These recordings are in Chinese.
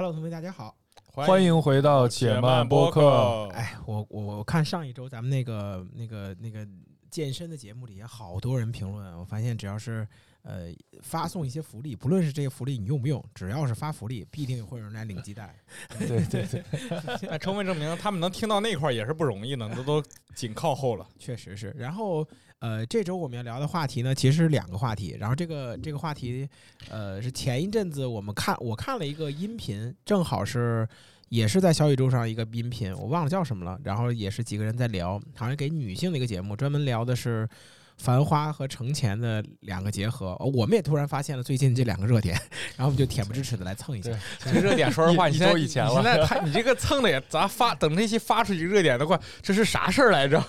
Hello，同学，大家好。欢迎回到且慢播客。哎，我我我看上一周咱们那个那个那个健身的节目里，也好多人评论。我发现只要是呃发送一些福利，不论是这些福利你用不用，只要是发福利，必定会有人来领鸡蛋。对 对对，那充分证明他们能听到那块儿也是不容易的，那都紧靠后了。确实是。然后呃，这周我们要聊的话题呢，其实是两个话题。然后这个这个话题呃是前一阵子我们看我看了一个音频，正好是。也是在小宇宙上一个音频，我忘了叫什么了。然后也是几个人在聊，好像给女性的一个节目，专门聊的是《繁花》和《程前》的两个结合。我们也突然发现了最近这两个热点，然后我们就恬不知耻的来蹭一下。这 热点，说实话，你周以前了。现在他 你这个蹭的也，咱发等那些发出去热点的话，这是啥事儿来着？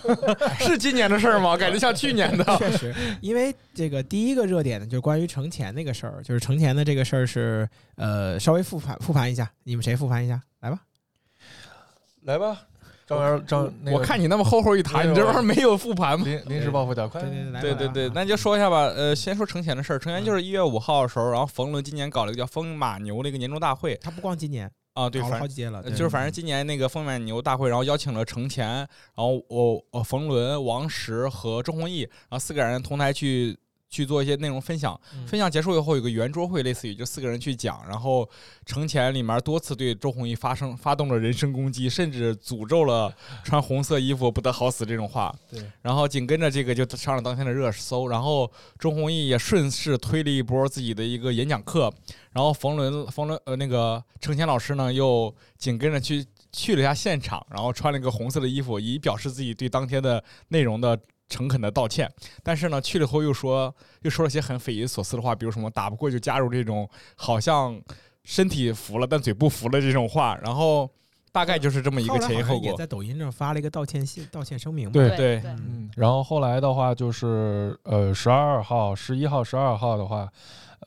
是今年的事儿吗？感觉像去年的。确实，因为这个第一个热点呢，就是关于程前那个事儿，就是程前的这个事儿是呃，稍微复盘复盘一下，你们谁复盘一下？来吧，来吧，张元张，我看你那么厚厚一沓，你这玩意儿没有复盘吗？临临时抱佛脚，快，对对对，那就说一下吧。呃，先说程前的事儿，程前就是一月五号的时候，然后冯仑今年搞了一个叫“风马牛”的一个年终大会。他不光今年啊，对，好几届了，就是反正今年那个“风马牛”大会，然后邀请了程前，然后我我冯仑、王石和周鸿祎，然后四个人同台去。去做一些内容分享，分享结束以后有个圆桌会，类似于就四个人去讲，然后程前里面多次对周鸿祎发生发动了人身攻击，甚至诅咒了穿红色衣服不得好死这种话。对，然后紧跟着这个就上了当天的热搜，然后周鸿祎也顺势推了一波自己的一个演讲课，然后冯仑冯仑呃那个程前老师呢又紧跟着去去了一下现场，然后穿了一个红色的衣服，以表示自己对当天的内容的。诚恳的道歉，但是呢，去了后又说又说了些很匪夷所思的话，比如什么打不过就加入这种好像身体服了但嘴不服的这种话，然后大概就是这么一个前因后果。也在抖音上发了一个道歉信、道歉声明。对对，嗯，然后后来的话就是呃，十二号、十一号、十二号的话，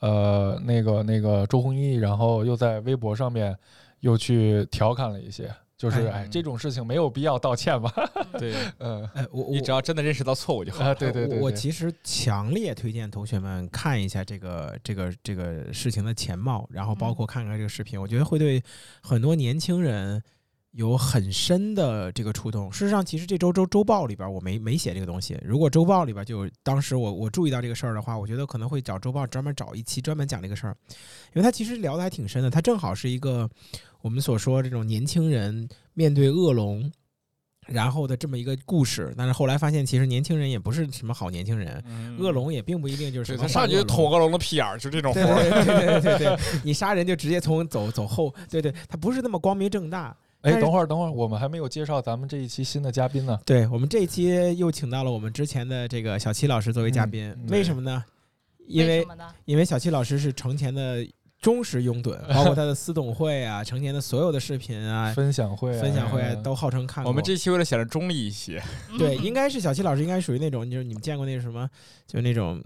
呃，那个那个周鸿祎，然后又在微博上面又去调侃了一些。就是哎，这种事情没有必要道歉吧？对，嗯，哎，我你只要真的认识到错误就好。对对对，我其实强烈推荐同学们看一下这个这个这个事情的前貌，然后包括看看这个视频，我觉得会对很多年轻人有很深的这个触动。事实上，其实这周周周报里边我没没写这个东西。如果周报里边就当时我我注意到这个事儿的话，我觉得可能会找周报专门找一期专门讲这个事儿，因为他其实聊的还挺深的。他正好是一个。我们所说这种年轻人面对恶龙，然后的这么一个故事，但是后来发现，其实年轻人也不是什么好年轻人，恶龙也并不一定就是他上去就捅恶龙的屁眼儿，就这种。对对对对对，你杀人就直接从走走后，对对，他不是那么光明正大。哎，等会儿等会儿，我们还没有介绍咱们这一期新的嘉宾呢。对我们这一期又请到了我们之前的这个小七老师作为嘉宾，为什么呢？因为因为小七老师是程前的。忠实拥趸，包括他的私董会啊，成年的所有的视频啊，分享会、分享会都号称看过。我们这期为了显得中立一些，对，应该是小七老师应该属于那种，就是你们见过那什么，就那种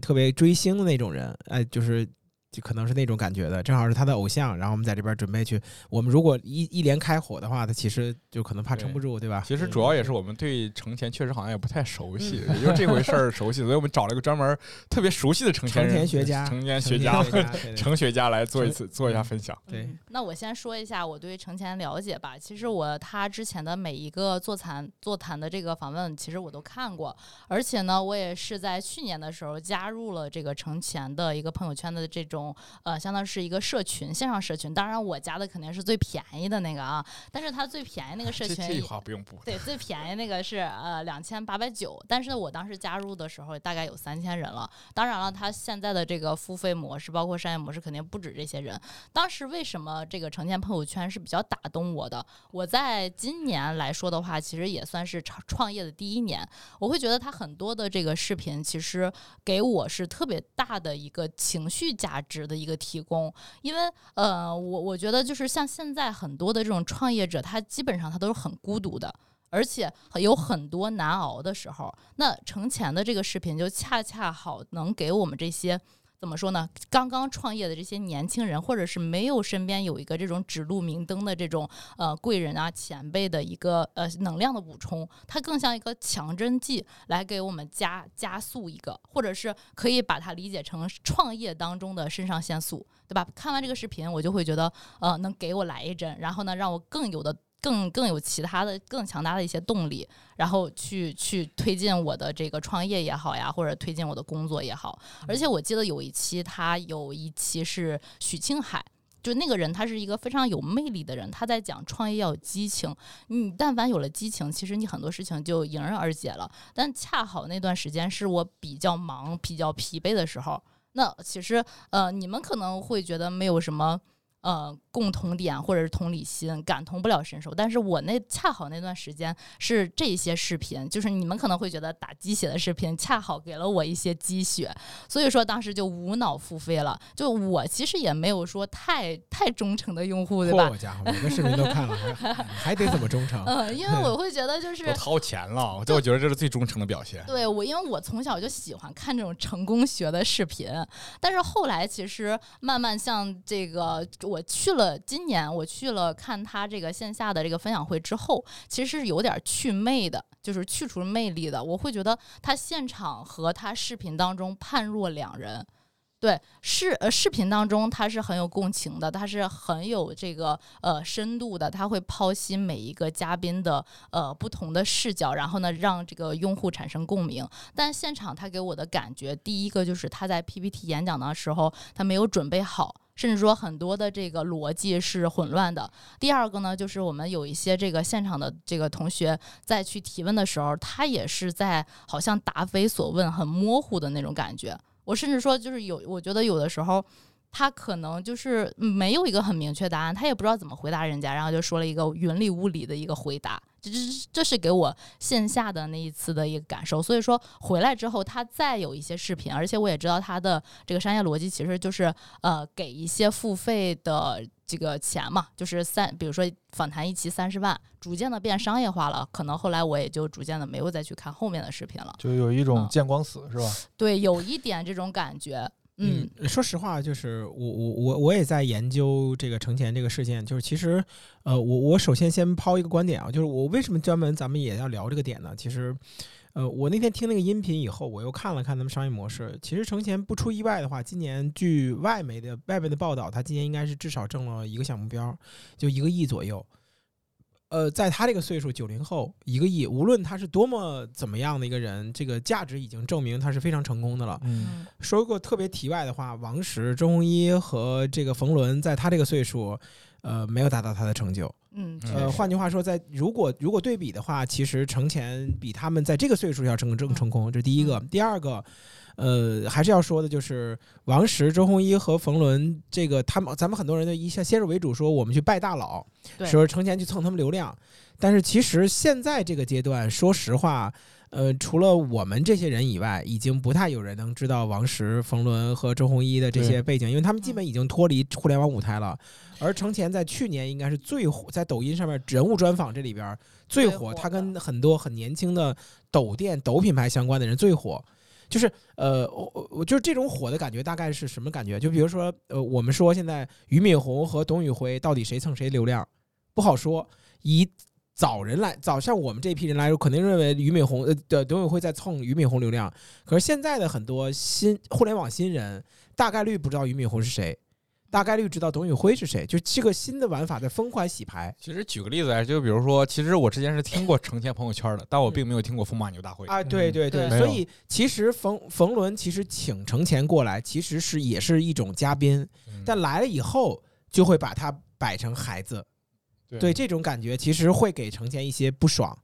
特别追星的那种人，哎，就是。就可能是那种感觉的，正好是他的偶像，然后我们在这边准备去。我们如果一一连开火的话，他其实就可能怕撑不住，对吧？其实主要也是我们对程前确实好像也不太熟悉，也就这回事儿熟悉，所以我们找了一个专门特别熟悉的程前学家、程前学家、程学家来做一次做一下分享。对，那我先说一下我对程前了解吧。其实我他之前的每一个座谈座谈的这个访问，其实我都看过，而且呢，我也是在去年的时候加入了这个程前的一个朋友圈的这种。呃，相当于是一个社群，线上社群。当然，我加的肯定是最便宜的那个啊。但是它最便宜那个 社群，这话不用补。对，最便宜那个是呃两千八百九。但是我当时加入的时候，大概有三千人了。当然了，它现在的这个付费模式，包括商业模式，肯定不止这些人。当时为什么这个成建朋友圈是比较打动我的？我在今年来说的话，其实也算是创创业的第一年。我会觉得它很多的这个视频，其实给我是特别大的一个情绪价值值的一个。提供，因为呃，我我觉得就是像现在很多的这种创业者，他基本上他都是很孤独的，而且有很多难熬的时候。那程前的这个视频就恰恰好能给我们这些怎么说呢？刚刚创业的这些年轻人，或者是没有身边有一个这种指路明灯的这种呃贵人啊前辈的一个呃能量的补充，它更像一个强针剂，来给我们加加速一个，或者是可以把它理解成创业当中的肾上腺素，对吧？看完这个视频，我就会觉得呃能给我来一针，然后呢让我更有的。更更有其他的更强大的一些动力，然后去去推进我的这个创业也好呀，或者推进我的工作也好。而且我记得有一期，他有一期是许庆海，就那个人，他是一个非常有魅力的人，他在讲创业要有激情。你但凡有了激情，其实你很多事情就迎刃而解了。但恰好那段时间是我比较忙、比较疲惫的时候。那其实呃，你们可能会觉得没有什么。呃，共同点或者是同理心，感同不了身受。但是我那恰好那段时间是这些视频，就是你们可能会觉得打鸡血的视频，恰好给了我一些鸡血，所以说当时就无脑付费了。就我其实也没有说太太忠诚的用户，对吧？好家伙，每个视频都看了，还还得怎么忠诚？嗯，因为我会觉得就 是都掏钱了，我就觉得这是最忠诚的表现。对我，因为我从小就喜欢看这种成功学的视频，但是后来其实慢慢像这个。我去了，今年我去了看他这个线下的这个分享会之后，其实是有点去魅的，就是去除魅力的。我会觉得他现场和他视频当中判若两人。对，视呃视频当中他是很有共情的，他是很有这个呃深度的，他会剖析每一个嘉宾的呃不同的视角，然后呢让这个用户产生共鸣。但现场他给我的感觉，第一个就是他在 PPT 演讲的时候他没有准备好。甚至说很多的这个逻辑是混乱的。第二个呢，就是我们有一些这个现场的这个同学在去提问的时候，他也是在好像答非所问、很模糊的那种感觉。我甚至说，就是有，我觉得有的时候。他可能就是没有一个很明确答案，他也不知道怎么回答人家，然后就说了一个云里雾里的一个回答，这这这是给我线下的那一次的一个感受。所以说回来之后，他再有一些视频，而且我也知道他的这个商业逻辑其实就是呃给一些付费的这个钱嘛，就是三，比如说访谈一期三十万，逐渐的变商业化了。可能后来我也就逐渐的没有再去看后面的视频了，就有一种见光死是吧？对，有一点这种感觉。嗯，说实话，就是我我我我也在研究这个程前这个事件。就是其实，呃，我我首先先抛一个观点啊，就是我为什么专门咱们也要聊这个点呢？其实，呃，我那天听那个音频以后，我又看了看他们商业模式。其实程前不出意外的话，今年据外媒的外面的报道，他今年应该是至少挣了一个小目标，就一个亿左右。呃，在他这个岁数，九零后一个亿，无论他是多么怎么样的一个人，这个价值已经证明他是非常成功的了。嗯，说个特别题外的话，王石、周鸿祎和这个冯仑，在他这个岁数，呃，没有达到他的成就。嗯，呃，换句话说，在如果如果对比的话，其实程前比他们在这个岁数要成更成功，这是第一个。第二个。呃，还是要说的，就是王石、周鸿祎和冯仑，这个他们，咱们很多人都一下先入为主，说我们去拜大佬，说成钱去蹭他们流量。但是其实现在这个阶段，说实话，呃，除了我们这些人以外，已经不太有人能知道王石、冯仑和周鸿祎的这些背景，因为他们基本已经脱离互联网舞台了。而程前在去年应该是最火，在抖音上面人物专访这里边最火，他跟很多很年轻的抖店、抖品牌相关的人最火。就是呃，我我就是这种火的感觉，大概是什么感觉？就比如说，呃，我们说现在俞敏洪和董宇辉到底谁蹭谁流量，不好说。以早人来，早像我们这批人来说，肯定认为俞敏洪呃的董宇辉在蹭俞敏洪流量。可是现在的很多新互联网新人，大概率不知道俞敏洪是谁。大概率知道董宇辉是谁，就这个新的玩法在疯狂洗牌。其实举个例子来，就比如说，其实我之前是听过成前朋友圈的，但我并没有听过风马牛大会啊。对对对，所以其实冯冯仑其实请程前过来，其实是也是一种嘉宾，但来了以后就会把他摆成孩子，对这种感觉其实会给程前一些不爽。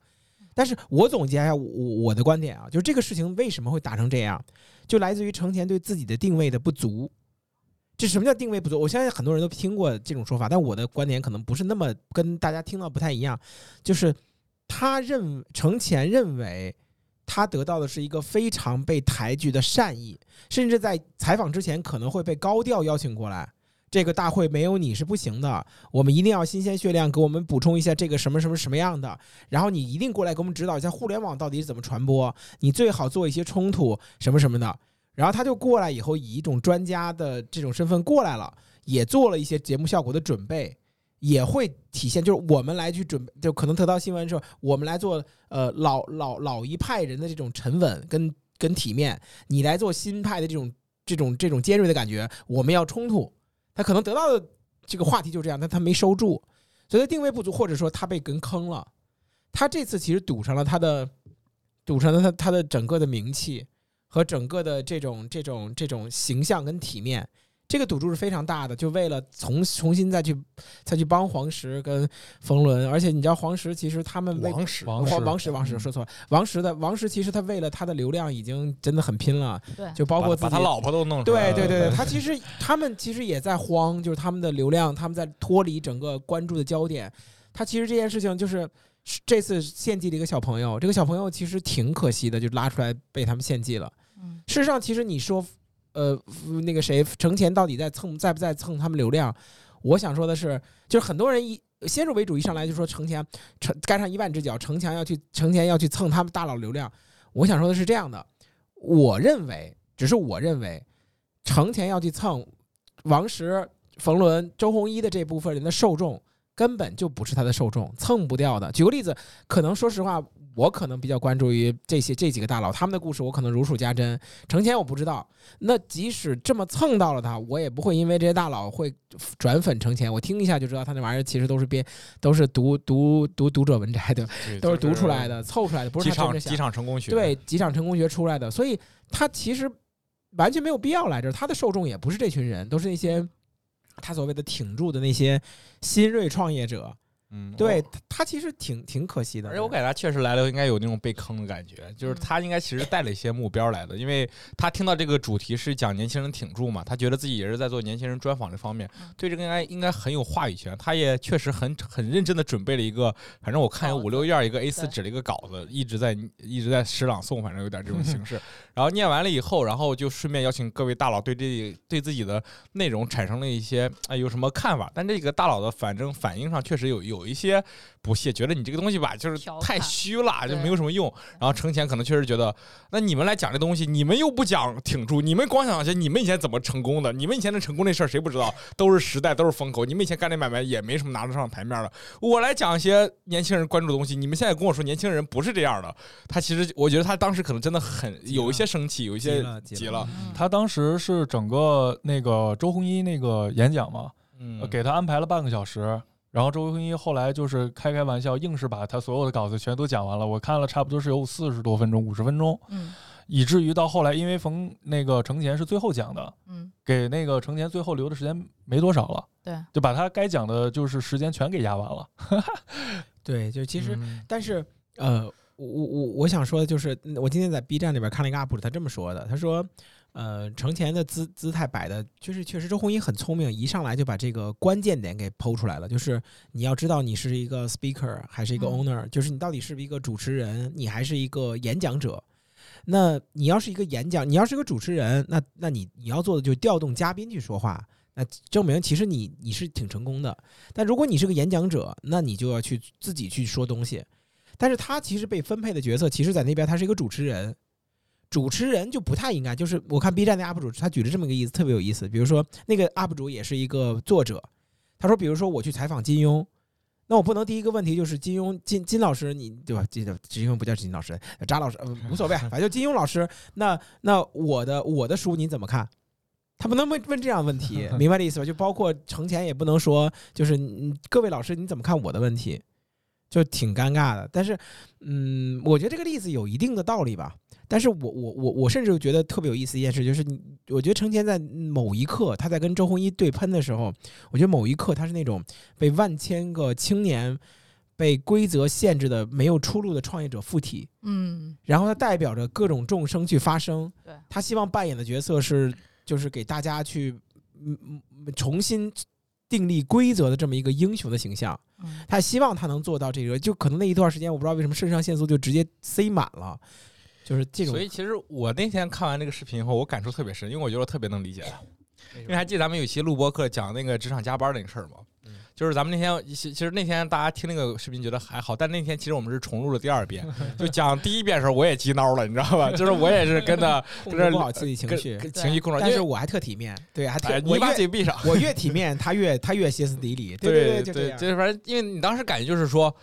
但是我总结一下我我的观点啊，就是这个事情为什么会打成这样，就来自于程前对自己的定位的不足。这什么叫定位不足？我相信很多人都听过这种说法，但我的观点可能不是那么跟大家听到不太一样。就是他认程前认为他得到的是一个非常被抬举的善意，甚至在采访之前可能会被高调邀请过来。这个大会没有你是不行的，我们一定要新鲜血量给我们补充一下这个什么什么什么样的，然后你一定过来给我们指导一下互联网到底是怎么传播，你最好做一些冲突什么什么的。然后他就过来以后，以一种专家的这种身份过来了，也做了一些节目效果的准备，也会体现就是我们来去准备，就可能得到新闻的时候，我们来做呃老老老一派人的这种沉稳跟跟体面，你来做新派的这种这种这种尖锐的感觉，我们要冲突，他可能得到的这个话题就这样，但他没收住，所以他定位不足，或者说他被跟坑了。他这次其实赌上了他的，赌上了他他的整个的名气。和整个的这种这种这种形象跟体面，这个赌注是非常大的，就为了重重新再去再去帮黄石跟冯仑，而且你知道黄石其实他们为王石王石王王石王石嗯说错了，王石的王石其实他为了他的流量已经真的很拼了，对，就包括自己把把他老婆都弄出来了对对对对，他其实他们其实也在慌，就是他们的流量，他们在脱离整个关注的焦点。他其实这件事情就是是这次献祭了一个小朋友，这个小朋友其实挺可惜的，就拉出来被他们献祭了。嗯事实上，其实你说，呃，那个谁程前到底在蹭在不在蹭他们流量？我想说的是，就是很多人一先入为主一上来就说程前程干上一万只脚，程前要去程前要去蹭他们大佬流量。我想说的是这样的，我认为，只是我认为，程前要去蹭王石、冯仑、周鸿祎的这部分人的受众。根本就不是他的受众，蹭不掉的。举个例子，可能说实话，我可能比较关注于这些这几个大佬，他们的故事我可能如数家珍。程前我不知道，那即使这么蹭到了他，我也不会因为这些大佬会转粉程前，我听一下就知道他那玩意儿其实都是编，都是读读读读者文摘的，都是读出来的，凑出来的，不是几场几他真的想。场成功学，对，几场成功学出来的，所以他其实完全没有必要来这儿。他的受众也不是这群人，都是那些他所谓的挺住的那些新锐创业者。嗯，对。他，他其实挺挺可惜的。而且我感觉他确实来了，应该有那种被坑的感觉，就是他应该其实带了一些目标来的，因为他听到这个主题是讲年轻人挺住嘛，他觉得自己也是在做年轻人专访这方面嗯，对这个应该应该很有话语权。他也确实很很认真的准备了一个，反正我看有五六页一个 A 4纸的一个稿子，一直在一直在诗朗诵，反正有点这种形式。然后念完了以后，然后就顺便邀请各位大佬对这对自己的内容产生了一些哎有什么看法，但这个大佬的反正反应上确实有有一些不屑，觉得你这个东西吧就是太虚了，就没有什么用。然后程前可能确实觉得，那你们来讲这东西，你们又不讲挺住，你们光想些你们以前怎么成功的，你们以前的成功那事儿谁不知道？都是时代，都是风口。你们以前干那买卖也没什么拿得上台面的。我来讲一些年轻人关注的东西，你们现在跟我说年轻人不是这样的。他其实，我觉得他当时可能真的很有一些生气，有一些急了他当时是整个那个周鸿祎那个演讲嘛，嗯呃给他安排了半个小时，然后周鸿祎后来就是开开玩笑，硬是把他所有的稿子全都讲完了。我看了差不多是有四十多分钟，五十分钟，嗯以至于到后来，因为冯那个程前是最后讲的，嗯，给那个程前最后留的时间没多少了，对，就把他该讲的就是时间全给压完了。对，就其实，嗯但是呃，我我我我想说的就是，嗯我今天在 B 站里边看了一个 UP 主，他这么说的，他说，呃，程前的姿姿态摆的，就是确实周鸿祎很聪明，一上来就把这个关键点给剖出来了，就是你要知道你是一个 speaker 还是一个嗯 owner，、就是你到底是不是一个主持人，你还是一个演讲者。那你要是一个演讲，你要是个主持人，那那你你要做的就是调动嘉宾去说话，那证明其实你你是挺成功的。但如果你是个演讲者，那你就要去自己去说东西。但是他其实被分配的角色，其实在那边他是一个主持人，主持人就不太应该。就是我看 B 站的 UP 主，他举了这么一个例子，特别有意思。比如说那个 UP 主也是一个作者，他说，比如说我去采访金庸。那我不能第一个问题就是金庸金金老师你对吧？金金庸不叫金老师，扎老师、呃、无所谓，反正就金庸老师。那那我的我的书你怎么看？他不能问问这样问题，明白这意思吧？就包括程前也不能说，就是嗯各位老师你怎么看我的问题，就挺尴尬的。但是，嗯，我觉得这个例子有一定的道理吧。但是我我我我甚至觉得特别有意思一件事，就是你，我觉得程前在某一刻他在跟周鸿祎对喷的时候，我觉得某一刻他是那种被万千个青年被规则限制的没有出路的创业者附体，嗯然后他代表着各种众生去发声。对他希望扮演的角色是，就是给大家去嗯嗯重新订立规则的这么一个英雄的形象。嗯他希望他能做到这个，就可能那一段时间，我不知道为什么肾上腺素就直接塞满了，就是这种所。以其实我那天看完这个视频以后，我感触特别深，因为我觉得我特别能理解他。因为还记得咱们有一期录播课讲那个职场加班那个事儿吗？嗯就是咱们那天，其其实那天大家听那个视频觉得还好，但那天其实我们是重录了第二遍，就讲第一遍的时候我也急孬了，你知道吧？就是我也是跟着控跟着制不好自己情绪，情绪控制，但是我还特体面，对，还特哎你把嘴闭上。我越体面，他越他越歇斯底里，对对就这样。就是反正因为你当时感觉就是说，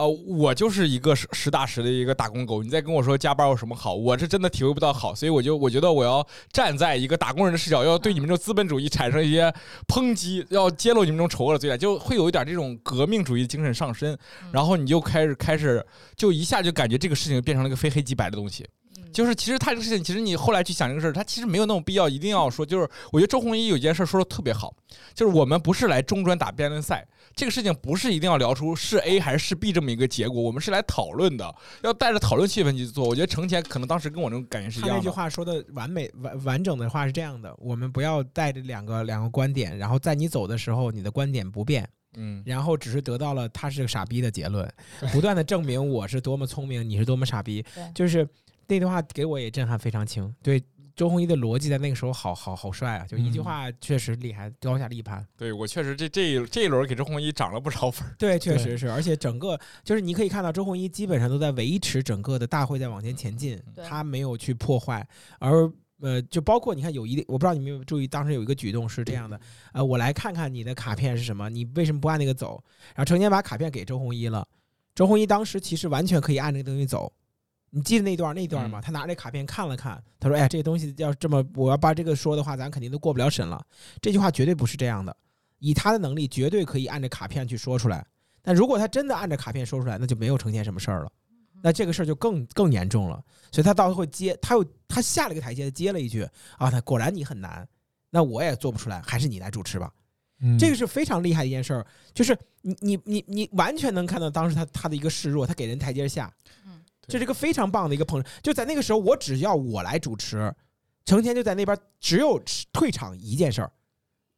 呃，我就是一个实实打实的一个打工狗，你再跟我说加班有什么好，我是真的体会不到好，所以我就我觉得我要站在一个打工人的视角，要对你们这种资本主义产生一些抨击，要揭露你们这种丑恶的嘴脸，就会有一点这种革命主义精神上身，嗯然后你就开始开始就一下就感觉这个事情变成了一个非黑即白的东西。嗯就是其实他这个事情，其实你后来去想这个事儿，他其实没有那种必要一定要说。就是我觉得周鸿祎有一件事说的特别好，就是我们不是来中专打辩论赛，这个事情不是一定要聊出是 A 还是是 B 这么一个结果，我们是来讨论的，要带着讨论气氛去做。我觉得程前可能当时跟我那种感觉是一样他那。句话说的完美完完整的话是这样的：我们不要带着两个两个观点，然后在你走的时候，你的观点不变，嗯，然后只是得到了他是个傻逼的结论，不断的证明我是多么聪明，你是多么傻逼对。就是那句话给我也震撼非常轻。对周鸿祎的逻辑在那个时候好好好帅啊！就一句嗯话确实厉害，高下立判。对我确实这这一这一轮给周鸿祎涨了不少分儿。对，确实是，而且整个就是你可以看到周鸿祎基本上都在维持整个的大会在往前前进，他没有去破坏，而呃，就包括你看有一，我不知道你们有没有注意，当时有一个举动是这样的，呃，我来看看你的卡片是什么，你为什么不按那个走？然后成天把卡片给周鸿祎了，周鸿祎当时其实完全可以按那个东西走。你记得那段那段吗？嗯他拿着卡片看了看，他说：“哎呀，这个东西要这么，我要把这个说的话，咱肯定都过不了审了。”这句话绝对不是这样的。以他的能力，绝对可以按着卡片去说出来。但如果他真的按着卡片说出来，那就没有呈现什么事儿了，那这个事儿就更更严重了。所以他到时候会接，他又他下了一个台阶，接了一句啊，他果然你很难，那我也做不出来，还是你来主持吧。嗯这个是非常厉害的一件事儿，就是你你你你完全能看到当时他他的一个示弱，他给人台阶下，嗯，这是一个非常棒的一个碰。就在那个时候，我只要我来主持，成天就在那边只有退场一件事儿，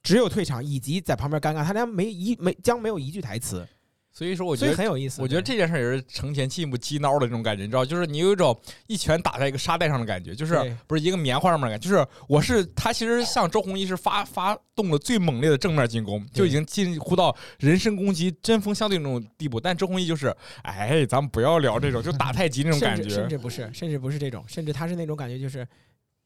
只有退场以及在旁边尴尬，他连没一没将没有一句台词，所以说，我觉得很有意思。我觉得这件事儿也是程前进一步激孬的那种感觉，你知道，就是你有一种一拳打在一个沙袋上的感觉，就是不是一个棉花上面的感觉，就是我是他其实向周鸿祎是发发动了最猛烈的正面进攻，就已经近乎到人身攻击、针锋相对那种地步，但周鸿祎就是，哎，咱们不要聊这种，就打太极那种感甚至甚至不是，甚至不是这种，甚至他是那种感觉，就是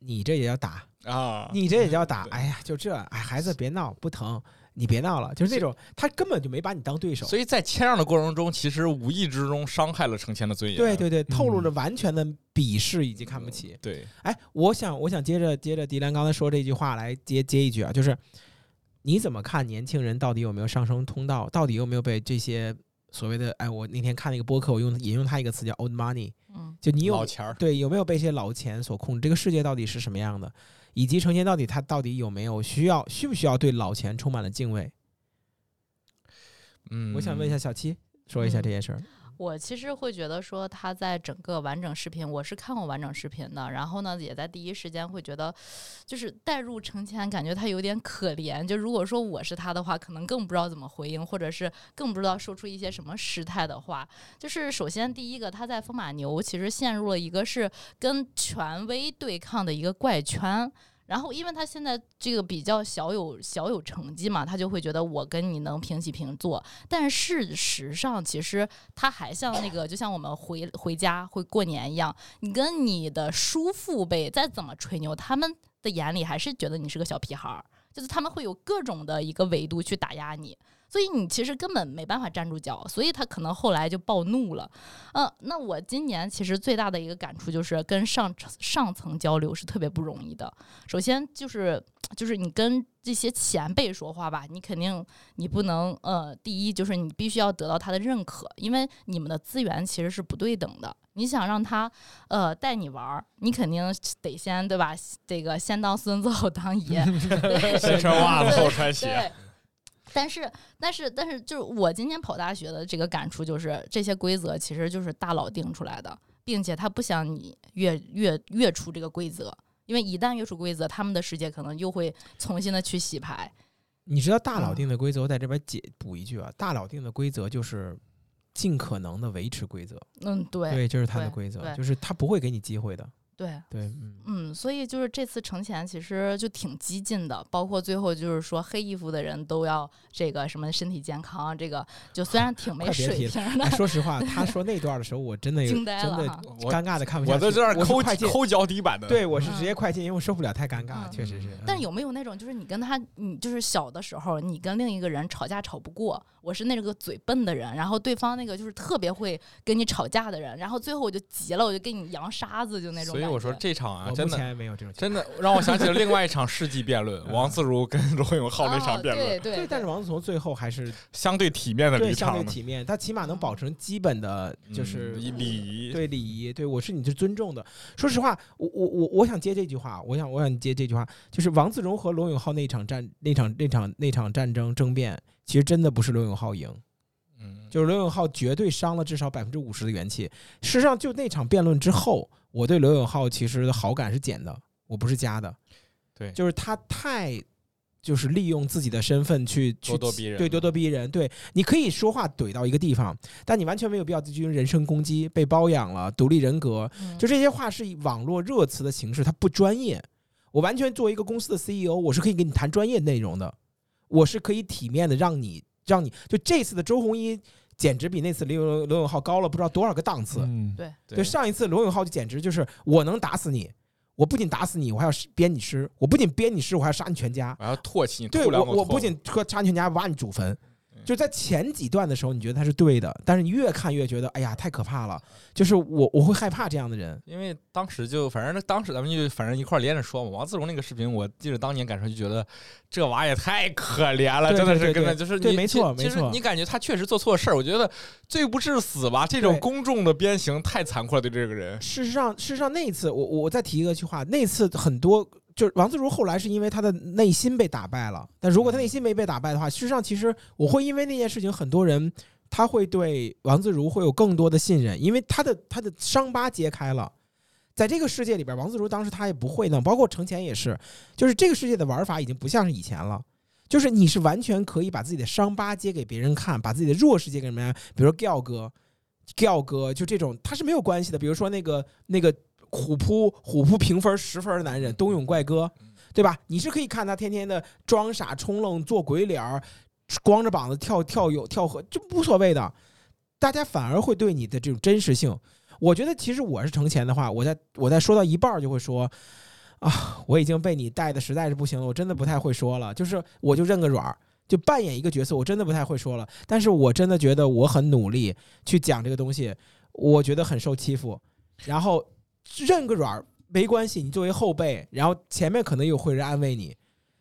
你这也要打，啊。你这也 要打，对哎呀，就这，哎，孩子别闹，不疼，你别闹了，就是那种他根本就没把你当对手。所以在谦让的过程中，其实无意之中伤害了程谦的尊严。对对对，透露嗯着完全的鄙视以及看不起。对，哎，我想我想接着接着迪兰刚才说这句话来接接一句啊，就是你怎么看年轻人到底有没有上升通道，到底有没有被这些所谓的哎，我那天看那个播客，我用引用他一个词叫 old money，嗯就你有老钱儿。对有没有被这些老钱所控制？这个世界到底是什么样的？以及成年到底他到底有没有需要需不需要对老钱充满了敬畏？嗯，我想问一下小七，说一下这件事儿。我其实会觉得说他在整个完整视频，我是看过完整视频的，然后呢，也在第一时间会觉得，就是带入程前，感觉他有点可怜。就如果说我是他的话，可能更不知道怎么回应，或者是更不知道说出一些什么失态的话。就是首先第一个，他在风马牛其实陷入了一个是跟权威对抗的一个怪圈。然后，因为他现在这个比较小有小有成绩嘛，他就会觉得我跟你能平起平坐。但事实上，其实他还像那个，就像我们回回家会过年一样，你跟你的叔父辈再怎么吹牛，他们的眼里还是觉得你是个小屁孩儿，就是他们会有各种的一个维度去打压你。所以你其实根本没办法站住脚，所以他可能后来就暴怒了。嗯，那我今年其实最大的一个感触就是跟上上层交流是特别不容易的。首先就是就是你跟这些前辈说话吧，你肯定你不能呃，第一就是你必须要得到他的认可，因为你们的资源其实是不对等的。你想让他呃带你玩儿，你肯定得先对吧？这个先当孙子后当爷，先穿袜子后穿鞋。对。但是，但是，但是，就是我今天跑大学的这个感触就是，这些规则其实就是大佬定出来的，并且他不想你越越越出这个规则，因为一旦越出规则，他们的世界可能又会重新的去洗牌。你知道大佬嗯定的规则，我在这边解补一句啊，大佬定的规则就是尽可能的维持规则，嗯，对，对，这是他的规则，就是他不会给你机会的。对，对，嗯，嗯，所以就是这次程前其实就挺激进的，包括最后就是说黑衣服的人都要这个什么身体健康，这个就虽然挺没水平的哎，，说实话，他说那段的时候，我真的有惊呆真的了尴尬的看不下去。我在这儿抠我是快进，抠脚底板的。对我是嗯直接快进，因为我受不了太尴尬，嗯确实是。但有没有那种，就是你跟他，你就是小的时候，你跟另一个人吵架吵不过，我是那个嘴笨的人，然后对方那个就是特别会跟你吵架的人，然后最后我就急了，我就给你扬沙子，就那种以我说这场啊，真的没有这种真的让我想起了另外一场世纪辩论，王自如跟罗永浩那场哦辩论，对对但是王自如最后还是相对体面的对相离场相，对体面，他起码能保持基本的，就是嗯礼仪。对礼仪，对我是你是尊重的。说实话，我我我我想接这句话，我想我想接这句话，就是王自如和罗永浩那场战那场那场那场战争争辩，其实真的不是罗永浩赢，嗯，就是罗永浩绝对伤了至少百分之五十的元气。事实上，就那场辩论之后，我对罗永浩其实好感是减的，我不是加的。对就是他太就是利用自己的身份去去咄咄逼人对咄咄逼人。对，你可以说话怼到一个地方，但你完全没有必要进行人身攻击，被包养了，独立人格，嗯就这些话是以网络热词的形式，它不专业。我完全作为一个公司的 CEO，我是可以跟你谈专业内容的，我是可以体面的让你让你就这次的周鸿祎简直比那次罗罗永浩高了不知道多少个档次。嗯，对对，上一次罗永浩就简直就是我能打死你，我不仅打死你，我还要鞭你尸，我不仅鞭你尸，我还要杀你全家。我要唾弃你，对我，我不仅说杀你全家，挖你祖坟。就在前几段的时候，你觉得他是对的，但是你越看越觉得，哎呀，太可怕了。就是我，我会害怕这样的人。因为当时就反正当时咱们就反正一块儿连着说嘛，王自荣那个视频，我记得当年感受就觉得这娃也太可怜了，对真的是对对对跟着就是你对没错其其实没错你感觉他确实做错事儿，我觉得罪不至死吧，这种公众的鞭刑太残酷了，对这个人。事实上，事实上那一次，我我我再提一个句话，那次很多就是王自如后来是因为他的内心被打败了，但如果他内心没被打败的话，事实上其实我会因为那件事情，很多人他会对王自如会有更多的信任，因为他的他的伤疤揭开了。在这个世界里边，王自如当时他也不会弄，包括程前也是，就是这个世界的玩法已经不像是以前了。就是你是完全可以把自己的伤疤揭给别人看，把自己的弱势揭给别人看，比如说 Giao 哥，Giao 哥就这种，他是没有关系的。比如说那个那个虎扑虎扑评分十分的男人冬泳怪哥，对吧？你是可以看他天天的装傻充愣、做鬼脸儿，光着膀子跳跳泳、跳河，就无所谓的。大家反而会对你的这种真实性，我觉得其实我是成前的话，我在我在说到一半儿就会说。啊，我已经被你带的实在是不行了，我真的不太会说了。就是我就认个软儿，就扮演一个角色，我真的不太会说了。但是我真的觉得我很努力去讲这个东西，我觉得很受欺负，然后认个软儿没关系，你作为后辈，然后前面可能有会人安慰你，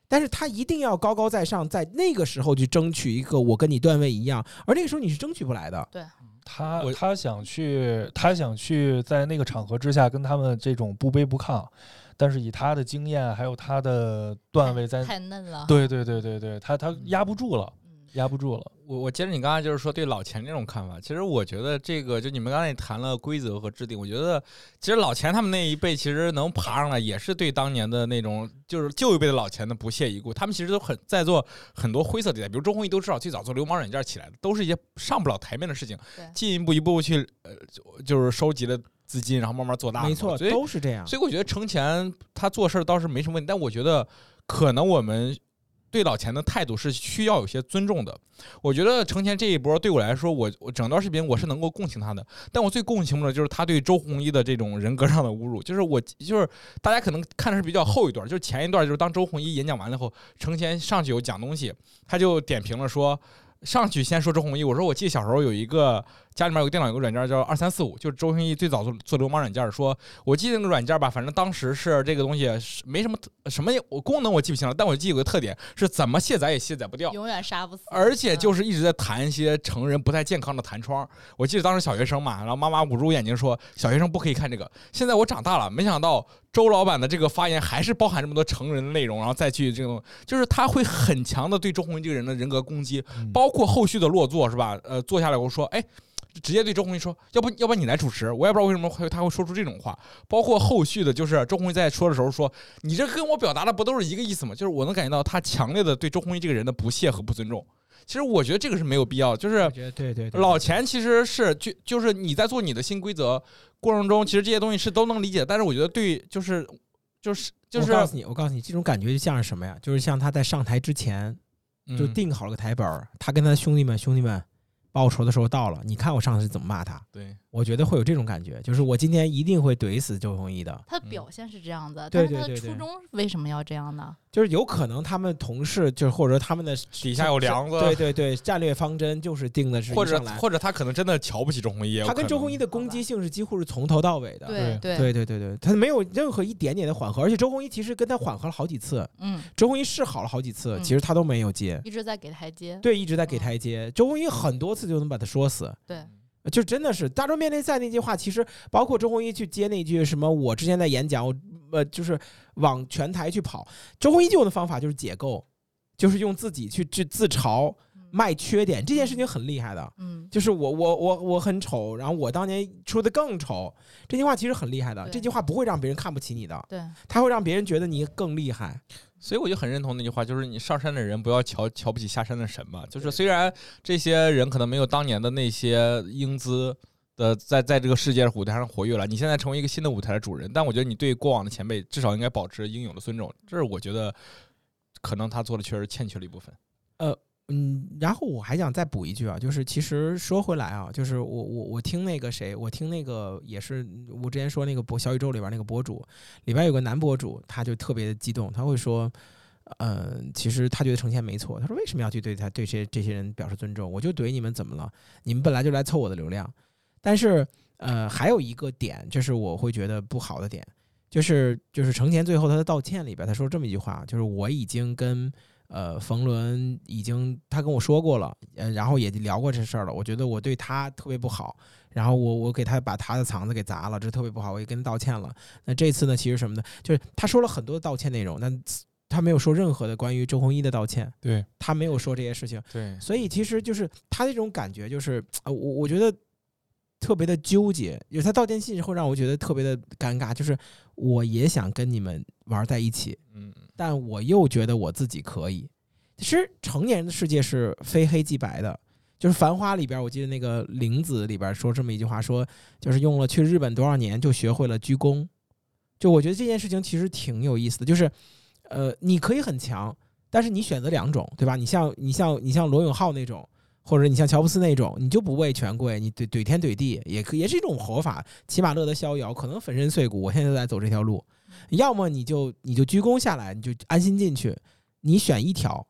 但是他一定要高高在上，在那个时候去争取一个我跟你段位一样，而那个时候你是争取不来的。我他他想去，他想去在那个场合之下跟他们这种不卑不亢，但是以他的经验还有他的段位在，太嫩了。对对对对对，他他压不住了，嗯，压不住了。我我接着你刚才就是说对老钱这种看法，其实我觉得这个就你们刚才也谈了规则和制定，我觉得其实老钱他们那一辈其实能爬上来，也是对当年的那种就是旧一辈的老钱的不屑一顾。他们其实都很在做很多灰色地带，比如周鸿祎都知道最早做流氓软件起来的，都是一些上不了台面的事情，进一步一步步去呃就就是收集了资金，然后慢慢做大。没错，所以都是这样。所以我觉得程前他做事儿倒是没什么问题，但我觉得可能我们对老钱的态度是需要有些尊重的。我觉得程前这一波对我来说，我我整段视频我是能够共情他的，但我最共情不了就是他对周鸿祎的这种人格上的侮辱。就是我就是大家可能看的是比较后一段，就是前一段就是当周鸿祎演讲完了以后，程前上去有讲东西，他就点评了说。上去先说周鸿祎，我说我记得小时候有一个家里面有个电脑有个软件叫二三四五，就是周鸿祎最早做做流氓软件，说我记得那个软件吧，反正当时是这个东西是没什么特什么我功能我记不清了，但我记得有个特点是怎么卸载也卸载不掉。永远杀不死。而且就是是一直在弹一些成人不太健康的弹窗。我记得当时小学生嘛，然后妈妈捂住眼睛说小学生不可以看这个。现在我长大了，没想到周老板的这个发言还是包含这么多成人的内容，然后再去这种，就是他会很强的对周鸿祎这个人的人格攻击，嗯包括后续的落座是吧？呃，坐下来我说，哎。直接对周鸿祎说，要不要不然你来主持，我也不知道为什么会他会说出这种话。包括后续的，就是周鸿祎在说的时候说，你这跟我表达的不都是一个意思吗？就是我能感觉到他强烈的对周鸿祎这个人的不屑和不尊重。其实我觉得这个是没有必要，就是对对对，老钱其实是就就是你在做你的新规则过程中，其实这些东西是都能理解，但是我觉得对就是就是就是我告诉你，我告诉你，这种感觉就像是什么呀？就是像他在上台之前就嗯定好了个台本儿，他跟他兄弟们兄弟们报仇的时候到了，你看我上次怎么骂他？对我觉得会有这种感觉，就是我今天一定会怼死周鸿祎的。他的表现是这样的，对但是他的对对对初衷为什么要这样呢？就是有可能他们同事，就是或者说他们的底下有梁子对对对，战略方针就是定的是一或者或者他可能真的瞧不起周鸿祎，他跟周鸿祎的攻击性是几乎是从头到尾的。对对对对对对，他没有任何一点点的缓和，而且周鸿祎其实跟他缓和了好几次，嗯，周鸿祎示好了好几次，嗯其实他都没有接，一直在给台阶。对，一直在给台阶。周鸿祎很多次就能把他说死，对，就真的是大众面对赛那句话，其实包括周鸿祎去接那句什么，我之前在演讲，我呃就是往全台去跑，周鸿祎就用的方法就是解构，就是用自己去去自嘲嗯卖缺点，这件事情很厉害的。嗯，就是我我我我很丑，然后我当年出的更丑，这句话其实很厉害的。这句话不会让别人看不起你的，对，它会让别人觉得你更厉害。所以我就很认同那句话，就是你上山的人不要瞧瞧不起下山的神嘛。就是虽然这些人可能没有当年的那些英姿的在在这个世界舞台上活跃了，你现在成为一个新的舞台的主人，但我觉得你对过往的前辈至少应该保持应有的尊重，这是我觉得可能他做的确实欠缺了一部分。嗯，然后我还想再补一句啊，就是其实说回来啊，就是我我我听那个谁，我听那个也是我之前说那个博小宇宙里边那个博主，里边有个男博主，他就特别的激动，他会说，呃，其实他觉得程谦没错，他说为什么要去对他对这些这些人表示尊重？我就怼你们怎么了？你们本来就来凑我的流量，但是呃，还有一个点，就是我会觉得不好的点，就是就是程前最后他的道歉里边，他说这么一句话，就是我已经跟呃冯仑已经他跟我说过了，呃，然后也聊过这事儿了，我觉得我对他特别不好，然后我我给他把他的肠子给砸了，这特别不好，我也跟他道歉了。那这次呢，其实什么呢？就是他说了很多道歉内容，但他没有说任何的关于周鸿祎的道歉，对，他没有说这些事情。对，所以其实就是他这种感觉，就是呃，我我觉得特别的纠结，就是他道歉信会让我觉得特别的尴尬，就是我也想跟你们玩在一起，嗯，但我又觉得我自己可以。其实成年人的世界是非黑即白的，就是《繁花》里边，我记得那个玲子里边说这么一句话，说就是用了去日本多少年就学会了鞠躬。就我觉得这件事情其实挺有意思的，就是呃，你可以很强，但是你选择两种，对吧？你像你像你像罗永浩那种，或者你像乔布斯那种，你就不畏权贵，你怼怼天怼地，也可也是一种活法，起码乐得逍遥，可能粉身碎骨。我现在就在走这条路，要么你就你就鞠躬下来，你就安心进去，你选一条。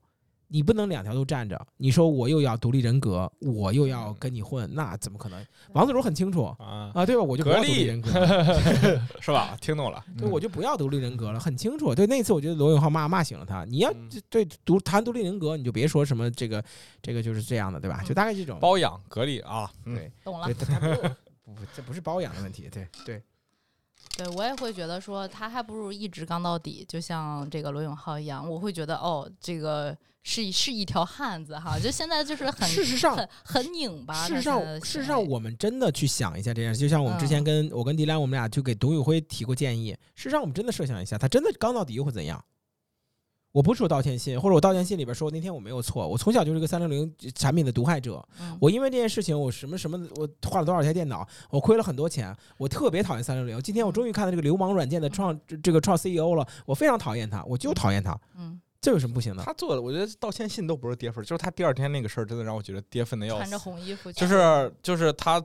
你不能两条都站着，你说我又要独立人格，我又要跟你混，那怎么可能？王自如很清楚啊，啊，对吧？我就不要独立人格，是吧？听懂了，对，我就不要独立人格了，很清楚。对，那次我觉得罗永浩骂骂醒了他。你要嗯对独谈独立人格，你就别说什么这个这个就是这样的，对吧？就大概这种。包养隔离啊，嗯对懂了不，这不是包养的问题。对对，对我也会觉得说，他还不如一直刚到底，就像这个罗永浩一样，我会觉得哦，这个是是一条汉子哈。就现在就是 很事实上很很拧巴。事实上，事实上，我们真的去想一下这件事，就像我们之前嗯跟我跟迪兰，我们俩就给董宇辉提过建议。事实上，我们真的设想一下，他真的刚到底又会怎样？我不是说道歉信，或者我道歉信里边说那天我没有错，我从小就是个三六零产品的毒害者。嗯我因为这件事情，我什么什么，我换了多少台电脑，我亏了很多钱，我特别讨厌三六零。今天我终于看到这个流氓软件的创这这个创 CEO 了，我非常讨厌他，我就讨厌他，嗯，这有什么不行的？他做的，我觉得道歉信都不是跌份儿，就是他第二天那个事儿，真的让我觉得跌份的要穿着死。红衣服，就是就是他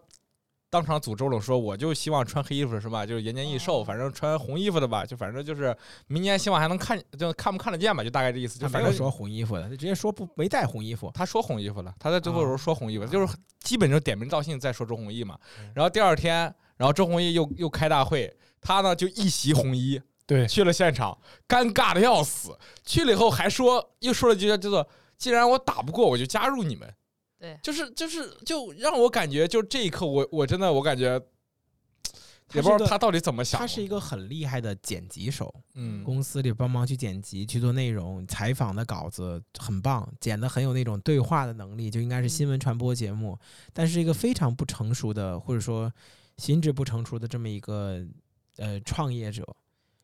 当场诅咒了，说我就希望穿黑衣服是吧？就是延年益寿，哦反正穿红衣服的吧，就反正就是明年希望还能看，就看不看得见吧，就大概这意思。就反正他没有说红衣服的，他直接说不没带红衣服。他说红衣服了，他在最后的时候啊说红衣服，就是基本就点名道姓在说周鸿祎嘛嗯。然后第二天，然后周鸿祎又又开大会，他呢就一袭红衣对，去了现场，尴尬的要死。去了以后还说又说了一句叫做“既然我打不过，我就加入你们”。对就是就是就让我感觉，就这一刻我我真的我感觉。也不知道他到底怎么想的。他是一个很厉害的剪辑手，嗯，公司里帮忙去剪辑、去做内容、采访的稿子很棒，剪的很有那种对话的能力，就应该是新闻传播节目。但是一个非常不成熟的，或者说心智不成熟的这么一个呃创业者，就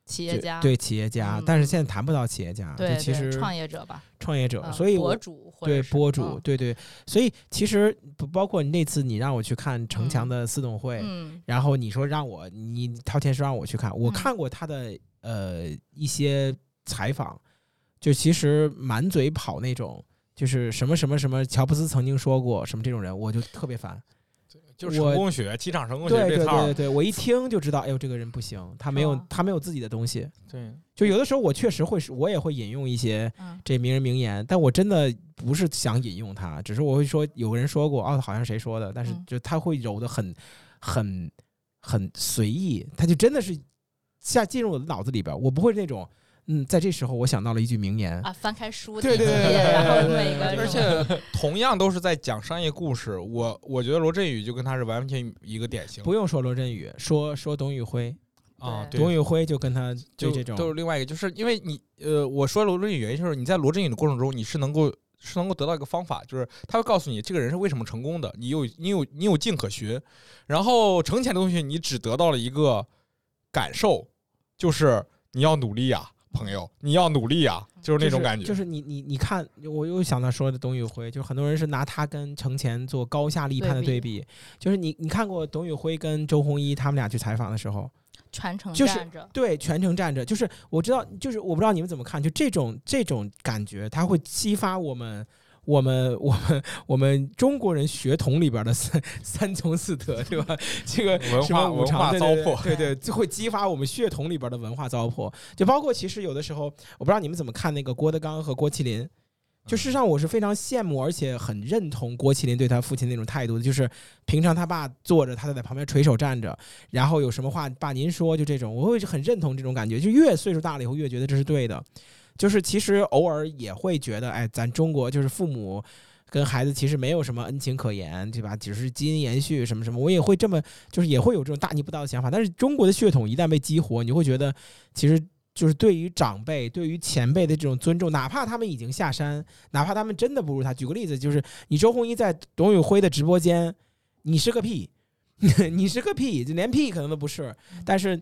企业家，对企业家，嗯。但是现在谈不到企业家，对其实创业者吧，创业者，嗯所以我博主对博主，嗯。对对，所以其实不包括那次你让我去看城墙的私董会，嗯。然后你说让我你掏钱说让我去看，我嗯。看过他的呃一些采访，就其实满嘴跑那种。就是什么什么什么，乔布斯曾经说过什么这种人，我就特别烦。就是我成功学，机场成功学对对这套对对，对，我一听就知道，哎呦，这个人不行，他没有他没有自己的东西。对，就有的时候我确实会，我也会引用一些嗯。这名人名言，但我真的不是想引用他，只是我会说有个人说过，哦，好像谁说的，但是嗯。就他会揉的很很很随意，他就真的是下进入我的脑子里边，我不会那种，嗯，在这时候我想到了一句名言，啊，翻开书对对对然后每个对而且同样都是在讲商业故事，我我觉得罗振宇就跟他是完全一个典型不用说罗振宇，说说董宇辉，啊，董宇辉就跟他就这种都是另外一个，就是因为你呃，我说罗振宇原因就是你在罗振宇的过程中，你是能够是能够得到一个方法，就是他会告诉你这个人是为什么成功的，你有你有你有径可循。然后成前的东西，你只得到了一个感受，就是你要努力呀，朋友，你要努力啊，就是那种感觉。就是你你你看，我又想到说的董宇辉，就是很多人是拿他跟程前做高下立判的对对比，就是你你看过董宇辉跟周鸿祎他们俩去采访的时候，全程就是站着，对全程站着，就是我知道，就是我不知道你们怎么看，就这种这种感觉，它会激发我们。我们 我们我们中国人血统里边的三 三从四德，对吧？这个文什么化文五常对化糟粕，对对对，就会激发我们血统里边的文化糟粕。就包括其实有的时候，我不知道你们怎么看那个郭德纲和郭麒麟。就事实上，我是非常羡慕，而且很认同郭麒麟对他父亲那种态度的，就是平常他爸坐着，他就在旁边垂手站着，然后有什么话，爸您说，就这种，我会很认同这种感觉。就越岁数大了以后，越觉得这是对的。就是其实偶尔也会觉得，哎，咱中国就是父母跟孩子其实没有什么恩情可言，对吧？只是基因延续什么什么，我也会这么，就是也会有这种大逆不道的想法。但是中国的血统一旦被激活，你会觉得，其实就是对于长辈、对于前辈的这种尊重，哪怕他们已经下山，哪怕他们真的不如他。举个例子，就是你周鸿祎在董宇辉的直播间，你是个屁，你是个屁，就连屁可能都不是，但是。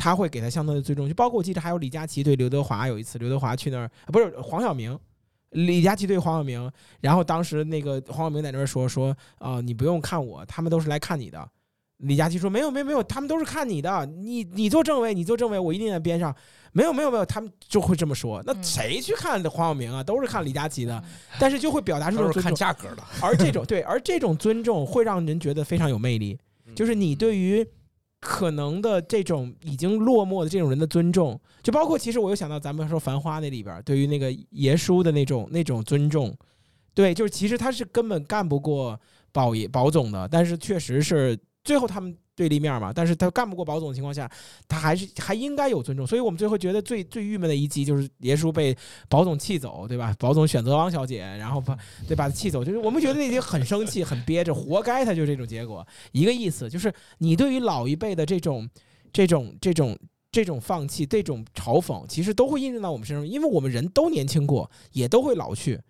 他会给他相当的尊重，就包括我记得还有李佳琦对刘德华有一次，刘德华去那儿，啊不是黄晓明，李佳琦对黄晓明，然后当时那个黄晓明在那儿说说啊、你不用看我，他们都是来看你的。李佳琦说没有没有没有，他们都是看你的，你你做政委，你做政委，我一定在边上。没有没有没有，他们就会这么说。那嗯谁去看黄晓明啊？都是看李佳琦的，嗯 但是就会表达出这都是看种尊重。价格的。而这种对，而这种尊重会让人觉得非常有魅力。就是你对于可能的这种已经落寞的这种人的尊重，就包括其实我又想到咱们说《繁花》那里边对于那个爷叔的那种那种尊重，对，就是其实他是根本干不过宝爷宝总的，但是确实是最后他们对立面嘛，但是他干不过宝总的情况下，他还是还应该有尊重，所以我们最后觉得最最郁闷的一集就是爷叔被宝总气走，对吧？宝总选择王小姐，然后把对把他气走，就是我们觉得那集很生气，很憋着，活该他就这种结果，一个意思就是你对于老一辈的这种这种这种。这种放弃、这种嘲讽，其实都会印证到我们身上，因为我们人都年轻过，也都会老去。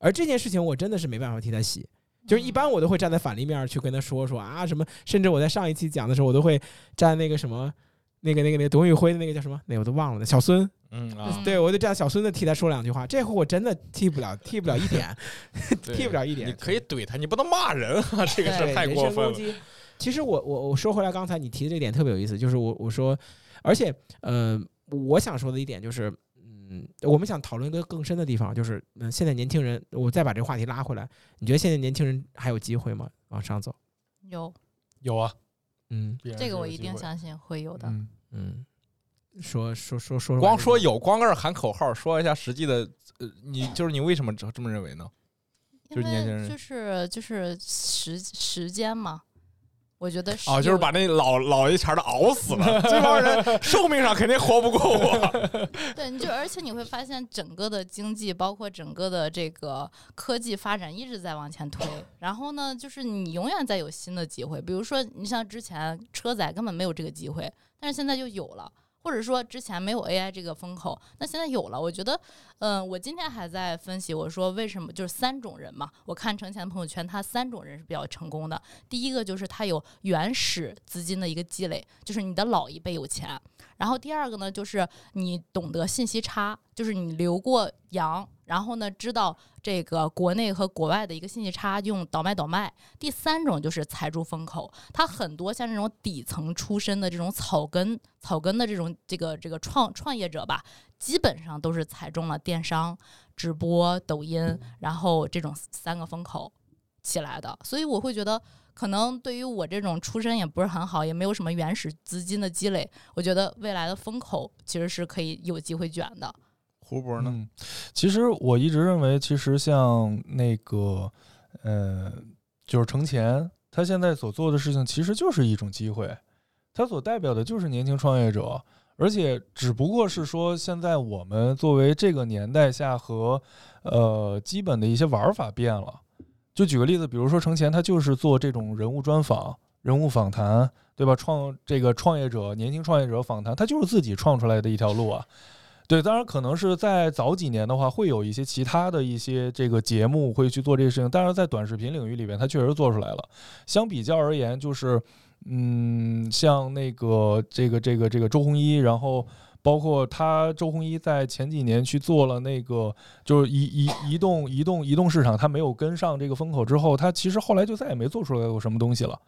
而这件事情，我真的是没办法替他洗。就是一般我都会站在反立面儿去跟他说说啊什么，甚至我在上一期讲的时候，我都会站那个什么，那个那个那个董宇辉的那个叫什么，那个我都忘了那小孙，嗯啊，对我就站小孙子替他说两句话。这回我真的替不了，替不了一点，对替不了一点。你可以怼他，你不能骂人啊，这个事儿太过分了。身攻击。其实我我我说回来，刚才你提的这点特别有意思，就是我我说，而且呃，我想说的一点就是，嗯，我们想讨论一个更深的地方，就是嗯，现在年轻人，我再把这个话题拉回来，你觉得现在年轻人还有机会吗？往上走？有有啊，嗯这个我一定相信会有的。嗯，嗯，说说说说，光说有，光搁这儿喊口号，说一下实际的，呃，你就是你为什么这这么认为呢？就是年轻人就是就是时时间嘛，我觉得是啊，就是把那老老一茬的熬死了，这帮人寿命上肯定活不过我。对，你就而且你会发现整个的经济，包括整个的这个科技发展一直在往前推。然后呢，就是你永远在有新的机会，比如说你像之前车载根本没有这个机会，但是现在就有了。或者说之前没有 AI 这个风口，那现在有了。我觉得，嗯，我今天还在分析，我说为什么就是三种人嘛。我看程前的朋友圈，他三种人是比较成功的。第一个就是他有原始资金的一个积累，就是你的老一辈有钱。然后第二个呢，就是你懂得信息差，就是你留过洋。然后呢，知道这个国内和国外的一个信息差，用倒卖倒卖。第三种就是踩住风口，它很多像这种底层出身的这种草根、草根的这种这个这个创创业者吧，基本上都是踩中了电商、直播、抖音，然后这种三个风口起来的。所以我会觉得，可能对于我这种出身也不是很好，也没有什么原始资金的积累，我觉得未来的风口其实是可以有机会卷的。胡博呢？其实我一直认为，其实像那个，呃，就是程前，他现在所做的事情，其实就是一种机会，他所代表的就是年轻创业者，而且只不过是说，现在我们作为这个年代下和呃基本的一些玩法变了。就举个例子，比如说程前，他就是做这种人物专访、人物访谈，对吧？创这个创业者、年轻创业者访谈，他就是自己创出来的一条路啊。对，当然可能是在早几年的话，会有一些其他的一些这个节目会去做这个事情，但是在短视频领域里边，它确实做出来了。相比较而言，就是嗯，像那个这个这个这个周鸿祎，然后包括他周鸿祎在前几年去做了那个就是移移移动移动移动市场，他没有跟上这个风口之后，他其实后来就再也没做出来过什么东西了。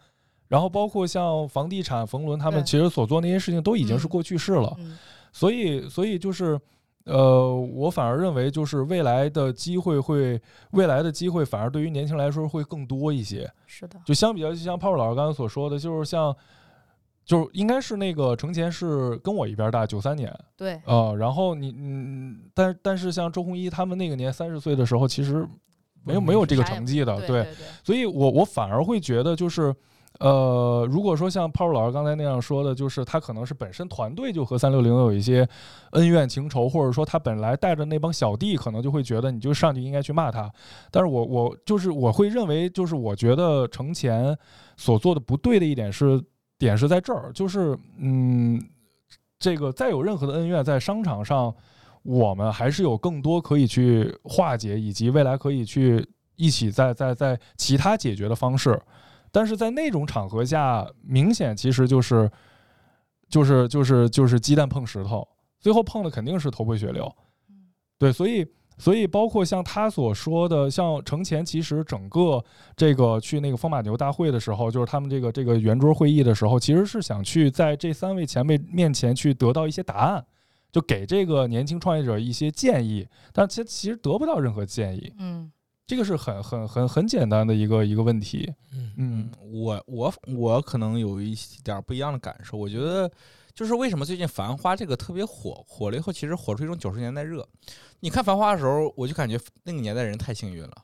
然后包括像房地产冯仑他们其实所做那些事情都已经是过去式了。所以，所以就是，呃，我反而认为，就是未来的机会会，未来的机会反而对于年轻来说会更多一些。是的，就相比较，就像泡泡老师刚才所说的，就是像，就是应该是那个程前是跟我一边大，九三年。对。呃，然后你，嗯，但但是像周鸿祎他们那个年三十岁的时候，其实没有没有这个成绩的，对。所以我我反而会觉得就是。呃，如果说像泡泡老师刚才那样说的，就是他可能是本身团队就和三六零有一些恩怨情仇，或者说他本来带着那帮小弟，可能就会觉得你就上去应该去骂他。但是我我就是我会认为，就是我觉得程前所做的不对的一点是点是在这儿，就是嗯，这个再有任何的恩怨在商场上，我们还是有更多可以去化解，以及未来可以去一起在在在其他解决的方式。但是在那种场合下，明显其实就是，就是就是就是鸡蛋碰石头，最后碰的肯定是头破血流。对，所以所以包括像他所说的，像程前其实整个这个去那个风马牛大会的时候，就是他们这个这个圆桌会议的时候，其实是想去在这三位前辈面前去得到一些答案，就给这个年轻创业者一些建议，但其实其实得不到任何建议。嗯。这个是很很很很简单的一个一个问题，嗯嗯，我我我可能有一点不一样的感受，我觉得就是为什么最近《繁花》这个特别火，火了以后其实火出一种九十年代热。你看《繁花》的时候，我就感觉那个年代人太幸运了，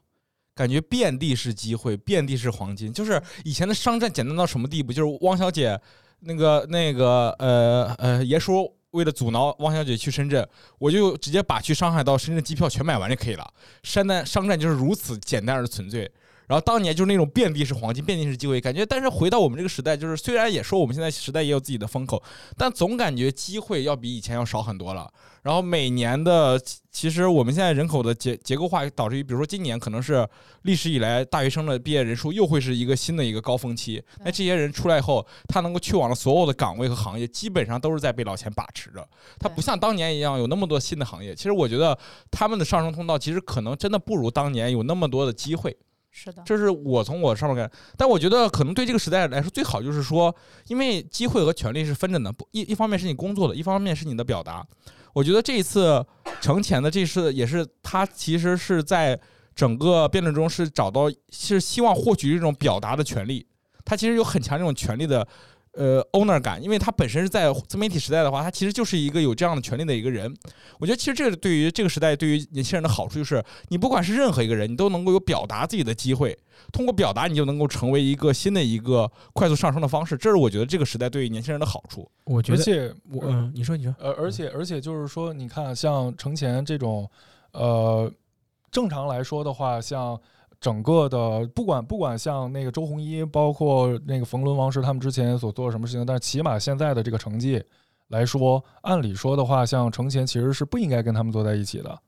感觉遍地是机会，遍地是黄金。就是以前的商战简单到什么地步？就是汪小姐那个那个呃呃爷叔。为了阻挠汪小姐去深圳，我就直接把去上海到深圳机票全买完就可以了。商战商战就是如此简单而纯粹。然后当年就是那种遍地是黄金，遍地是机会，感觉。但是回到我们这个时代，就是虽然也说我们现在时代也有自己的风口，但总感觉机会要比以前要少很多了。然后每年的，其实我们现在人口的结结构化导致于，比如说今年可能是历史以来大学生的毕业人数又会是一个新的一个高峰期。那这些人出来以后，他能够去往的所有的岗位和行业，基本上都是在被老钱把持着。他不像当年一样有那么多新的行业。其实我觉得他们的上升通道其实可能真的不如当年有那么多的机会。是的，这是我从我上面看，但我觉得可能对这个时代来说，最好就是说，因为机会和权利是分着的，不一一方面是你工作的，一方面是你的表达。我觉得这一次程前的这次也是他其实是在整个辩论中是找到是希望获取这种表达的权利，他其实有很强这种权利的。呃，owner 感，因为他本身是在自媒体时代的话，他其实就是一个有这样的权利的一个人。我觉得其实这个对于这个时代，对于年轻人的好处就是，你不管是任何一个人，你都能够有表达自己的机会。通过表达，你就能够成为一个新的一个快速上升的方式。这是我觉得这个时代对于年轻人的好处。我觉得，而且我，嗯，你说，你说，呃，而且，而且就是说，你看，像程前这种，呃，正常来说的话，像。整个的不管不管像那个周鸿祎，包括那个冯仑、王石他们之前所做什么事情，但是起码现在的这个成绩来说，按理说的话，像程前其实是不应该跟他们坐在一起的。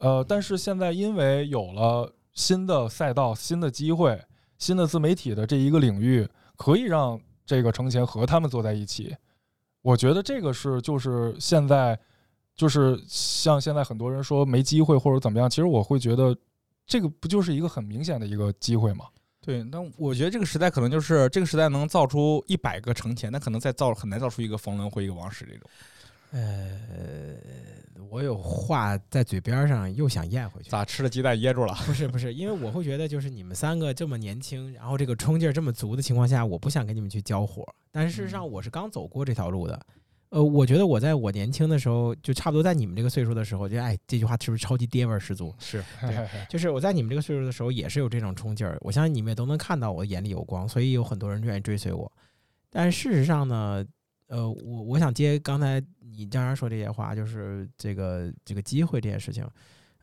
呃，但是现在因为有了新的赛道、新的机会、新的自媒体的这一个领域，可以让这个程前和他们坐在一起。我觉得这个是就是现在就是像现在很多人说没机会或者怎么样，其实我会觉得这个不就是一个很明显的一个机会吗？对，那我觉得这个时代可能就是这个时代能造出一百个成前，那可能再造很难造出一个冯仑或一个王石这种。呃，我有话在嘴边上，又想咽回去。咋吃了鸡蛋噎住了？不是不是，因为我会觉得，就是你们三个这么年轻，然后这个冲劲儿这么足的情况下，我不想跟你们去交火。但是事实上，我是刚走过这条路的。呃，我觉得我在我年轻的时候，就差不多在你们这个岁数的时候，就哎，这句话是不是超级爹味儿十足？是，就是我在你们这个岁数的时候，也是有这种冲劲儿。我相信你们也都能看到我眼里有光，所以有很多人愿意追随我。但事实上呢，呃，我我想接刚才你张然说这些话，就是这个这个机会这件事情，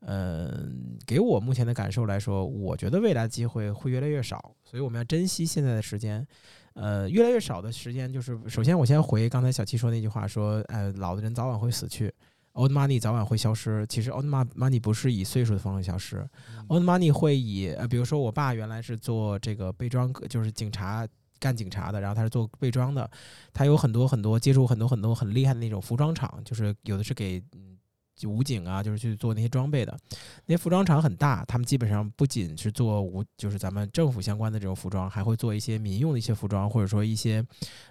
嗯，给我目前的感受来说，我觉得未来的机会会越来越少，所以我们要珍惜现在的时间。呃，越来越少的时间，就是首先我先回刚才小七说那句话，说，呃，老的人早晚会死去，old money 早晚会消失。其实 old money 不是以岁数的方式消失，old money 会以，呃，比如说我爸原来是做这个备装，就是警察干警察的，然后他是做备装的，他有很多很多接触很多很多很厉害的那种服装厂，就是有的是给。武警啊，就是去做那些装备的，那些服装厂很大，他们基本上不仅是做武，就是咱们政府相关的这种服装，还会做一些民用的一些服装，或者说一些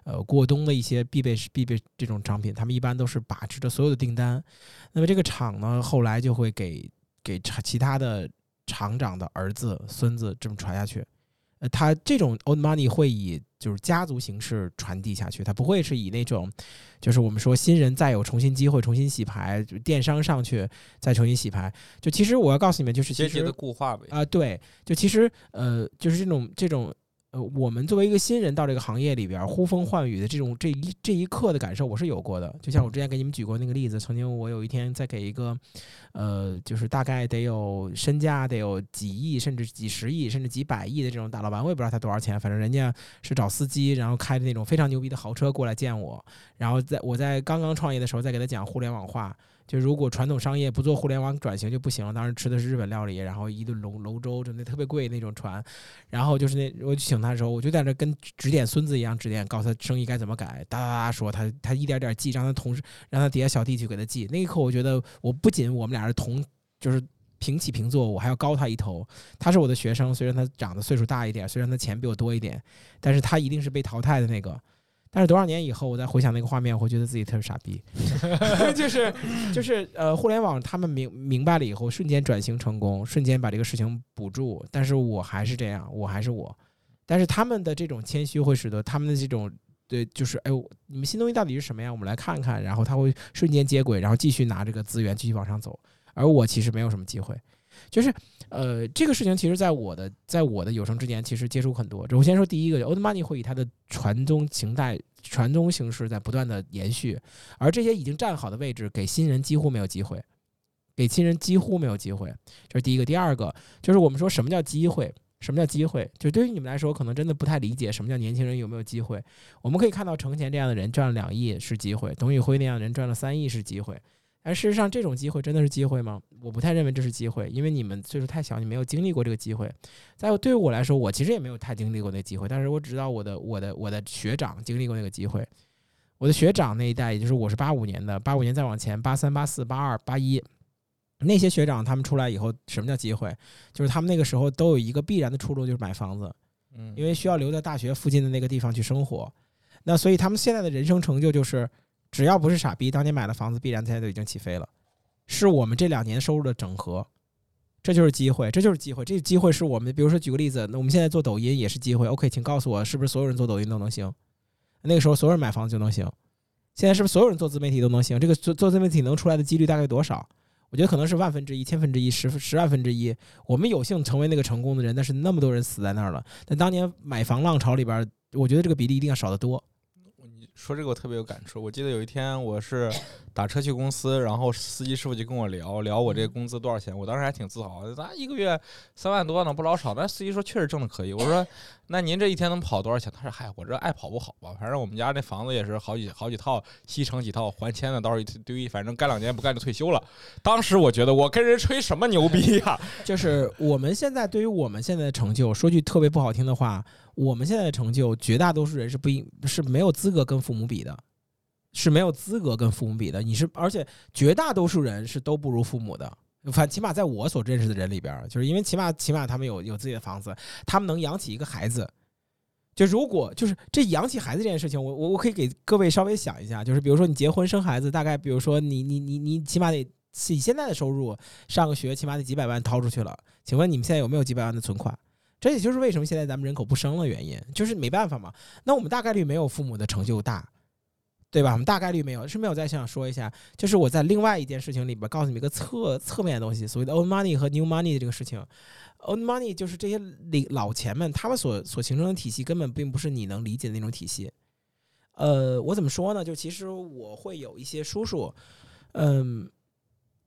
呃过冬的一些必备必备这种商品。他们一般都是把持着所有的订单。那么这个厂呢，后来就会给给其他的厂长的儿子、孙子这么传下去。呃，它这种 old money 会以就是家族形式传递下去，它不会是以那种，就是我们说新人再有重新机会、重新洗牌，就电商上去再重新洗牌。就其实我要告诉你们，就是阶级的固化呗。啊，对，就其实呃，就是这种这种。呃，我们作为一个新人到这个行业里边呼风唤雨的这种这一这一刻的感受，我是有过的。就像我之前给你们举过那个例子，曾经我有一天在给一个，呃，就是大概得有身价得有几亿，甚至几十亿，甚至几百亿的这种大老板，我也不知道他多少钱，反正人家是找司机，然后开着那种非常牛逼的豪车过来见我，然后在我在刚刚创业的时候，再给他讲互联网化。就如果传统商业不做互联网转型就不行了。当时吃的是日本料理，然后一顿龙龙舟，就那特别贵那种船。然后就是那我请他的时候，我就在那跟指点孙子一样指点，告诉他生意该怎么改。哒哒哒说他他一点点记，让他同事让他底下小弟去给他记。那一刻我觉得我不仅我们俩是同就是平起平坐，我还要高他一头。他是我的学生，虽然他长得岁数大一点，虽然他钱比我多一点，但是他一定是被淘汰的那个。但是多少年以后，我再回想那个画面，我会觉得自己特别傻逼，就是就是呃，互联网他们明明白了以后，瞬间转型成功，瞬间把这个事情补住。但是我还是这样，我还是我。但是他们的这种谦虚会使得他们的这种对，就是哎，你们新东西到底是什么呀？我们来看看。然后他会瞬间接轨，然后继续拿这个资源继续往上走。而我其实没有什么机会。就是，呃，这个事情其实，在我的在我的有生之年，其实接触很多。我先说第一个，Old Money 会以它的传宗形态、传宗形式在不断的延续，而这些已经站好的位置，给新人几乎没有机会，给新人几乎没有机会。这是第一个。第二个就是我们说什么叫机会？什么叫机会？就对于你们来说，可能真的不太理解什么叫年轻人有没有机会。我们可以看到程前这样的人赚了两亿是机会，董宇辉那样的人赚了三亿是机会。而事实上，这种机会真的是机会吗？我不太认为这是机会，因为你们岁数太小，你没有经历过这个机会。在对于我来说，我其实也没有太经历过那机会，但是我只知道我的我的我的学长经历过那个机会。我的学长那一代，也就是我是八五年的，八五年再往前，八三、八四、八二、八一，那些学长他们出来以后，什么叫机会？就是他们那个时候都有一个必然的出路，就是买房子，嗯，因为需要留在大学附近的那个地方去生活。那所以他们现在的人生成就就是。只要不是傻逼，当年买了房子，必然现在都已经起飞了。是我们这两年收入的整合，这就是机会，这就是机会。这个机会是我们，比如说举个例子，那我们现在做抖音也是机会。OK，请告诉我，是不是所有人做抖音都能行？那个时候所有人买房子就能行。现在是不是所有人做自媒体都能行？这个做做自媒体能出来的几率大概多少？我觉得可能是万分之一、千分之一、十十万分之一。我们有幸成为那个成功的人，但是那么多人死在那儿了。但当年买房浪潮里边，我觉得这个比例一定要少得多。说这个我特别有感触。我记得有一天我是打车去公司，然后司机师傅就跟我聊聊我这嗯个工资多少钱，我当时还挺自豪的，咱一个月三万多呢，不老少。但司机说确实挣的可以，我说 那您这一天能跑多少钱？他说嗨，我这爱跑不好吧，反正我们家那房子也是好几好几套，西城几套，还签的倒是一堆，反正干两年不干就退休了。当时我觉得我跟人吹什么牛逼呀、就是我们现在对于我们现在的成就，说句特别不好听的话，我们现在的成就，绝大多数人是不应是没有资格跟父母比的，是没有资格跟父母比的。你是，而且绝大多数人是都不如父母的。反起码在我所认识的人里边，就是因为起码起码他们有有自己的房子，他们能养起一个孩子。就如果就是这养起孩子这件事情，我我我可以给各位稍微想一下，就是比如说你结婚生孩子，大概比如说你你你你起码得以现在的收入上个学起码得几百万掏出去了，请问你们现在有没有几百万的存款？这也就是为什么现在咱们人口不生的原因，就是没办法嘛。那我们大概率没有父母的成就大，对吧？我们大概率没有。顺便我再想说一下，就是我在另外一件事情里边告诉你们一个侧侧面的东西，所谓的 old money 和 new money 的这个事情。old money 就是这些领老钱们他们所所形成的体系根本并不是你能理解的那种体系。呃，我怎么说呢？就其实我会有一些叔叔，嗯。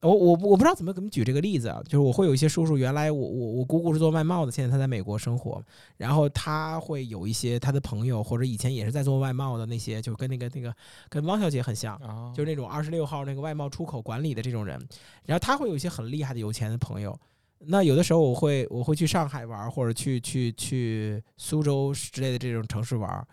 我我我不知道怎么怎么举这个例子啊，就是我会有一些叔叔，原来我我我姑姑是做外贸的，现在他在美国生活，然后他会有一些他的朋友或者以前也是在做外贸的那些，就跟那个那个跟汪小姐很像，啊就是那种二十六号那个外贸出口管理的这种人，然后他会有一些很厉害的有钱的朋友。那有的时候我会我会去上海玩，或者去去去苏州之类的这种城市玩，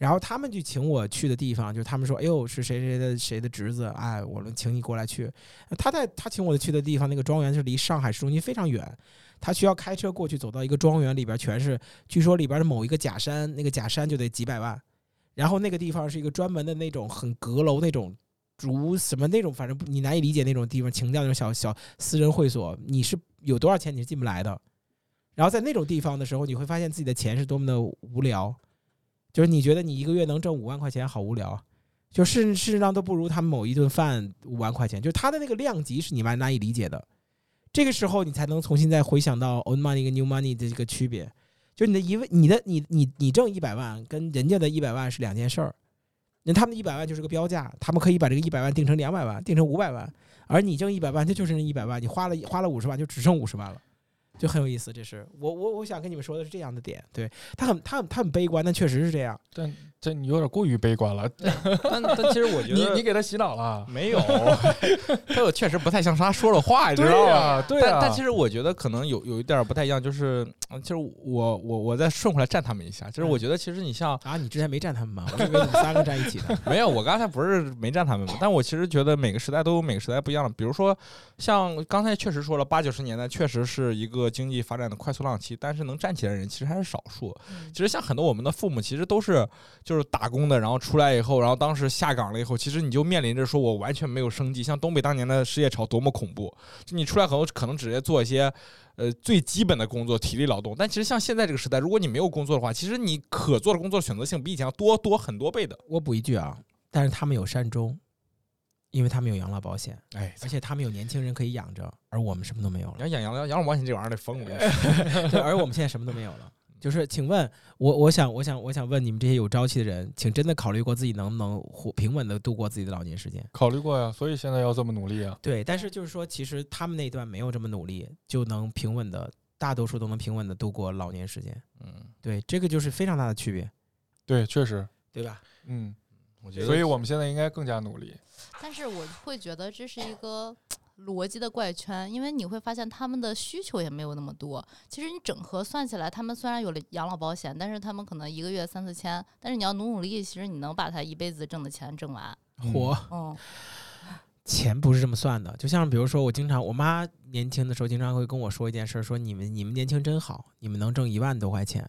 然后他们就请我去的地方，就他们说，哎呦是谁谁的谁的侄子，哎，我们请你过来去。他在他请我去的地方，那个庄园是离上海市中心非常远，他需要开车过去，走到一个庄园里边，全是据说里边的某一个假山，那个假山就得几百万。然后那个地方是一个专门的那种很阁楼那种竹什么那种，反正你难以理解那种地方，情调那种小小私人会所，你是有多少钱你是进不来的。然后在那种地方的时候，你会发现自己的钱是多么的无聊，就是你觉得你一个月能挣五万块钱，好无聊啊。就事事实上都不如他们某一顿饭五万块钱，就是他的那个量级是你蛮难以理解的。这个时候你才能重新再回想到 old money 跟 new money 的这个区别，就你的一万，你的你你你挣一百万跟人家的一百万是两件事儿。那他们的一百万就是个标价，他们可以把这个一百万定成两百万，定成五百万，而你挣一百万，它就是那一百万，你花了花了五十万，就只剩五十万了，就很有意思。这是我我我想跟你们说的是这样的点，对他很他很他很悲观，但确实是这样。但这你有点过于悲观了，但但其实我觉得你你给他洗脑了。没有，他有确实不太像他说的话，你知道吗？呀，对啊。但但其实我觉得可能有有一点不太一样，就是呃其实我我我再顺回来站他们一下，就是我觉得其实你像啊，你之前没站他们吗？我以为你们三个站一起的。没有，我刚才不是没站他们嘛，但我其实觉得每个时代都有每个时代不一样的，比如说像刚才确实说了，八九十年代确实是一个经济发展的快速浪期，但是能站起来的人其实还是少数。嗯其实像很多我们的父母，其实都是就是打工的，然后出来以后，然后当时下岗了以后，其实你就面临着说我完全没有生计。像东北当年的失业潮多么恐怖，就你出来后可能直接做一些呃最基本的工作，体力劳动。但其实像现在这个时代，如果你没有工作的话，其实你可做的工作选择性比以前要多多很多倍的。我补一句啊，但是他们有善终，因为他们有养老保险，哎，而且他们有年轻人可以养着，而我们什么都没有了你。要养养养老保险这玩意儿得疯，我跟你说。对，而我们现在什么都没有了。就是，请问我，我想，我想，我想问你们这些有朝气的人，请真的考虑过自己能不能活平稳的度过自己的老年时间？考虑过呀，所以现在要这么努力啊。对，但是就是说，其实他们那一段没有这么努力，就能平稳的，大多数都能平稳的度过老年时间。嗯，对，这个就是非常大的区别，对，确实，对吧？嗯，我觉得，所以我们现在应该更加努力。但是我会觉得这是一个逻辑的怪圈，因为你会发现他们的需求也没有那么多。其实你整合算起来，他们虽然有了养老保险，但是他们可能一个月三四千，但是你要努努力，其实你能把他一辈子挣的钱挣完。嗯活、嗯，钱不是这么算的，就像比如说，我经常我妈年轻的时候经常会跟我说一件事儿，说你们你们年轻真好，你们能挣一万多块钱。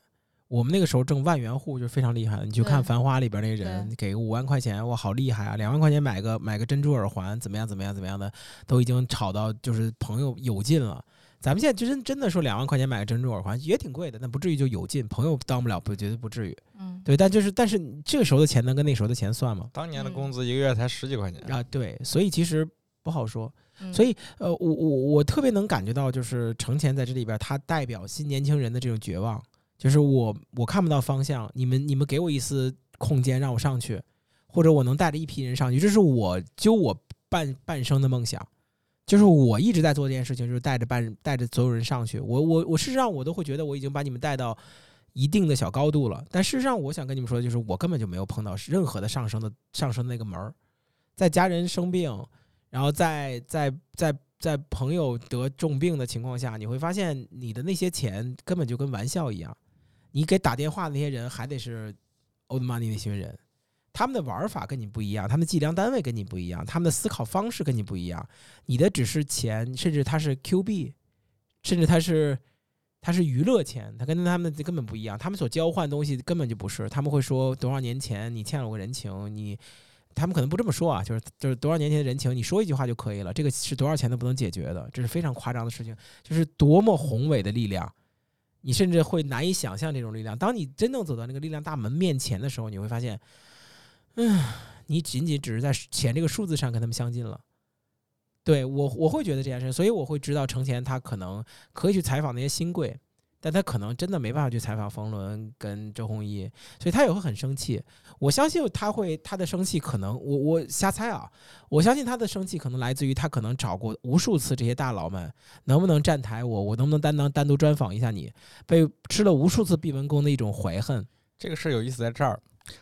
我们那个时候挣万元户就非常厉害了，你去看《繁花》里边那人，给个五万块钱，哇，好厉害啊！两万块钱买个买个珍珠耳环，怎么样怎么样怎么样的，都已经炒到就是朋友有劲了。咱们现在就真真的说两万块钱买个珍珠耳环也挺贵的，但不至于就有劲，朋友当不了，不绝对不至于。嗯，对，但就是但是这个时候的钱能跟那时候的钱算吗？当年的嗯工资一个月才十几块钱，啊，对，所以其实不好说。嗯所以呃，我我我特别能感觉到，就是程前在这里边，他代表新年轻人的这种绝望，就是我我看不到方向，你们你们给我一丝空间让我上去，或者我能带着一批人上去，这是我就我半半生的梦想。就是我一直在做这件事情，就是带着半带着所有人上去。我我我事实上我都会觉得我已经把你们带到一定的小高度了。但事实上，我想跟你们说的就是，我根本就没有碰到任何的上升的上升那个门儿。在家人生病，然后在在在在朋友得重病的情况下，你会发现你的那些钱根本就跟玩笑一样。你给打电话的那些人还得是 old money 那群人。他们的玩法跟你不一样，他们的计量单位跟你不一样，他们的思考方式跟你不一样。你的只是钱，甚至它是 Q 币，甚至它是它是娱乐钱，它跟他们根本不一样。他们所交换东西根本就不是。他们会说多少年前你欠了我个人情，你他们可能不这么说啊，就是就是多少年前的人情，你说一句话就可以了。这个是多少钱都不能解决的，这是非常夸张的事情，就是多么宏伟的力量，你甚至会难以想象这种力量。当你真正走到那个力量大门面前的时候，你会发现。嗯，你仅仅只是在钱这个数字上跟他们相近了，对我我会觉得这件事，所以我会知道程前他可能可以去采访那些新贵，但他可能真的没办法去采访冯仑跟周鸿祎，所以他也会很生气。我相信他会他的生气可能我我瞎猜啊，我相信他的生气可能来自于他可能找过无数次这些大佬们能不能站台我，我能不能担当单独专访一下你，被吃了无数次闭门羹的一种怀恨。这个事儿有意思在这儿。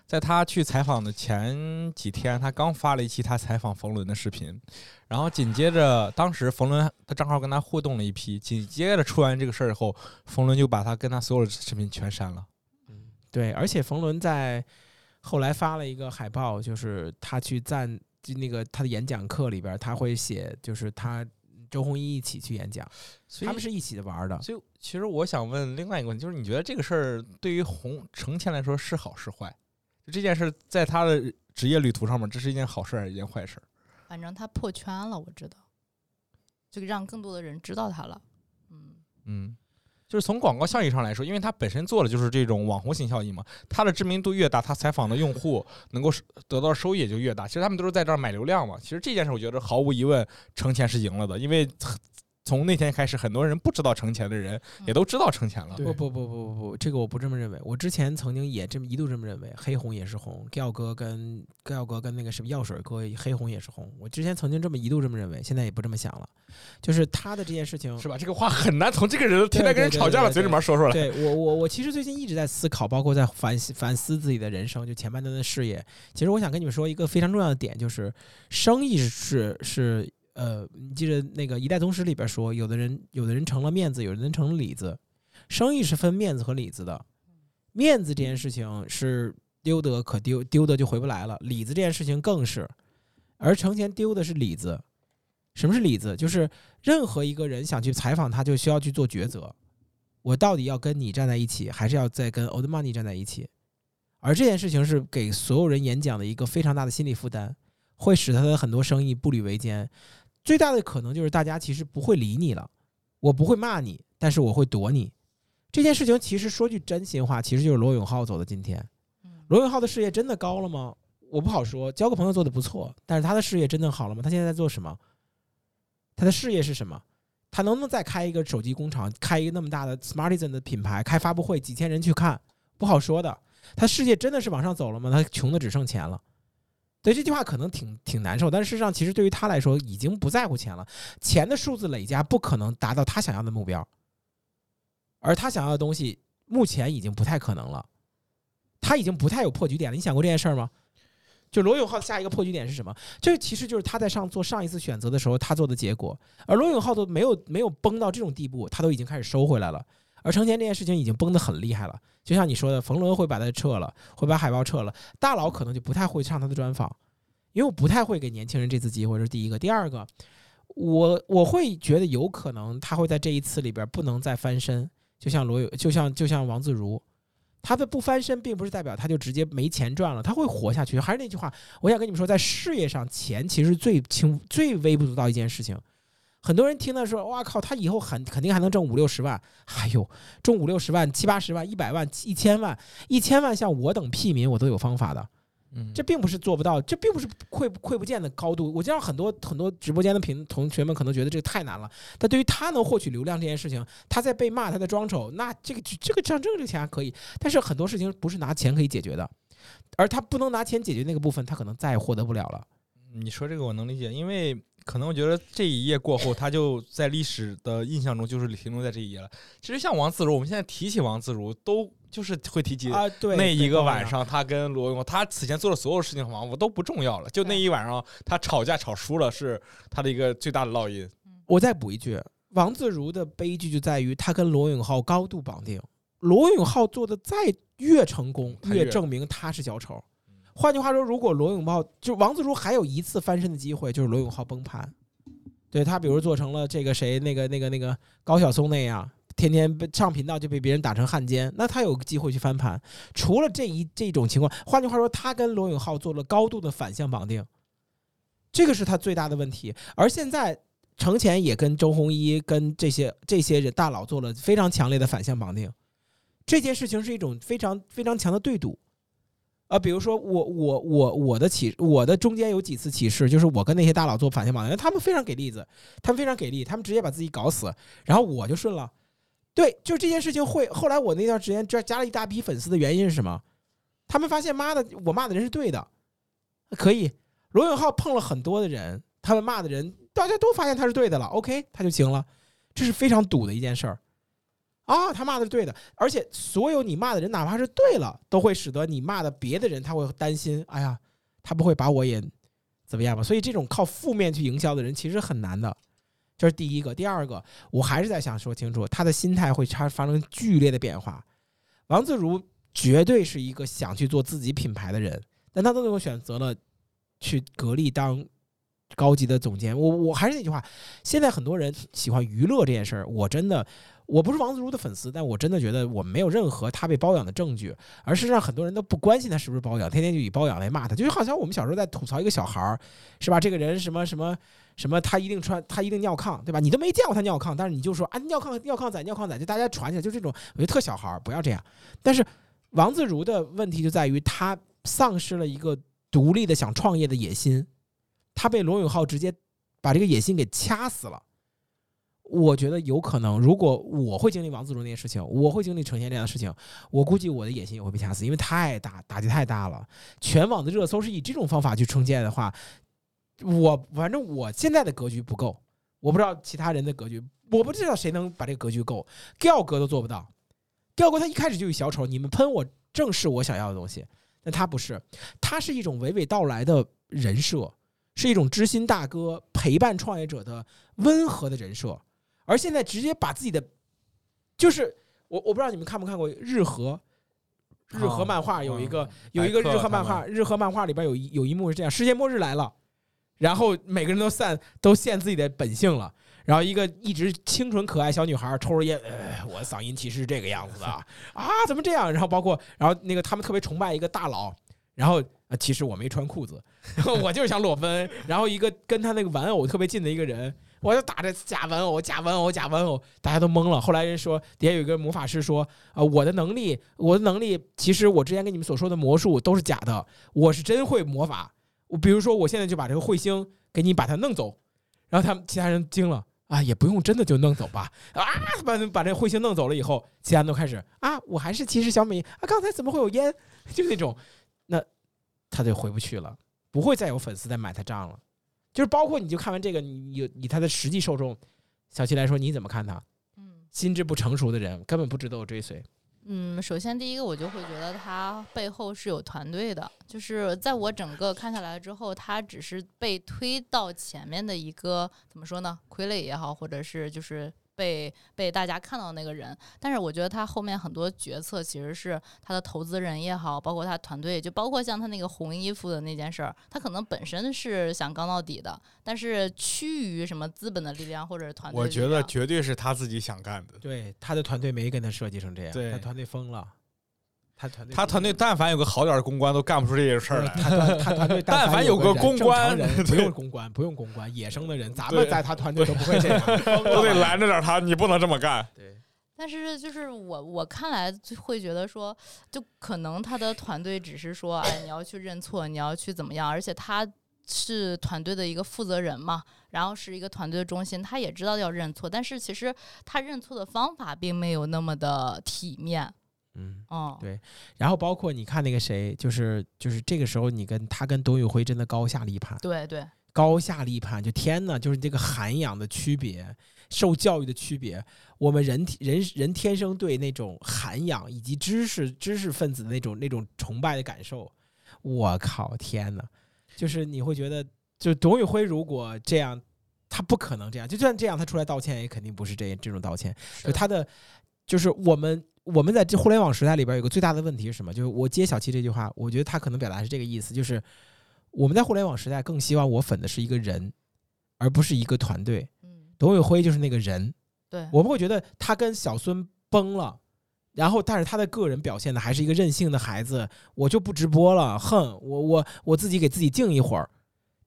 在他去采访的前几天，他刚发了一期他采访冯仑的视频，然后紧接着，当时冯仑的账号跟他互动了一批，紧接着出完这个事儿以后，冯仑就把他跟他所有的视频全删了。嗯，对，而且冯仑在后来发了一个海报，就是他去赞就那个他的演讲课里边，他会写就是他周鸿祎一起去演讲，他们是一起的玩的。所以，其实我想问另外一个问题，就是你觉得这个事儿对于红程前来说是好是坏？这件事在他的职业旅途上面，这是一件好事还是一件坏事？反正他破圈了，我知道，就让更多的人知道他了。嗯嗯，就是从广告效益上来说，因为他本身做的就是这种网红型效益嘛，他的知名度越大，他采访的用户能够得到收益也就越大。其实他们都是在这儿买流量嘛。其实这件事，我觉得毫无疑问，程前是赢了的，因为。从那天开始，很多人不知道程前的人也都知道程前了。不不不不不不，这个我不这么认为。我之前曾经也这么一度这么认为，黑红也是红，耀哥跟耀哥跟那个什么药水哥，黑红也是红。我之前曾经这么一度这么认为，现在也不这么想了。就是他的这件事情，是吧？这个话很难从这个人天天跟人吵架的嘴里面说出来。对我我我其实最近一直在思考，包括在反反思自己的人生，就前半段的事业。其实我想跟你们说一个非常重要的点，就是生意是是。呃，你记得那个《一代宗师》里边说，有的人有的人成了面子，有的人成了里子。生意是分面子和里子的，面子这件事情是丢得可丢，丢的就回不来了。里子这件事情更是，而程前丢的是里子。什么是里子？就是任何一个人想去采访他，就需要去做抉择：我到底要跟你站在一起，还是要再跟 Old Money 站在一起？而这件事情是给所有人演讲的一个非常大的心理负担，会使他的很多生意步履维艰。最大的可能就是大家其实不会理你了，我不会骂你，但是我会躲你。这件事情其实说句真心话，其实就是罗永浩走的今天。罗永浩的事业真的高了吗？我不好说。交个朋友做的不错，但是他的事业真的好了吗？他现在在做什么？他的事业是什么？他能不能再开一个手机工厂，开一个那么大的 Smartisan 的品牌，开发布会，几千人去看？不好说的。他事业真的是往上走了吗？他穷的只剩钱了。所以这句话可能挺挺难受，但是事实上，其实对于他来说，已经不在乎钱了。钱的数字累加不可能达到他想要的目标，而他想要的东西目前已经不太可能了。他已经不太有破局点了。你想过这件事儿吗？就罗永浩下一个破局点是什么？这其实就是他在上做上一次选择的时候他做的结果。而罗永浩都没有没有崩到这种地步，他都已经开始收回来了。而成前这件事情已经崩得很厉害了。就像你说的，冯仑会把他撤了，会把海报撤了，大佬可能就不太会上他的专访，因为我不太会给年轻人这次机会，这是第一个。第二个，我我会觉得有可能他会在这一次里边不能再翻身，就像罗有，就像就像王自如，他的不翻身并不是代表他就直接没钱赚了，他会活下去。还是那句话，我想跟你们说，在事业上，钱其实最轻最微不足道一件事情。很多人听到说，哇靠，他以后很肯定还能挣五六十万，哎呦，挣五六十万、七八十万、一百万、一千万、一千万，像我等屁民，我都有方法的。嗯，这并不是做不到，这并不是窥窥不见的高度。我知道很多很多直播间的评同学们可能觉得这个太难了，但对于他能获取流量这件事情，他在被骂，他在装丑，那这个这个挣这个钱还可以，但是很多事情不是拿钱可以解决的，而他不能拿钱解决那个部分，他可能再也获得不了了。你说这个我能理解，因为可能我觉得这一页过后，他就在历史的印象中就是停留在这一页了。其实像王自如，我们现在提起王自如，都就是会提及啊，对，那一个晚，上他跟罗永浩，他此前做的所有事情，好像都不重要了，就那一晚上他吵架吵输了，是他的一个最大的烙印。我再补一句，王自如的悲剧就在于他跟罗永浩高度绑定，罗永浩做的再越成功，越证明他是小丑。换句话说，如果罗永浩就王自如还有一次翻身的机会，就是罗永浩崩盘。对他，比如做成了这个谁那个那个那个高晓松那样，天天被上频道就被别人打成汉奸，那他有机会去翻盘。除了这一这种情况，换句话说，他跟罗永浩做了高度的反向绑定，这个是他最大的问题。而现在程前也跟周鸿祎跟这些这些人大佬做了非常强烈的反向绑定，这件事情是一种非常非常强的对赌。啊，比如说我我我我的启我的中间有几次启示，就是我跟那些大佬做反向绑定，他们非常给例子，他们非常给力，他们直接把自己搞死，然后我就顺了。对，就这件事情会后来我那段时间加加了一大批粉丝的原因是什么？他们发现妈的，我骂的人是对的，可以。罗永浩碰了很多的人，他们骂的人，大家都发现他是对的了，OK，他就行了，这是非常赌的一件事儿。啊，他骂的是对的，而且所有你骂的人，哪怕是对了，都会使得你骂的别的人他会担心，哎呀，他不会把我也怎么样吧？所以这种靠负面去营销的人其实很难的，这是第一个。第二个，我还是在想说清楚，他的心态会发发生剧烈的变化。王自如绝对是一个想去做自己品牌的人，但他最后选择了去格力当高级的总监。我我还是那句话，现在很多人喜欢娱乐这件事儿，我真的。我不是王自如的粉丝，但我真的觉得我没有任何他被包养的证据，而事实上很多人都不关心他是不是包养，天天就以包养来骂他，就好像我们小时候在吐槽一个小孩儿，是吧？这个人什么什么什么，他一定穿，他一定尿炕，对吧？你都没见过他尿炕，但是你就说啊，尿炕尿炕仔尿炕仔，就大家传起来，就这种，我觉得特小孩儿，不要这样。但是王自如的问题就在于他丧失了一个独立的想创业的野心，他被罗永浩直接把这个野心给掐死了。我觉得有可能，如果我会经历王自如那件事情，我会经历呈现这样的事情，我估计我的野心也会被掐死，因为太大打击太大了。全网的热搜是以这种方法去呈现的话，我反正我现在的格局不够，我不知道其他人的格局，我不知道谁能把这个格局够，Giao 哥都做不到。Giao 哥他一开始就以小丑，你们喷我正是我想要的东西，但他不是，他是一种娓娓道来的人设，是一种知心大哥陪伴创业者的温和的人设。而现在直接把自己的，就是我我不知道你们看没看过日和，日和漫画有一个有一个日和漫画，日和漫画里边有一有一幕是这样：世界末日来了，然后每个人都散都现自己的本性了，然后一个一直清纯可爱小女孩抽着烟，呃，我嗓音其实是这个样子的啊，怎么这样？然后包括然后那个他们特别崇拜一个大佬，然后呃其实我没穿裤子，我就是想裸奔，然后一个跟他那个玩偶特别近的一个人。我就打着假玩偶，假玩偶，假玩偶，大家都懵了。后来人说，底下有一个魔法师说：“啊，我的能力，我的能力，其实我之前跟你们所说的魔术都是假的，我是真会魔法。我比如说，我现在就把这个彗星给你把它弄走。”然后他们其他人惊了啊，也不用真的就弄走吧？啊，把把这彗星弄走了以后，其他人都开始啊，我还是其实小米啊，刚才怎么会有烟？就那种，那他就回不去了，不会再有粉丝再买他账了。就是包括你就看完这个，你有以他的实际受众小七来说，你怎么看他？嗯心智不成熟的人根本不值得我追随。嗯，首先第一个我就会觉得他背后是有团队的，就是在我整个看下来之后，他只是被推到前面的一个怎么说呢，傀儡也好，或者是就是。被被大家看到那个人，但是我觉得他后面很多决策其实是他的投资人也好，包括他团队，就包括像他那个红衣服的那件事儿，他可能本身是想刚到底的，但是趋于什么资本的力量或者团队，我觉得绝对是他自己想干的。对，他的团队没跟他设计成这样，他团队疯了。他团队，他团队但凡有个好点的公关，都干不出这些事儿来。他团他团队但凡有个公关人 不用公关，不用公关，野生的人，咱们在他团队都不会这样，都得拦着点他，你不能这么干。对，但是就是我我看来就会觉得说，就可能他的团队只是说，哎，你要去认错，你要去怎么样，而且他是团队的一个负责人嘛，然后是一个团队的中心，他也知道要认错，但是其实他认错的方法并没有那么的体面。嗯。哦，对。然后包括你看那个谁，就是就是这个时候，你跟他跟董宇辉真的高下立判，对对，高下立判，就天呐，就是这个涵养的区别，受教育的区别，我们人人人天生对那种涵养以及知识知识分子的那种那种崇拜的感受，我靠，天呐，就是你会觉得，就董宇辉如果这样，他不可能这样，就算这样，他出来道歉也肯定不是这这种道歉，就他的，就是我们我们在这互联网时代里边有个最大的问题是什么？就是我接小七这句话，我觉得他可能表达是这个意思，就是我们在互联网时代更希望我粉的是一个人，而不是一个团队。嗯，董宇辉就是那个人，对，我们会觉得他跟小孙崩了。然后，但是他的个人表现的还是一个任性的孩子，我就不直播了，哼，我我我自己给自己静一会儿。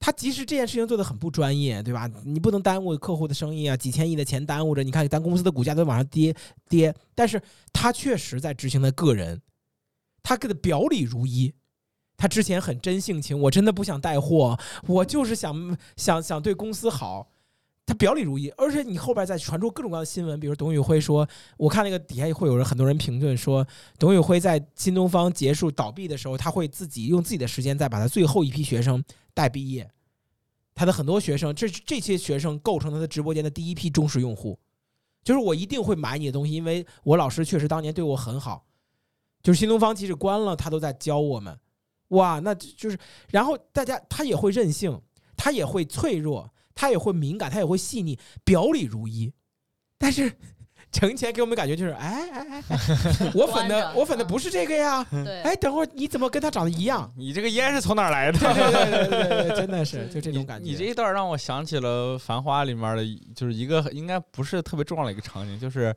他即使这件事情做的很不专业，对吧？你不能耽误客户的生意啊，几千亿的钱耽误着，你看咱公司的股价都往上跌跌。但是他确实在执行他个人，他给的表里如一。他之前很真性情，我真的不想带货，我就是想想想对公司好。他表里如一，而且你后边再传出各种各样的新闻，比如董宇辉说，我看那个底下会有人很多人评论说，董宇辉在新东方结束倒闭的时候，他会自己用自己的时间再把他最后一批学生待毕业。他的很多学生，这这些学生构成他的直播间的第一批忠实用户，就是我一定会买你的东西，因为我老师确实当年对我很好。就是新东方即使关了，他都在教我们。哇，那就是，然后大家他也会任性，他也会脆弱。他也会敏感，他也会细腻，表里如一。但是程前给我们感觉就是，哎哎哎，我粉的我粉的不是这个呀。对，哎，等会儿你怎么跟他长得一样？你这个烟是从哪儿来的？对对对对对对，真的是 就这种感觉。你这一段让我想起了《繁花》里面的，就是一个应该不是特别重要的一个场景，就是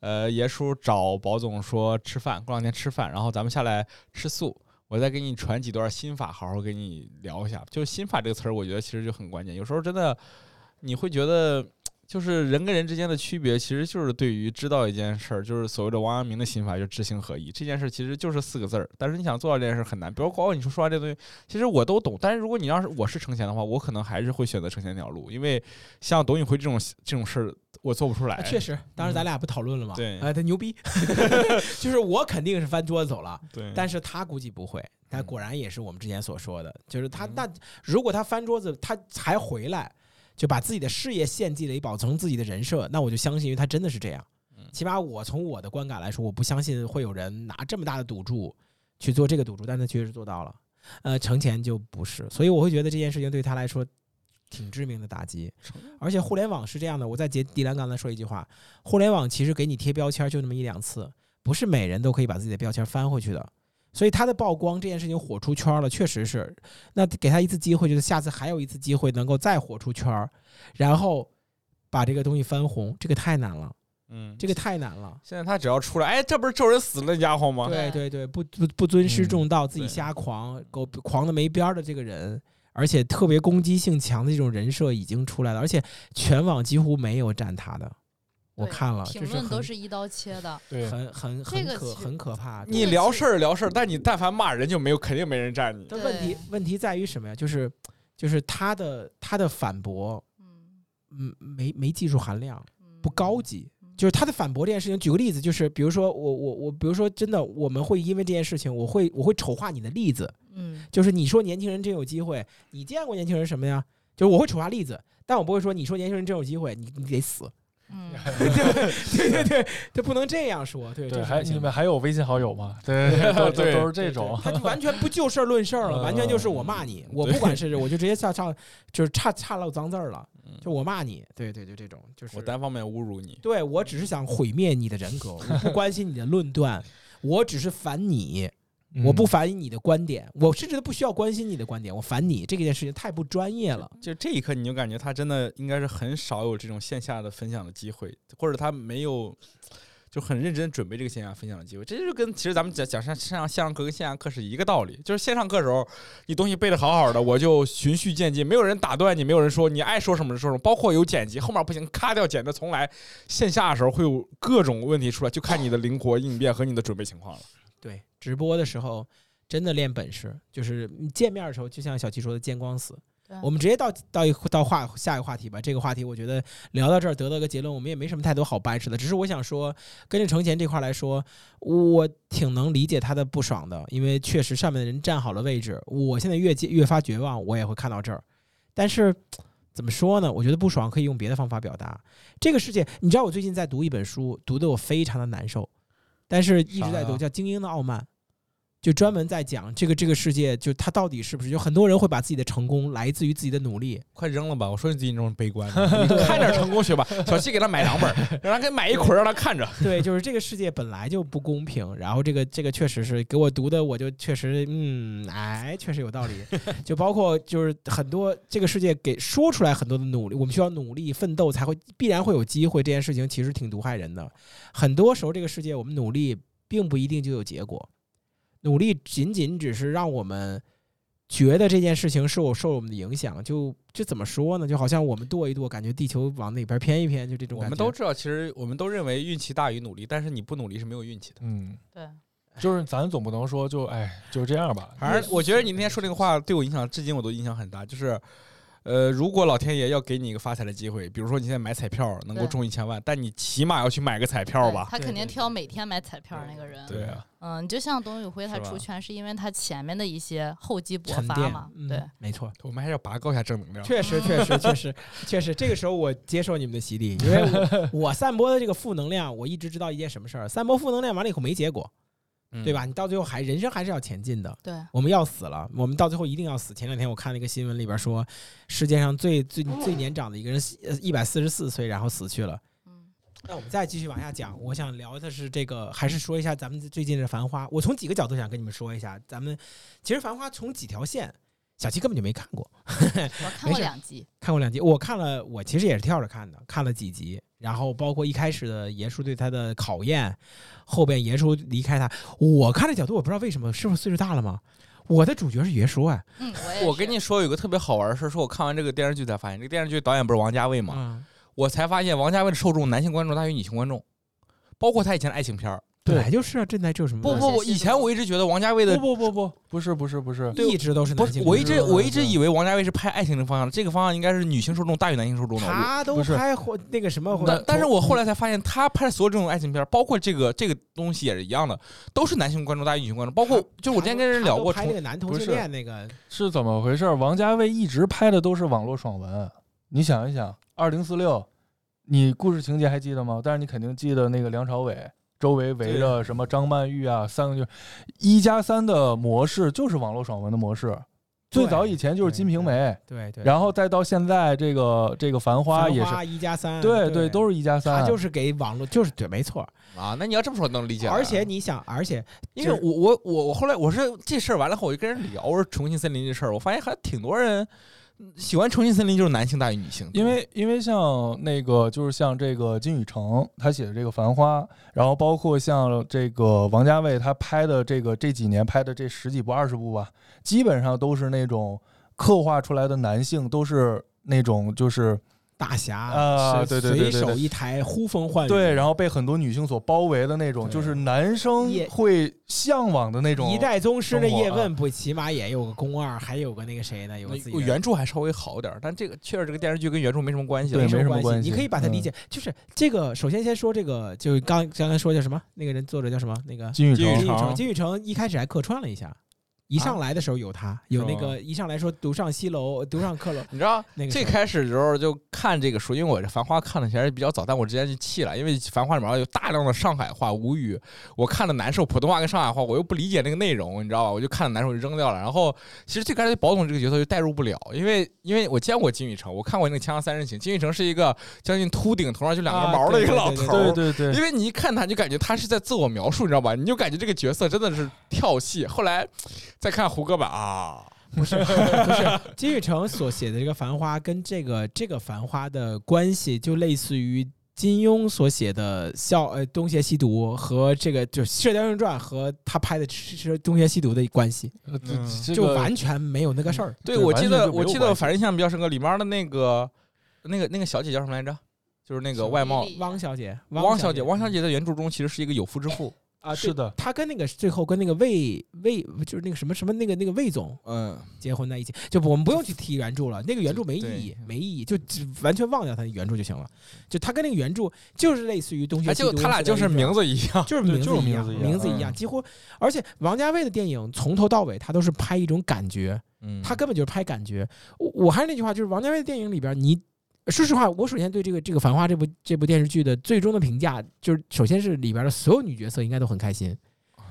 呃，爷叔找宝总说吃饭，过两天吃饭，然后咱们下来吃素。我再给你传几段心法，好好跟你聊一下。就是心法这个词儿，我觉得其实就很关键。有时候真的，你会觉得，就是人跟人之间的区别，其实就是对于知道一件事儿，就是所谓的王阳明的心法，就是知行合一。这件事其实就是四个字儿，但是你想做到这件事很难。比如包括你说说完这东西，其实我都懂。但是如果你要是我是程前的话，我可能还是会选择程前那条路，因为像董宇辉这种这种事儿。我做不出来，确实，当时咱俩不讨论了吗？对，啊，他牛逼，就是我肯定是翻桌子走了，对，但是他估计不会，但果然也是我们之前所说的，就是他那如果他翻桌子，他才回来，就把自己的事业献祭了，以保存自己的人设，那我就相信，因为他真的是这样。起码我从我的观感来说，我不相信会有人拿这么大的赌注去做这个赌注，但他确实做到了。呃，程前就不是，所以我会觉得这件事情对他来说。挺致命的打击，而且互联网是这样的。我再接迪兰刚才说一句话：互联网其实给你贴标签就那么一两次，不是每人都可以把自己的标签翻回去的。所以他的曝光这件事情火出圈了，确实是。那给他一次机会，就是下次还有一次机会能够再火出圈，然后把这个东西翻红，这个太难了。嗯，这个太难了。现在他只要出来，哎，这不是咒人死了那家伙吗？对对对，不不不尊师重道，自己瞎狂，狗狂的没边儿的这个人。而且特别攻击性强的这种人设已经出来了，而且全网几乎没有站他的，我看了，评论都是一刀切的，对，很很很可很可怕。你聊事儿聊事儿，但你但凡骂人就没有，肯定没人站你。但问题问题在于什么呀？就是就是他的他的反驳，嗯，没没技术含量，不高级。就是他的反驳这件事情，举个例子，就是比如说我我我，比如说真的，我们会因为这件事情，我会我会丑化你的例子，嗯，就是你说年轻人真有机会，你见过年轻人什么呀？就是我会丑化例子，但我不会说你说年轻人真有机会，你你得死，嗯，对对对，他不能这样说，对对，还你们还有微信好友吗？对对对，都是这种，他就完全不就事论事了，完全就是我骂你，我不管是我就直接上上就是差差漏脏字了。就我骂你，对对，就这种，就是我单方面侮辱你。对我只是想毁灭你的人格，我不关心你的论断，我只是烦你，我不烦你的观点，我甚至都不需要关心你的观点，我烦你这件事情太不专业了。就这一刻，你就感觉他真的应该是很少有这种线下的分享的机会，或者他没有。就很认真准备这个线下分享的机会，这就跟其实咱们讲讲上线上线上课跟线下课是一个道理。就是线上课的时候，你东西背的好好的，我就循序渐进，没有人打断你，没有人说你爱说什么就说什么，包括有剪辑，后面不行，咔掉剪的重来。线下的时候会有各种问题出来，就看你的灵活应变和你的准备情况了。对，直播的时候真的练本事，就是见面的时候，就像小七说的见光死。我们直接到到一到话下一个话题吧。这个话题我觉得聊到这儿得到个结论，我们也没什么太多好掰扯的。只是我想说，跟着程前这块儿来说，我挺能理解他的不爽的，因为确实上面的人站好了位置。我现在越接越发绝望，我也会看到这儿。但是怎么说呢？我觉得不爽可以用别的方法表达。这个世界，你知道我最近在读一本书，读的我非常的难受，但是一直在读，叫《精英的傲慢》。就专门在讲这个这个世界，就他到底是不是有很多人会把自己的成功来自于自己的努力，快扔了吧！我说你自己这种悲观的，你看点成功学吧。小七给他买两本，让他给买一捆，让他看着。对，就是这个世界本来就不公平，然后这个这个确实是给我读的，我就确实嗯，哎，确实有道理。就包括就是很多这个世界给说出来很多的努力，我们需要努力奋斗才会必然会有机会，这件事情其实挺毒害人的。很多时候这个世界我们努力并不一定就有结果，努力仅仅只是让我们。觉得这件事情是我受我们的影响，就这怎么说呢？就好像我们跺一跺，感觉地球往哪边偏一偏，就这种我感觉。们都知道，其实我们都认为运气大于努力，但是你不努力是没有运气的。嗯，对，就是咱总不能说就哎就这样吧。反正我觉得你那天说这个话对我影响，至今我都影响很大。就是，呃，如果老天爷要给你一个发财的机会，比如说你现在买彩票能够中一千万，但你起码要去买个彩票吧？他肯定挑每天买彩票那个人。对啊，嗯，就像董宇辉他出圈，是因为他前面的一些厚积薄发嘛。嗯对，没错。我们还是要拔高一下正能量。确实，确实，确实，确实，这个时候我接受你们的洗礼，因为我 我散播的这个负能量，我一直知道一件什么事儿：散播负能量完了以后没结果，嗯对吧？？你到最后还人生还是要前进的。对，我们要死了，我们到最后一定要死。前两天我看了一个新闻，里边说，世界上最最最年长的一个人，呃，一百四十四岁，然后死去了。嗯，那我们再继续往下讲，我想聊的是这个，还是说一下咱们最近的《繁花》。我从几个角度想跟你们说一下，咱们其实《繁花》从几条线，小七根本就没看过。我看过没事两集。看过两集，我看了，我其实也是跳着看的，看了几集，然后包括一开始的爷叔对他的考验，后边爷叔离开他，我看的角度我不知道为什么，是不是岁数大了吗？我的主角是爷叔哎，嗯，我我跟你说，有个特别好玩的事儿，是我看完这个电视剧才发现，这个电视剧导演不是王家卫吗？嗯，我才发现王家卫的受众男性观众大于女性观众，包括他以前的爱情片儿。本来就是啊，这哪这有什么？不不不，以前我一直觉得王家卫的不不不不，不是不是不是，一直都是不是，男性，我一直我一直以为王家卫是拍爱情的方向的，这个方向应该是女性受众大于男性受众的。他都是拍或那个什么，但但是我后来才发现，他拍的所有这种爱情片，包括这个这个东西也是一样的，都是男性观众大于女性观众。包括就我之前跟人聊过，拍那个男同性不是恋那个，是怎么回事？王家卫一直拍的都是网络爽文，你想一想，二零四六，你故事情节还记得吗？但是你肯定记得那个梁朝伟周围围着什么张曼玉啊，三个就一加三的模式就是网络爽文的模式。最早以前就是《金瓶梅》，对对，然后再到现在这个这个《繁花》也是，一加三，对对，都是一加三。他就是给网络，就是对，没错。啊，那你要这么说能理解了。而且你想，而且因为我我我我后来我是这事儿完了后，我就跟人聊我说重庆森林这事儿，我发现还挺多人嗯喜欢重庆森林，就是男性大于女性，因为因为像那个就是像这个金宇澄他写的这个《繁花》，然后包括像这个王家卫他拍的这个这几年拍的这十几部二十部吧，基本上都是那种刻画出来的男性都是那种就是大侠啊对对对对对随手一抬呼风唤雨，对，然后被很多女性所包围的那种，就是男生会向往的那种。一代宗师的叶问不起码也有个宫二，还有个那个谁呢？有个自己原著还稍微好点儿，但这个确实这个电视剧跟原著没什么关系了。对没什么关系你可以把它理嗯解，就是这个。首先先说这个，就刚刚才说叫什么？那个人作者叫什么？那个金宇成金宇成。金宇澄一开始还客串了一下，一上来的时候有他，有那个一上来说独上西楼，独上客楼，你知道那个最开始的时候就看这个书，因为我这《繁花》看的其实比较早，但我之前就弃了，因为《繁花》里面有大量的上海话无语，我看的难受，普通话跟上海话我又不理解那个内容，你知道吧？我就看的难受就扔掉了。然后其实最开始宝总这个角色就代入不了，因为因为我见过金宇澄，我看过那个《锵锵三人行》，金宇澄是一个将近秃顶，头上就两根毛的一个老头儿。对对对，因为你一看他，你就感觉他是在自我描述，你知道吧？你就感觉这个角色真的是跳戏。后来再看胡歌版啊，不是 不是金宇澄所写的这个《繁花》跟这个这个《繁花》的关系，就类似于金庸所写的《笑呃东邪西毒》和这个就《射雕英雄传》和他拍的《是东邪西毒》的关系，就完全没有那个事儿。对，我记得我记得反正印象比较深刻，里面的那个那个那个小姐叫什么来着？就是那个外貌。汪小姐，汪小姐，汪小姐在原著中其实是一个有夫之夫，啊，是的，他跟那个最后跟那个魏魏就是那个什么什么那个那个魏总嗯，结婚在一起，就我们不用去提原著了，那个原著没意义，没意义，就只完全忘掉他的原著就行了。就他跟那个原著就是类似于东邪哎，就他俩就是名字。一样，就是名字一样，就是名字一样名字一样，嗯几乎，而且王家卫的电影从头到尾，他都是拍一种感觉，嗯，他根本就是拍感觉。我我还是那句话，就是王家卫的电影里边，你说实话，我首先对这个这个《繁花》这部这部电视剧的最终的评价，就是首先是里边的所有女角色应该都很开心，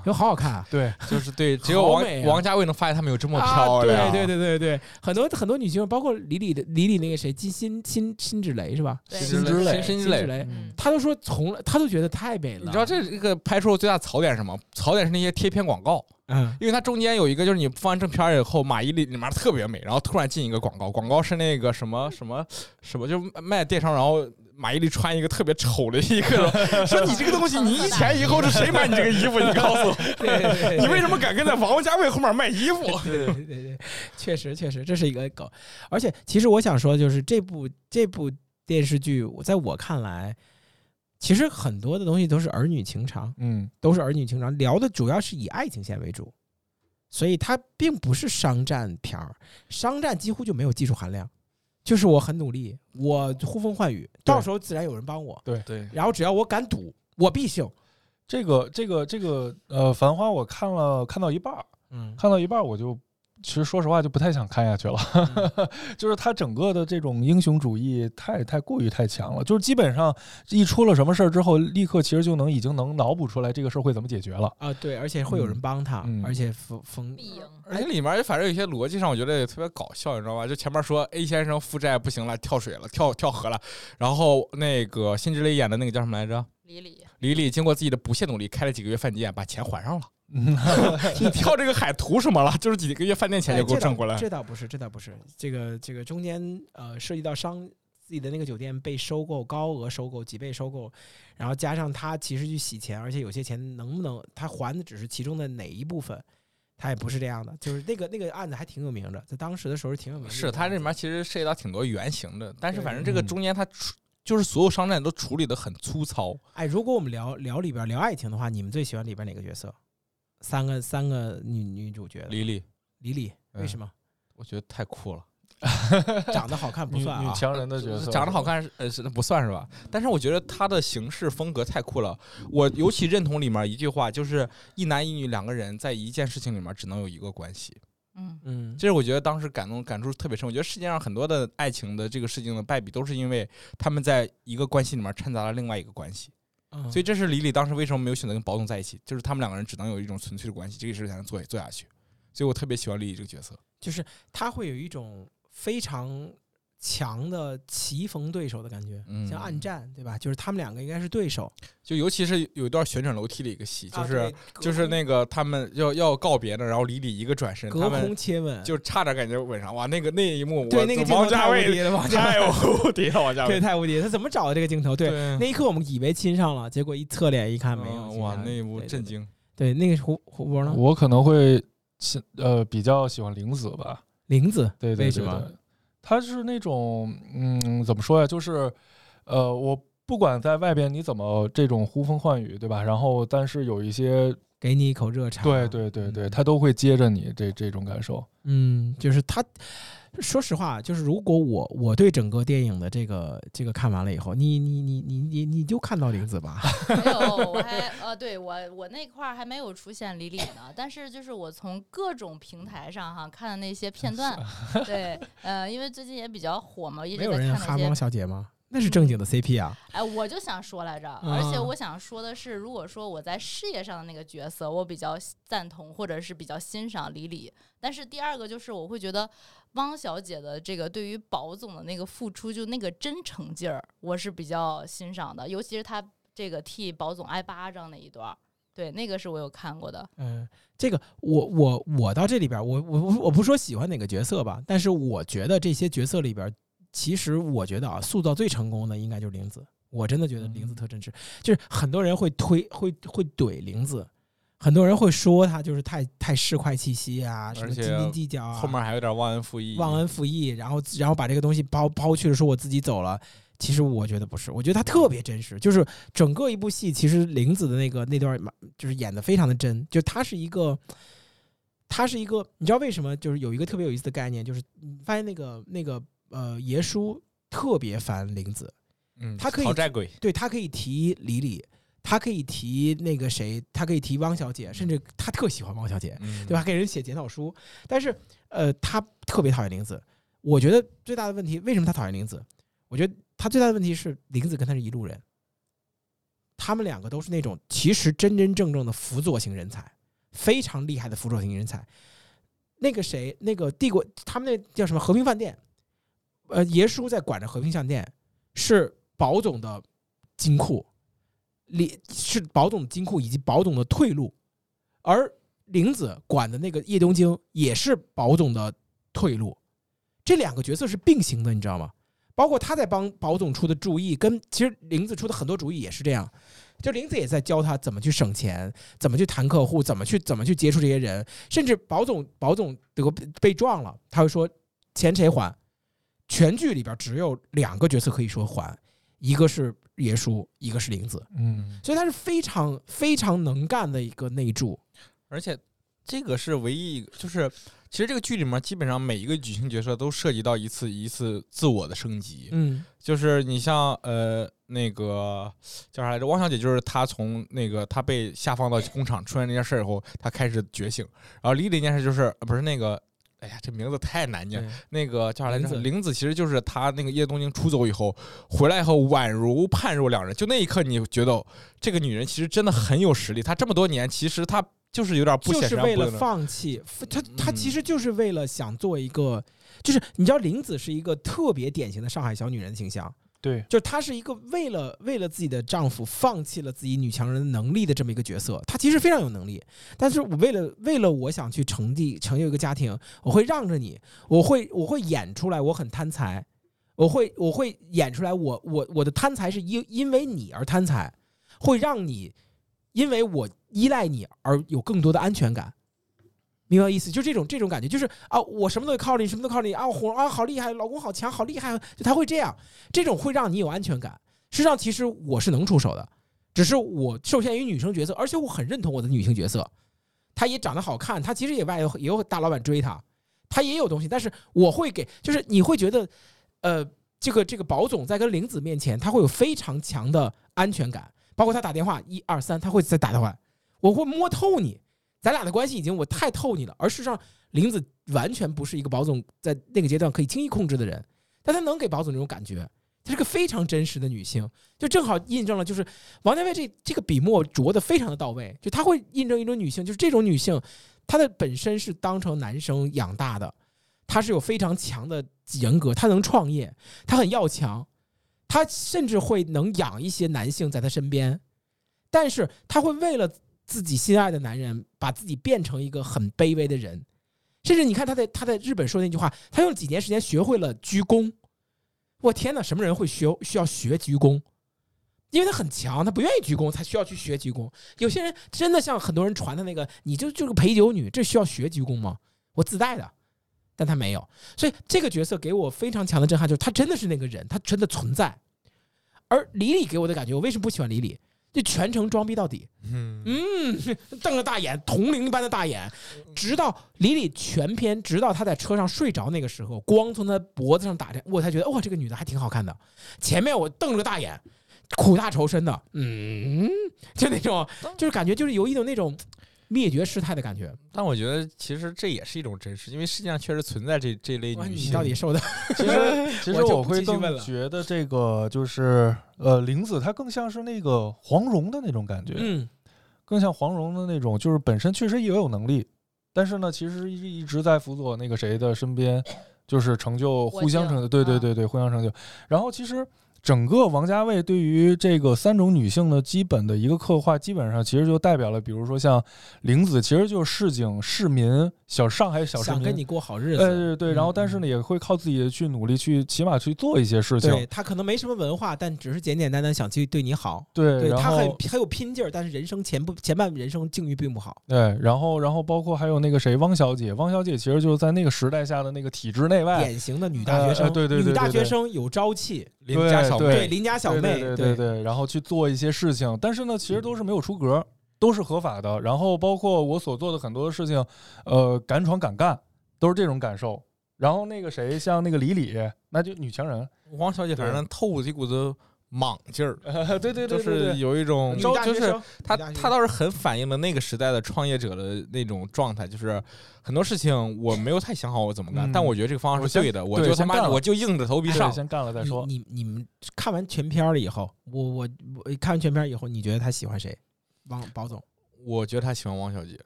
就好好看啊。对，就是对，只有王啊王家卫能发现他们有这么啊漂亮，对对对对对，很多很多女星，包括李李的李李那个谁金辛辛辛芷蕾是吧？对辛芷蕾辛辛芷蕾。辛芷蕾，嗯，她都说从来，她都觉得太美了。你知道这这个拍出最大槽点是什么？槽点是那些贴片广告，嗯，因为它中间有一个，就是你放完正片儿以后，马伊琍里面特别美，然后突然进一个广告，广告是那个什么什么什么，就卖电商，然后马伊琍穿一个特别丑的一个，说你这个东西，你一前一后是谁买你这个衣服？你告诉我，对对对，你为什么敢跟在王家卫后面卖衣服？对对对对，确实确实这是一个梗，而且其实我想说，就是这部这部电视剧，我在我看来，其实很多的东西都是儿女情长，嗯，都是儿女情长，聊的主要是以爱情线为主，所以它并不是商战片儿，商战几乎就没有技术含量，就是我很努力，我呼风唤雨，到时候自然有人帮我，对。对，然后只要我敢赌，我必胜。这个这个这个呃，《繁花》我看了看到一半儿，嗯，看到一半儿我就其实说实话就不太想看下去了，就是他整个的这种英雄主义太太过于太强了，就是基本上一出了什么事儿之后，立刻其实就能已经能脑补出来这个事儿会怎么解决了。啊，对，而且会有人帮他，嗯而且封封必赢。而且里面反正有些逻辑上，我觉得也特别搞笑，你知道吧？就前面说 A 先生负债不行了，跳水了，跳跳河了，然后那个辛芷蕾演的那个叫什么来着？李李，李李经过自己的不懈努力，开了几个月饭店，把钱还上了。嗯，你跳这个海图什么了？就是几个月饭店钱就给我挣过来。这倒不是，这倒不是。这个这个中间呃涉及到商自己的那个酒店被收购，高额收购，几倍收购，然后加上他其实去洗钱，而且有些钱能不能他还的只是。其中的哪一部分，他也不是。这样的。就是。那个那个案子还挺有名的，在当时的时候是。挺有名的。是。他这里面其实涉及到挺多原型的，但是。反正这个嗯中间他处就是。所有商战都处理的很粗糙。哎，如果我们聊聊里边聊爱情的话，你们最喜欢里边哪个角色？三个三个女女主角的，李李，李李为嗯什么？我觉得太酷了，长得好看不算啊。女强人的角色，长得好看是呃是不算是吧？但是我觉得她的行事风格太酷了。我尤其认同里面一句话，就是一男一女两个人在一件事情里面只能有一个关系。嗯，嗯，这是我觉得当时感动感触特别深。我觉得世界上很多的爱情的这个事情的败笔，都是因为他们在一个关系里面掺杂了另外一个关系。嗯所以这是李李当时为什么没有选择跟保总在一起，就是他们两个人只能有一种纯粹的关系，这个事才能做做下去。所以我特别喜欢李李这个角色。就是他会有一种非常强的棋逢对手的感觉，嗯像暗战，对吧？就是他们两个应该是对手，就尤其是有一段旋转楼梯的一个戏，就是、啊就是那个他们要要告别呢，然后李李一个转身，隔空他们接吻，就差点感觉吻上。哇，那个那一幕，我对那个镜头王家太无卫敌了，王家太卫无敌了，王家对卫。太无敌，他怎么找的这个镜头？对，对那一刻我们以为亲上了，结果一侧脸一看没有，嗯哇，那一幕震。惊。对，那个胡胡波呢？我可能会喜呃比较喜欢玲子吧，玲子，对对对为什么？对他是那种嗯怎么说呀？就是呃我不管在外边你怎么这种呼风唤雨，对吧？然后但是有一些给你一口热茶。对对对对，他都会接着你这这种感受。嗯，就是他。说实话，就是如果我我对整个电影的这个这个看完了以后，你你你你你你就看到林子吧，没有，我还呃，对我我那块儿还没有出现李李呢，但是就是我从各种平台上哈看的那些片段，对，呃，因为最近也比较火嘛，一直没有在人哈光看那些，小姐吗？那是正经的 CP 啊！哎，我就想说来着，而且啊我想说的是，如果说我在事业上的那个角色，我比较赞同或者是比较欣赏李李，但是第二个就是我会觉得汪小姐的这个对于宝总的那个付出，就那个真诚劲儿，我是比较欣赏的，尤其是她这个替宝总挨巴掌那一段儿，对，那个是我有看过的。嗯，这个我我我到这里边儿，我我我我不说喜欢哪个角色吧，但是我觉得这些角色里边儿，其实我觉得啊，塑造最成功的应该就是玲子。我真的觉得玲子特真实，就是很多人会推会会怼玲子，很多人会说他就是太太市侩气息啊，什么斤斤计较啊，后面还有点忘恩负义。忘恩负义，然后然后把这个东西抛抛去了，说我自己走了。其实我觉得不是，我觉得他特别真实，就是整个一部戏，其实玲子的那个那段就是演的非常的真，就他是一个，他是一个，你知道为什么？就是有一个特别有意思的概念，就是你发现那个那个呃爷叔特别烦玲子，嗯，他可以讨债鬼，对他可以提李李，他可以提那个谁，他可以提汪小姐，甚至他特喜欢汪小姐，嗯，对吧？给人写检讨书，但是呃，他特别讨厌玲子。我觉得最大的问题，为什么他讨厌玲子？我觉得他最大的问题是玲子跟他是一路人，他们两个都是那种其实真真正正的辅佐型人才，非常厉害的辅佐型人才。那个谁，那个帝国，他们那叫什么和平饭店？呃，爷叔在管着和平饭店，是保总的金库，里是保总的金库以及保总的退路，而玲子管的那个叶东京也是保总的退路，这两个角色是并行的，你知道吗？包括他在帮保总出的主意，跟其实玲子出的很多主意也是这样，就玲子也在教他怎么去省钱，怎么去谈客户，怎么去怎么去接触这些人，甚至保总保总得被撞了，他会说钱谁还？全剧里边只有两个角色可以说还，一个是爷叔，一个是玲子，嗯所以他是非常非常能干的一个内助。而且这个是唯一一个，就是其实这个剧里面基本上每一个女性角色都涉及到一次一次自我的升级，嗯就是你像呃那个叫啥来着，汪小姐，就是她从那个她被下放到工厂出现那件事儿以后，她开始觉醒，然后李李那件事就是呃不是那个。哎呀，这名字太难念。对那个叫啥来着？玲子其实就是他那个叶东京出走以后回来以后，宛如判若两人。就那一刻，你觉得这个女人其实真的很有实力。她这么多年，其实她就是有点不显就是为了。放弃，他他嗯其实就是为了想做一个，就是你知道玲子是一个特别典型的上海小女人的形象，对，就是她是一个为了为了自己的丈夫放弃了自己女强人能力的这么一个角色。她其实非常有能力，但是我为了为了我想去成立成就一个家庭，我会让着你，我会我会演出来我很贪财，我会我会演出来我我我的贪财是因因为你而贪财，会让你因为我依赖你而有更多的安全感。明白意思？就这种这种感觉，就是啊，我什么都靠你，什么都靠你啊，火啊，好厉害，老公好强，好厉害，就他会这样，这种会让你有安全感。实际上，其实我是能出手的，只是我受限于女生角色，而且我很认同我的女性角色。她也长得好看，她其实也外有也有大老板追她，她也有东西，但是我会给，就是你会觉得，呃，这个这个保总在跟玲子面前，他会有非常强的安全感，包括他打电话一二三，他会再打电话，我会摸透你，咱俩的关系已经我太透你了。而事实上，玲子完全不是一个保总在那个阶段可以轻易控制的人，但她能给保总那种感觉，她是个非常真实的女性，就正好印证了，就是王家卫这这个笔墨着的非常的到位，就他会印证一种女性，就是这种女性，她的本身是当成男生养大的，她是有非常强的人格，她能创业，她很要强，她甚至会能养一些男性在她身边，但是她会为了自己心爱的男人，把自己变成一个很卑微的人，甚至你看他在他在日本说那句话，他用几年时间学会了鞠躬。我天哪，什么人会学需要学鞠躬？因为他很强，他不愿意鞠躬，才需要去学鞠躬。有些人真的像很多人传的那个，你就就是个陪酒女，这需要学鞠躬吗？我自带的，但他没有。所以这个角色给我非常强的震撼，就是他真的是那个人，他真的存在。而李李给我的感觉，我为什么不喜欢李李？就全程装逼到底，嗯。嗯，瞪着大眼，铜铃般的大眼，直到李李全篇，直到他在车上睡着那个时候，光从他脖子上打着，我才觉得哇，这个女的还挺好看的。前面我瞪着个大眼，苦大仇深的，嗯，就那种，就是感觉就是有一种那种灭绝师太的感觉。但我觉得其实这也是一种真实，因为世界上确实存在这这类女性。你到底受的？其实 其实我会觉得这个就是呃，玲子她更像是那个黄蓉的那种感觉，嗯，更像黄蓉的那种，就是本身确实也有能力，但是呢，其实一一直在辅佐那个谁的身边，就是成就互相成就，对对啊对对，互相成就。然后其实整个王家卫对于这个三种女性的基本的一个刻画，基本上其实就代表了，比如说像玲子，其实就是市井市民小上海小市民。想跟你过好日子。呃，对对，然后嗯但是呢，也会靠自己去努力去，起码去做一些事情。对他可能没什么文化，但只是简简单单想去对你好。对，对他很很有拼劲儿，但是人生前不前半人生境遇并不好。对，然后然后包括还有那个谁，汪小姐，汪小姐其实就是在那个时代下的那个体制内外，典型的女大学生，呃对对对女大对对学生有朝气，邻家小妹。对妹，邻家小对妹，对对。对，然后去做一些事情，但是呢，其实都是没有出格，都是合法的。然后包括我所做的很多的事情，呃，敢闯敢干，都是这种感受。然后那个谁，像那个李李，那就女强人，王小姐反正透着一股子莽劲儿，对对对对就是，有一种招，就是他他倒是很反映了那个时代的创业者的那种状态，就是很多事情我没有太想好我怎么干，嗯但我觉得这个方案是对的，我对就他妈先干了我就硬着头皮上。先干了再说。你你你们看完全片儿了以后，我我我看完全片儿以后，你觉得他喜欢谁？王宝总我觉得他喜欢王小姐，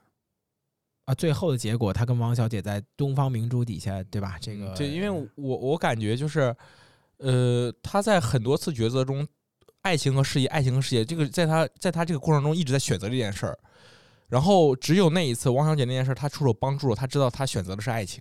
啊，最后的结果他跟王小姐在东方明珠底下，对吧？这个对，因为我我感觉就是，呃，他在很多次抉择中，爱情和事业，爱情和事业，这个在他在他这个过程中一直在选择这件事儿，然后只有那一次汪小姐那件事，他出手帮助了，他知道他选择的是爱情。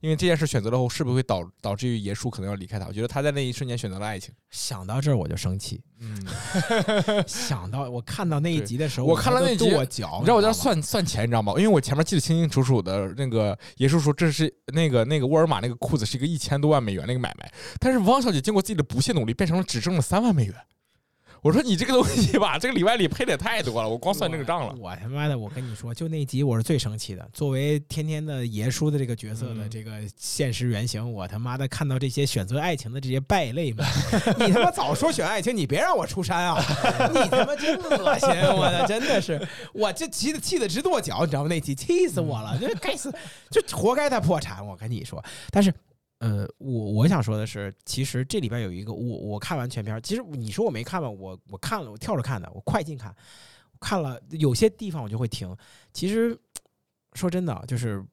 因为这件事选择了后，是不是会导导致于爷叔可能要离开他？我觉得他在那一瞬间选择了爱情。想到这儿我就生气，嗯，想到我看到那一集的时候，我看了都那集跺脚，你知道我在吗算算钱，你知道吗？因为我前面记得清清楚楚的，那个爷叔说这是那个那个沃尔玛那个裤子是一个一千多万美元那个买卖，但是汪小姐经过自己的不懈努力，变成了只挣了三万美元。我说你这个东西吧，这个里外里配的也太多了，我光算这个账了。我他妈的，我跟你说，就那集我是最生气的。作为天天的爷叔的这个角色的嗯这个现实原型，我他妈的看到这些选择爱情的这些败类们，你他妈早说选爱情，你别让我出山啊！你他妈真恶心，我的真的是，我这气的气的直跺脚，你知道吗？那集气死我了，这该死，就活该他破产。我跟你说，但是。呃，我我想说的是，其实这里边有一个我我看完全片儿，其实你说我没看吧，我我看了，我跳着看的，我快进看，看了有些地方我就会停。其实说真的啊，就是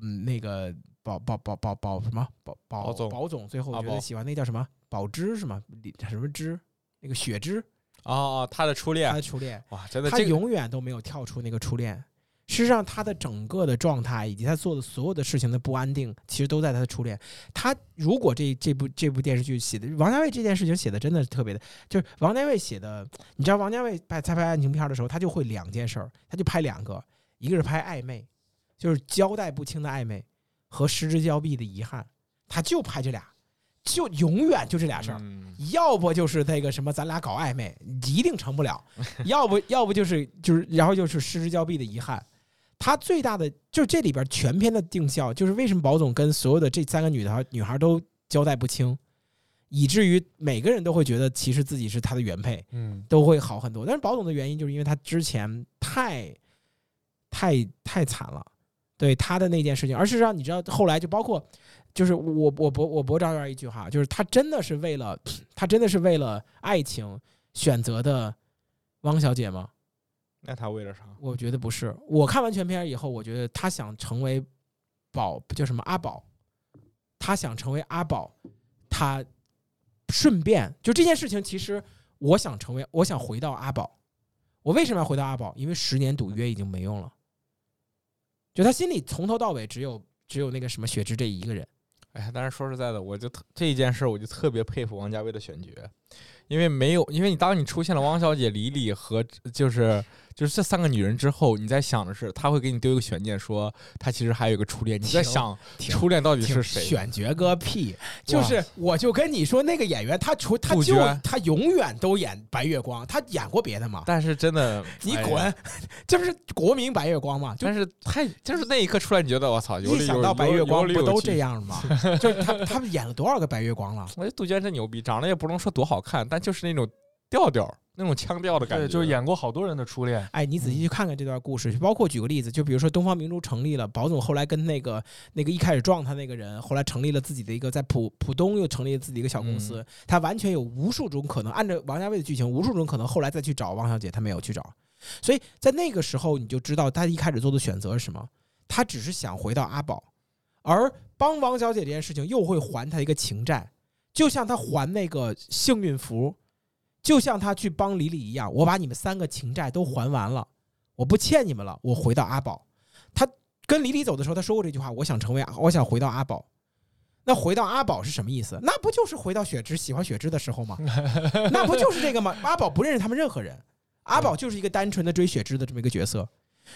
嗯，那个宝宝宝宝宝什么宝宝宝总宝总，最后我觉得喜欢那叫什么宝芝是吗？李什么芝？那个雪芝，哦哦，他的初恋他，的初恋，哇，真的他永远都没有跳出那个初恋。事实上，他的整个的状态以及他做的所有的事情的不安定，其实都在他的初恋。他如果这这部这部电视剧写的王家卫这件事情写的真的是特别的，就是王家卫写的，你知道王家卫拍在拍爱情片的时候，他就会两件事儿，他就拍两个，一个是拍暧昧，就是交代不清的暧昧和失之交臂的遗憾，他就拍这俩，就永远就这俩事儿。嗯要不就是那个什么，咱俩搞暧昧，一定成不了；要不要不就是就是，然后就是失之交臂的遗憾。他最大的就是这里边全篇的定效，就是为什么宝总跟所有的这三个女孩女孩都交代不清，以至于每个人都会觉得其实自己是他的原配，嗯，都会好很多。但是宝总的原因就是因为他之前太太太惨了，对他的那件事情。而事实上，你知道后来就包括，就是我我博我博张元一句话，就是他真的是为了他真的是为了爱情选择的汪小姐吗？那他为了啥？我觉得不是。我看完全片以后，我觉得他想成为宝叫什么阿宝，他想成为阿宝，他顺便就这件事情，其实我想成为，我想回到阿宝。我为什么要回到阿宝？因为十年赌约已经没用了。就他心里从头到尾只有只有那个什么雪芝这一个人。哎呀，但是说实在的，我就特这一件事，我就特别佩服王家卫的选角，因为没有，因为你当你出现了汪小姐、李李和就是就是这三个女人之后，你在想的是，他会给你丢一个悬念，说他其实还有一个初恋，你在想初恋到底是谁？选角个屁！就是我就跟你说，那个演员他除他就他永远都演白月光，他演过别的吗？但是真的，你滚！这不是国民白月光吗？就但是太就是那一刻出来，你觉得我操，有一想到白月光不都这？样吗？就是他他们演了多少个白月光了？我觉得杜鹃真牛逼，长得也不能说多好看，但就是那种调调，那种腔调的感觉，对，就是演过好多人的初恋。哎，你仔细去看看这段故事，包括举个例子，就比如说东方明珠成立了，宝总后来跟那个那个一开始撞他那个人，后来成立了自己的一个在浦浦东又成立了自己的一个小公司，他完全有无数种可能，按照王家卫的剧情，无数种可能，后来再去找王小姐，他没有去找，所以在那个时候你就知道他一开始做的选择是什么，他只是想回到阿宝，而帮王小姐这件事情又会还他一个情债，就像他还那个幸运符。就像他去帮李李一样，我把你们三个情债都还完了，我不欠你们了，我回到阿宝。他跟李李走的时候，他说过这句话：“我想成为，我想回到阿宝。”那回到阿宝是什么意思？那不就是回到雪芝喜欢雪芝的时候吗？那不就是这个吗？阿宝不认识他们任何人，阿宝就是一个单纯的追雪芝的这么一个角色。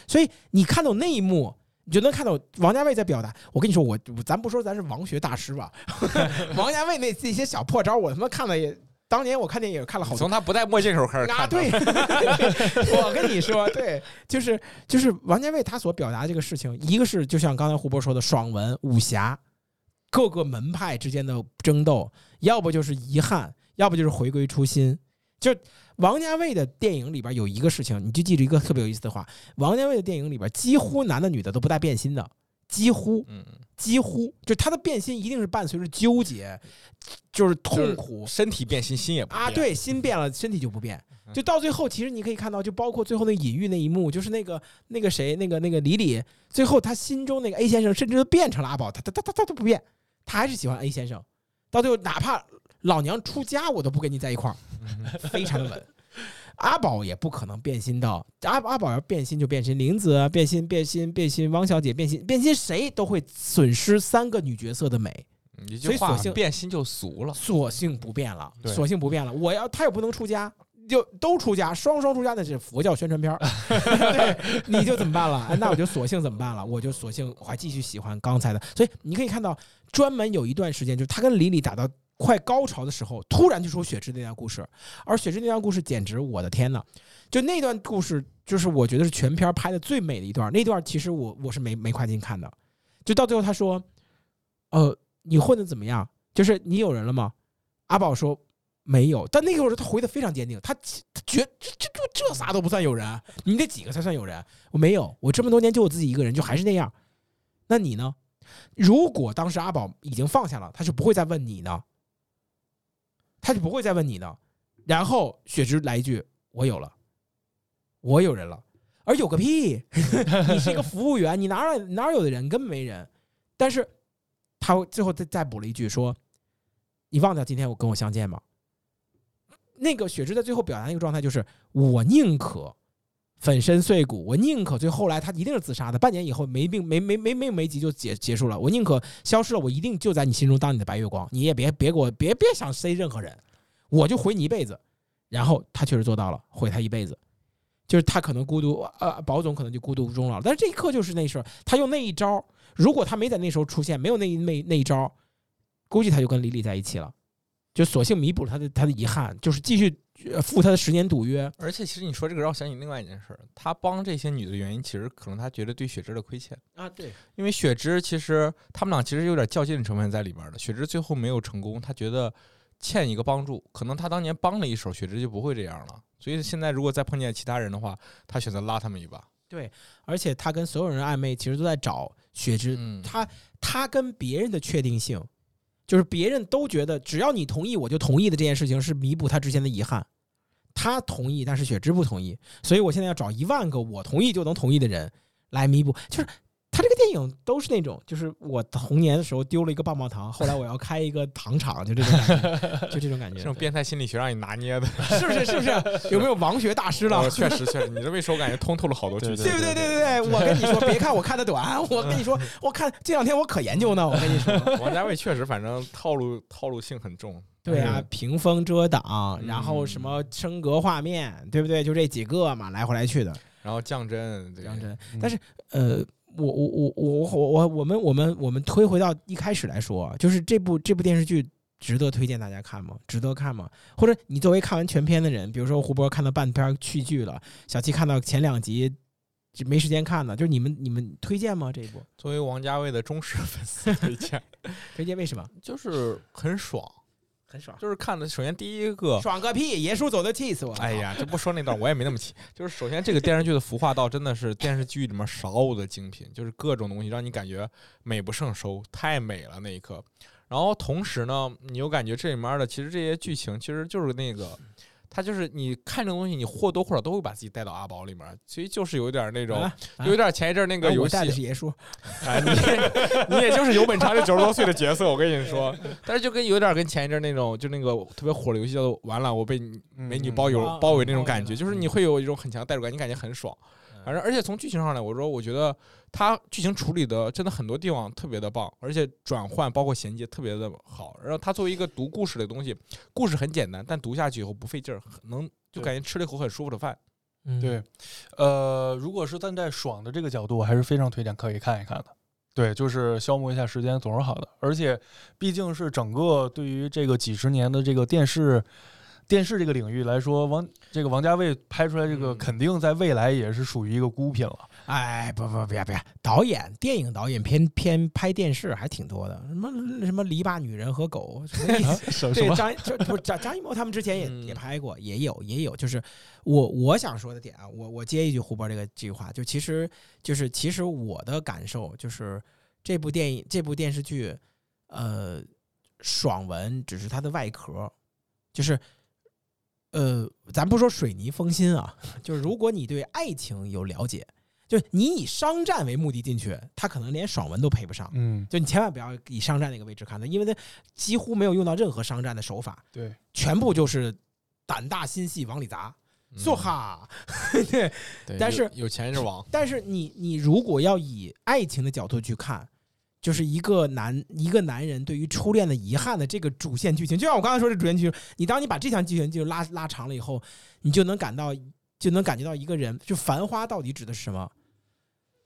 所以你看到那一幕，你就能看到王家卫在表达。我跟你说，我咱不说咱是王学大师吧，王家卫那那些小破招，我他妈看了也当年我看电影看了好多从他不戴墨镜时候开始看啊，的对，我跟你说，对，就是就是王家卫他所表达这个事情，一个是就像刚才胡波说的爽文、武侠，各个门派之间的争斗，要不就是遗憾，要不就是回归初心。就王家卫的电影里边有一个事情，你就记住一个特别有意思的话：王家卫的电影里边几乎男的女的都不带变心的，几乎嗯，几乎就他的变心一定是伴随着纠结，就是痛苦，身体变心，心也不啊，对，心变了，身体就不变。嗯就到最后，其实你可以看到，就包括最后那个隐喻那一幕，就是那个那个谁，那个那个李李，最后他心中那个 A 先生，甚至都变成了阿宝，他他他他他都不变，他还是喜欢 A 先生。到最后，哪怕老娘出家，我都不跟你在一块儿，非常的稳。阿宝也不可能变心到阿阿宝要变心就变心，林子啊变心变心变心，汪小姐变心变心，谁都会损失三个女角色的美。嗯一句话所以索性变心就俗了。索性不变了，索性不变了。我要他又不能出家，就都出家，双双出家那是佛教宣传片儿 对，你就怎么办了？哎，那我就索性怎么办了？我就索性我还继续喜欢刚才的。所以你可以看到，专门有一段时间，就是他跟李李打到快高潮的时候，突然就说雪芝那段故事，而雪芝那段故事简直我的天呐！就那段故事，就是我觉得是全片拍的最美的一段。那段其实我我是没没快进看的，就到最后他说，呃，你混的怎么样？就是你有人了吗？阿宝说没有，但那个时候他回的非常坚定，他他觉这这这这仨都不算有人，你得几个才算有人？我没有，我这么多年就我自己一个人，就还是那样。那你呢？如果当时阿宝已经放下了，他就不会再问你呢，他就不会再问你呢。然后雪芝来一句：“我有了，我有人了。”而有个屁！你是一个服务员，你哪儿哪有的人，根本没人。但是他最后再再补了一句说：“你忘掉今天我跟我相见吗？”那个雪芝在最后表达那个状态就是：我宁可粉身碎骨，我宁可最后来他一定是自杀的，半年以后没病没没没没没急就结结束了，我宁可消失了，我一定就在你心中当你的白月光，你也别别给我别别想塞任何人，我就毁你一辈子。然后他确实做到了，毁他一辈子。就是他可能孤独，呃，保总可能就孤独终老了。但是这一刻就是那时候，他用那一招，如果他没在那时候出现，没有那那那一招，估计他就跟李李在一起了，就索性弥补了他的他的遗憾，就是继续呃赴他的十年赌约。而且其实你说这个让我想起另外一件事儿，他帮这些女的原因，其实可能他觉得对雪芝的亏欠，啊，对，因为雪芝其实他们俩其实有点较劲的成分在里边儿的。雪芝最后没有成功，他觉得欠一个帮助，可能他当年帮了一手，雪芝就不会这样了。所以现在如果再碰见其他人的话，他选择拉他们一把。对而且他跟所有人暧昧，其实都在找雪芝。嗯，他他跟别人的确定性，就是别人都觉得只要你同意，我就同意的这件事情，是弥补他之前的遗憾。他同意，但是雪芝不同意，所以我现在要找一万个我同意就能同意的人来弥补。就是他这个电影都是那种，就是我童年的时候丢了一个棒棒糖，后来我要开一个糖厂，就这种感觉，就这种感觉，这种变态心理学让你拿捏的，是不是？是不是？有没有王学大师了？哦确实确实，你这么一说，我感觉通透了好多剧情。对不对？对对对，我跟你说，别看我看的短，我跟你说，我看这两天我可研究呢。我跟你说，王家卫确实，反正套路套路性很重。对啊，屏风遮挡，嗯然后什么升格画面，对不对？就这几个嘛，来回来去的。然后降真，对讲真，嗯但是呃，我我我我我我我们我们我们推回到一开始来说，啊就是这部这部电视剧值得推荐大家看吗？值得看吗？或者你作为看完全片的人，比如说胡博看到半片儿去剧了，小七看到前两集就没时间看了，就是你们你们推荐吗？这一部作为王家卫的忠实粉丝推荐，推荐为什么？就是很爽，很爽。就是看的。首先第一个，爽个屁！爷叔走的气死我了！哎，呀，就不说那段我也没那么气。就是首先这个电视剧的服化道真的是电视剧里面少有的精品，就是各种东西让你感觉美不胜收，太美了那一刻。然后同时呢，你又感觉这里面的其实这些剧情其实就是那个。它就是你看这个东西，你或多或少都会把自己带到阿宝里面，所以就是有点那种，有点前一阵那个游戏啊我带的是爷叔，哎，你你也就是有本长这九十多岁的角色，我跟你说，但是就跟有点跟前一阵那种就那个特别火的游戏叫做《完了我被美女包嗯邮包围》那种感觉，嗯就是你会有一种很强的代入感，你感觉很爽。反正而且从剧情上来，我说我觉得它剧情处理的真的很多地方特别的棒，而且转换包括衔接特别的好。然后它作为一个读故事的东西，故事很简单，但读下去以后不费劲儿，很能就感觉吃了一口很舒服的饭。嗯对，呃，如果是站在爽的这个角度，我还是非常推荐可以看一看的。对，就是消磨一下时间总是好的，而且毕竟是整个对于这个几十年的这个电视电视这个领域来说，王这个王家卫拍出来这个嗯肯定在未来也是属于一个孤品了。哎，不不别别，导演电影导演偏偏拍电视还挺多的，什么什么篱笆女人和狗，什么意思？对？张 这不是张张艺谋他们之前也、嗯也拍过，也有也有，就是我我想说的点啊，我我接一句胡波这个这句话，就其实就是其实我的感受就是这部电影这部电视剧，呃，爽文只是它的外壳，就是。呃，咱不说水泥封心啊，就是如果你对爱情有了解，就是你以商战为目的进去，他可能连爽文都配不上。嗯，就你千万不要以商战那个位置看它，因为他几乎没有用到任何商战的手法，对，全部就是胆大心细往里砸，说哈。对，但是有有钱是王，但是你你如果要以爱情的角度去看，就是一个男一个男人对于初恋的遗憾的这个主线剧情，就像我刚才说的主线剧情，你当你把这条剧情就拉拉长了以后，你就能感到就能感觉到一个人，就繁花到底指的是什么？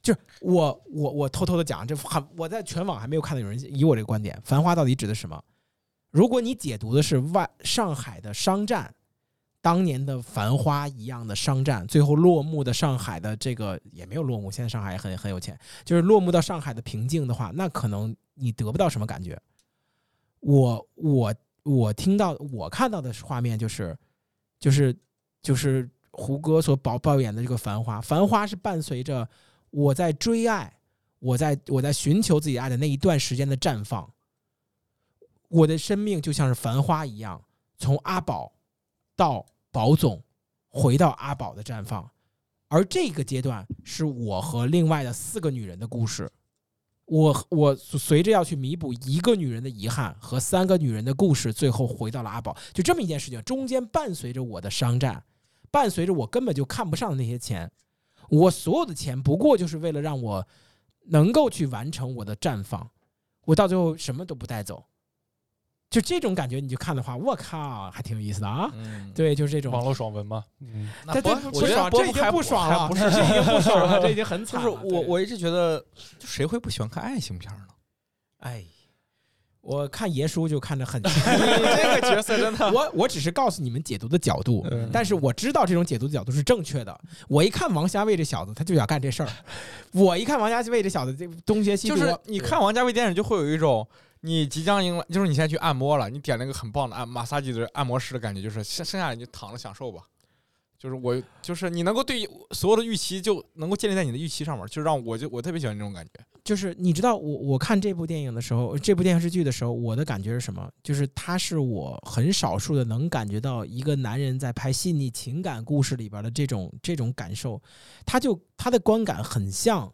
就是我我我偷偷的讲，这很我在全网还没有看到有人以我这个观点，繁花到底指的是什么？如果你解读的是外上海的商战，当年的繁花一样的商战，最后落幕的上海的这个也没有落幕，现在上海很很有钱，就是落幕到上海的平静的话，那可能你得不到什么感觉。我我我听到我看到的画面就是就是就是胡歌所导导演的这个《繁花》，《繁花》是伴随着我在追爱，我在我在寻求自己爱的那一段时间的绽放。我的生命就像是繁花一样，从阿宝到宝总，回到阿宝的绽放。而这个阶段是我和另外的四个女人的故事。我我随着要去弥补一个女人的遗憾和三个女人的故事，最后回到了阿宝，就这么一件事情。中间伴随着我的商战，伴随着我根本就看不上那些钱，我所有的钱不过就是为了让我能够去完成我的绽放。我到最后什么都不带走，就这种感觉，你就看的话，我靠，还挺有意思的啊。嗯，对，就是这种网络爽文嘛。嗯，这这不我觉得爽，这已经不爽了，还不是这 已经不爽了，这已经很就是惨了。对我我一直觉得，就谁会不喜欢看爱情片呢？哎，我看爷叔就看着很，这个角色真的，我我只是告诉你们解读的角度，嗯但是我知道这种解读的角度是正确的。我一看王家卫这小子，他就想干这事儿。我一看王家卫这小子，这东邪西毒，就是你看王家卫电影就会有一种。你即将迎来，就是你现在去按摩了，你点了一个很棒的按马萨吉的按摩师的感觉，就是剩剩下你就躺着享受吧。就是我，就是你能够对所有的预期就能够建立在你的预期上面，就让我就我特别喜欢这种感觉。就是你知道我我看这部电影的时候，这部电视剧的时候，我的感觉是什么？就是它是我很少数的能感觉到一个男人在拍细腻情感故事里边的这种这种感受，他就他的观感很像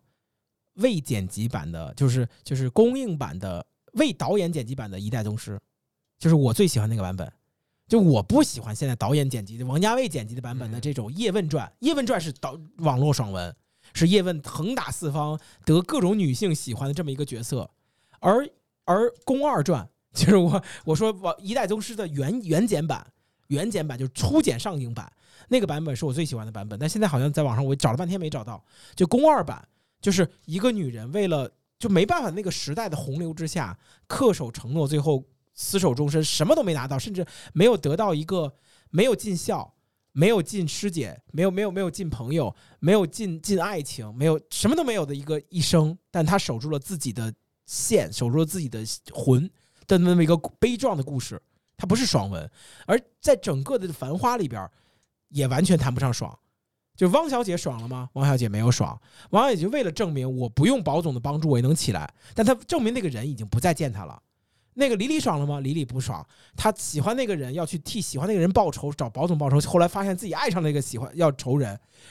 未剪辑版的，就是就是公映版的未导演剪辑版的《一代宗师》，就是我最喜欢那个版本。就我不喜欢现在导演剪辑的王家卫剪辑的版本的这种《叶问传》，《叶问传》是导网络爽文，是叶问横打四方，得各种女性喜欢的这么一个角色，而而《宫二传》就是我我说王一代宗师的原原剪版，原剪版就是初剪上映版，那个版本是我最喜欢的版本，但现在好像在网上我找了半天没找到，就宫二版，就是一个女人为了就没办法那个时代的洪流之下恪守承诺，最后厮守终身，什么都没拿到，甚至没有得到一个没有尽孝。没有尽师姐，没有没有没有尽朋友，没有尽尽爱情，没有什么都没有的一个一生，但他守住了自己的线，守住了自己的魂的那么一个悲壮的故事。它不是爽文，而在整个的繁花里边，也完全谈不上爽。就汪小姐爽了吗？汪小姐没有爽。汪小姐就为了证明我不用保总的帮助我也能起来，但她证明那个人已经不再见她了。那个李李爽了吗？李李不爽，她喜欢那个人，要去替喜欢那个人报仇，找保总报仇。后来发现自己爱上那个喜欢要仇人，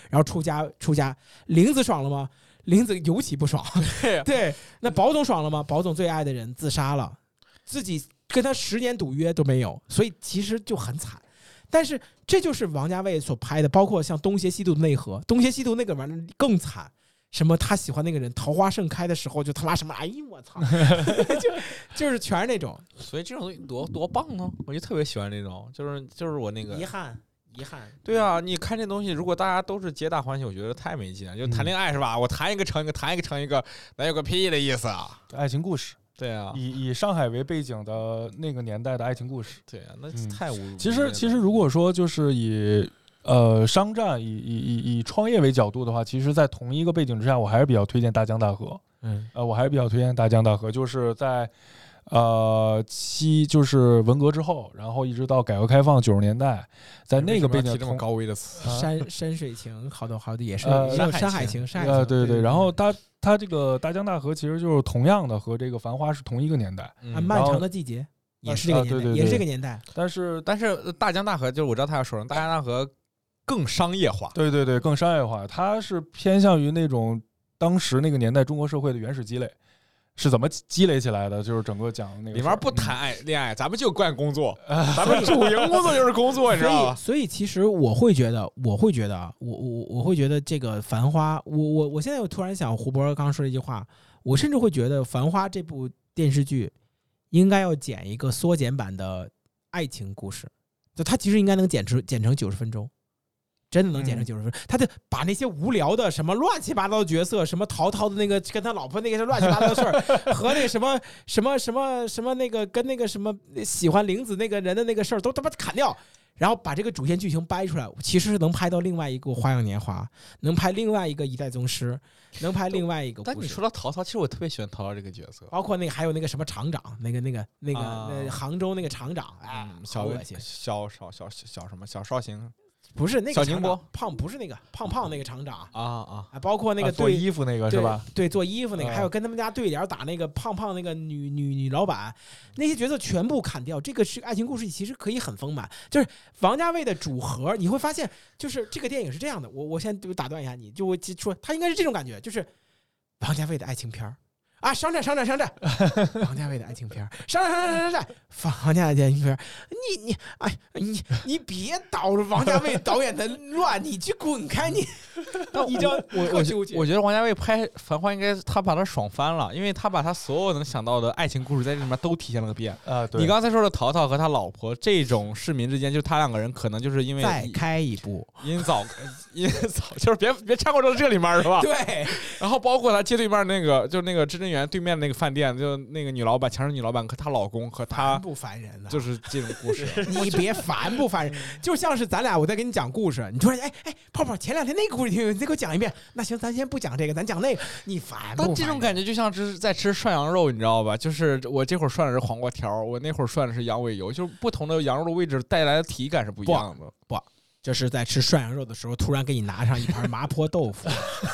然后出家出家。玲子爽了吗？玲子尤其不爽。对，那保总爽了吗？保总最爱的人自杀了，自己跟他十年赌约都没有，所以其实就很惨。但是这就是王家卫所拍的，包括像《东邪西毒》的内核，《东邪西毒》那个玩意儿更惨。什么他喜欢那个人，桃花盛开的时候就他妈什么，哎呦我操，就就是全是那种所以这种东西多多棒呢！我就特别喜欢这种，就是就是我那个遗憾，遗憾。对啊，你看这东西，如果大家都是皆大欢喜，我觉得太没劲了。就谈恋爱是吧？我谈一个成一个，谈一个成一个，那有个屁的意思啊！爱情故事，对啊，以以上海为背景的那个年代的爱情故事。对啊，那嗯太无语。其实其实如果说就是以呃商战以以以以创业为角度的话，其实，在同一个背景之下，我还是比较推荐大江大河。嗯呃，我还是比较推荐大江大河，就是在呃七就是文革之后，然后一直到改革开放九十年代，在那个背景这么高危的词，啊山山水情，好多好多也是呃也有山海情山海情，山海呃，情，对对然后它它这个大江大河其实就是同样的和这个繁花是同一个年代，漫长的季节也啊是这个年代，啊对对也是这个年代，但是但是呃大江大河就是我知道他要说什么，大江大河更商业化。对对对更商业化，它是偏向于那种当时那个年代中国社会的原始积累。是怎么积累起来的？就是整个讲那个里面不谈爱恋爱，咱们就干工作，咱们主营工作就是工作，你知，道吗？所以其实我会觉得，我会觉得啊，我我我会觉得这个《繁花》，我我我现在又突然想，胡博刚刚说了一句话，我甚至会觉得《繁花》这部电视剧应该要剪一个缩减版的爱情故事，就它其实应该能剪出剪成九十分钟。真的能剪成嗯九十分钟，他就把那些无聊的什么乱七八糟的角色，什么淘淘的那个跟他老婆那个乱七八糟的事儿，和那个什么什么什么什么那个跟那个什么喜欢玲子那个人的那个事儿都他妈砍掉，然后把这个主线剧情掰出来，其实是能拍到另外一个《花样年华》，能拍另外一个《一代宗师》，能拍另外一个。但你说到陶陶，其实我特别喜欢陶陶这个角色，包括那个还有那个什么厂长，那个那个那个、啊那杭州那个厂长，哎，嗯，小好恶心。小小小小什么小绍兴不是那个小宁波胖，不是那个胖胖那个厂长啊啊，啊，包括那个啊做对衣服那个对是吧？？对，做衣服那个，啊还有跟他们家对联打那个胖胖那个女女女老板，那些角色全部砍掉。这个是爱情故事，其实可以很丰满。就是王家卫的组合，你会发现，就是这个电影是这样的。我我先就打断一下你，就我说他应该是这种感觉，就是王家卫的爱情片儿。啊，商战，商战，商战！王家卫的爱情片儿，商战，商战，商战！王家卫的爱情片儿，你你，哎，你你别捣着王家卫导演的乱，你去滚开你！你知道我我我觉得王家卫拍《繁花》应该他把他爽翻了，因为他把他所有能想到的爱情故事在这里面都体现了个遍。啊，对，你刚才说的陶陶和他老婆这种市民之间，就是他两个人可能就是因为再开一部，因早因早 就是别别掺和到这里面是吧？对，然后包括他接对面那个，就是那个至臻园对面那个饭店，就那个女老板强势女老板和她老公和烦她不烦人呢？就是这种故事。你别烦不烦人，就像是咱俩我在给你讲故事，你突然哎哎泡泡前两天那个故事挺有，你再给我讲一遍。那行，咱先不讲这个，咱讲那个。你烦不烦？但这种感觉就像是在吃涮羊肉，你知道吧？就是我这会儿涮的是黄瓜条，我那会儿涮的是羊尾油，就是不同的羊肉的位置带来的体感是不一样的。就是在吃涮羊肉的时候，突然给你拿上一盘麻婆豆腐，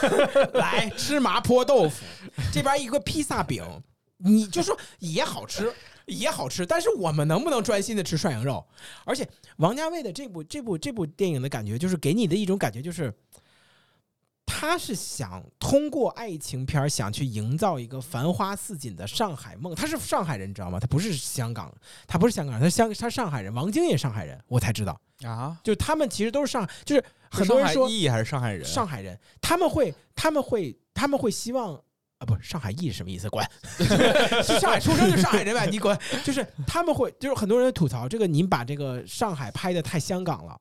来吃麻婆豆腐，这边一个披萨饼，你就说也好吃，也好吃，但是我们能不能专心的吃涮羊肉？而且王家卫的这部这部这部电影的感觉，就是给你的一种感觉，就是他是想通过爱情片儿想去营造一个繁花似锦的上海梦。他是上海人，你知道吗？他不是香港，他不是香港人，他香他上海人，王晶也上海人，我才知道。啊，就他们其实都是上，就是很多人说还是上海人？上海人，他们会他们会他们会希望啊，不是上海裔是什么意思？滚！是上海出生就上海人呗，你滚！就是他们会，就是很多人吐槽这个，您把这个上海拍的太香港了，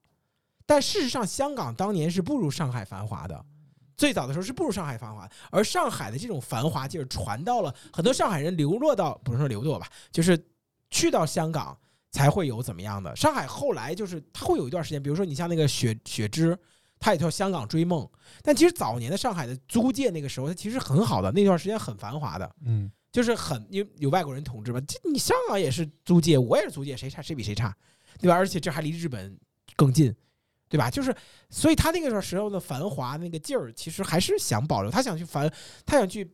但事实上，香港当年是不如上海繁华的。最早的时候是不如上海繁华，而上海的这种繁华劲儿传到了很多上海人流落到，不是说流落吧，就是去到香港才会有怎么样的。上海后来就是它会有一段时间，比如说你像那个雪雪芝，它也叫香港追梦，但其实早年的上海的租界那个时候，它其实很好的，那段时间很繁华的，嗯，就是很有有外国人统治吧。这你香港也是租界，我也是租界，谁差谁比谁差，对吧？而且这还离日本更近，对吧？就是所以他那个时候的繁华那个劲儿，其实还是想保留，他想去繁，他想去。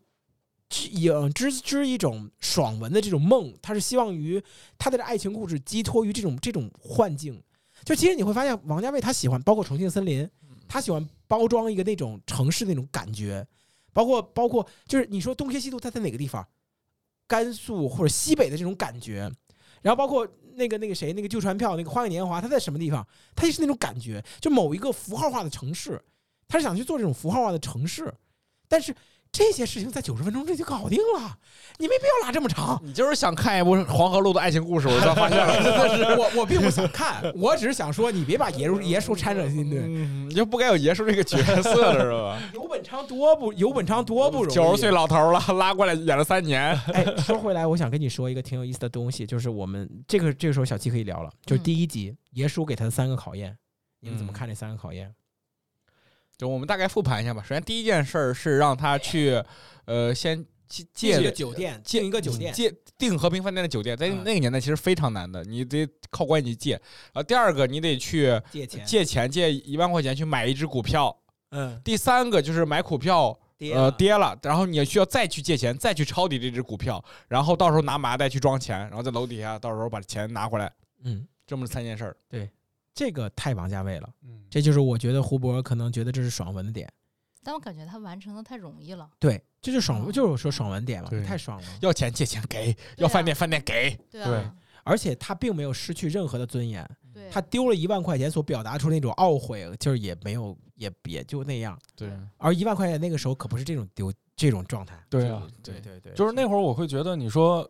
去影织织一种爽文的这种梦，他是希望于他的爱情故事寄托于这种这种幻境。就其实你会发现，王家卫他喜欢，包括《重庆森林》，他喜欢包装一个那种城市那种感觉，包括包括就是你说东邪西毒，他在哪个地方？甘肃或者西北的这种感觉，然后包括那个那个谁，那个旧船票，那个《花样年华》，它在什么地方？它也是那种感觉，就某一个符号化的城市，他是想去做这种符号化的城市，但是这些事情在九十分钟这就搞定了，你没必要拉这么长。你就是想看一部黄河路的爱情故事，我突然发现了。我我并不想看，我只是想说，你别把爷叔爷叔掺扯进去。嗯，你就不该有爷叔这个角色了，是吧？游本昌多不游本昌多不容易，九十岁老头了，拉过来演了三年。哎，说回来，我想跟你说一个挺有意思的东西，就是我们这个这个时候小七可以聊了，就是第一集爷叔给他的三个考验，你们怎么看这三个考验？就我们大概复盘一下吧。首先第一件事儿是让他去，呃，先借借一个酒店，借订一个酒店，借订和平饭店的酒店，在嗯那个年代其实非常难的，你得靠关系借。啊第二个你得去借钱，借钱，借一万块钱去买一只股票。嗯，第三个就是买股票，跌呃，跌了，然后你需要再去借钱，再去抄底这只股票，然后到时候拿麻袋去装钱，然后在楼底下到时候把钱拿回来，嗯，这么三件事儿。这个太王家卫了，嗯，这就是我觉得胡博可能觉得这是爽文的点。但我感觉他完成的太容易了。对，这就爽，哦就是我说爽文点嘛，太爽了。要钱借钱给，要饭店饭店给。对啊，而且他并没有失去任何的尊严，对，他丢了一万块钱所表达出那种懊悔，就是也没有，也也就那样。对而一万块钱那个时候可不是这种丢这种状态。对啊，对对对，就是那会儿我会觉得，你说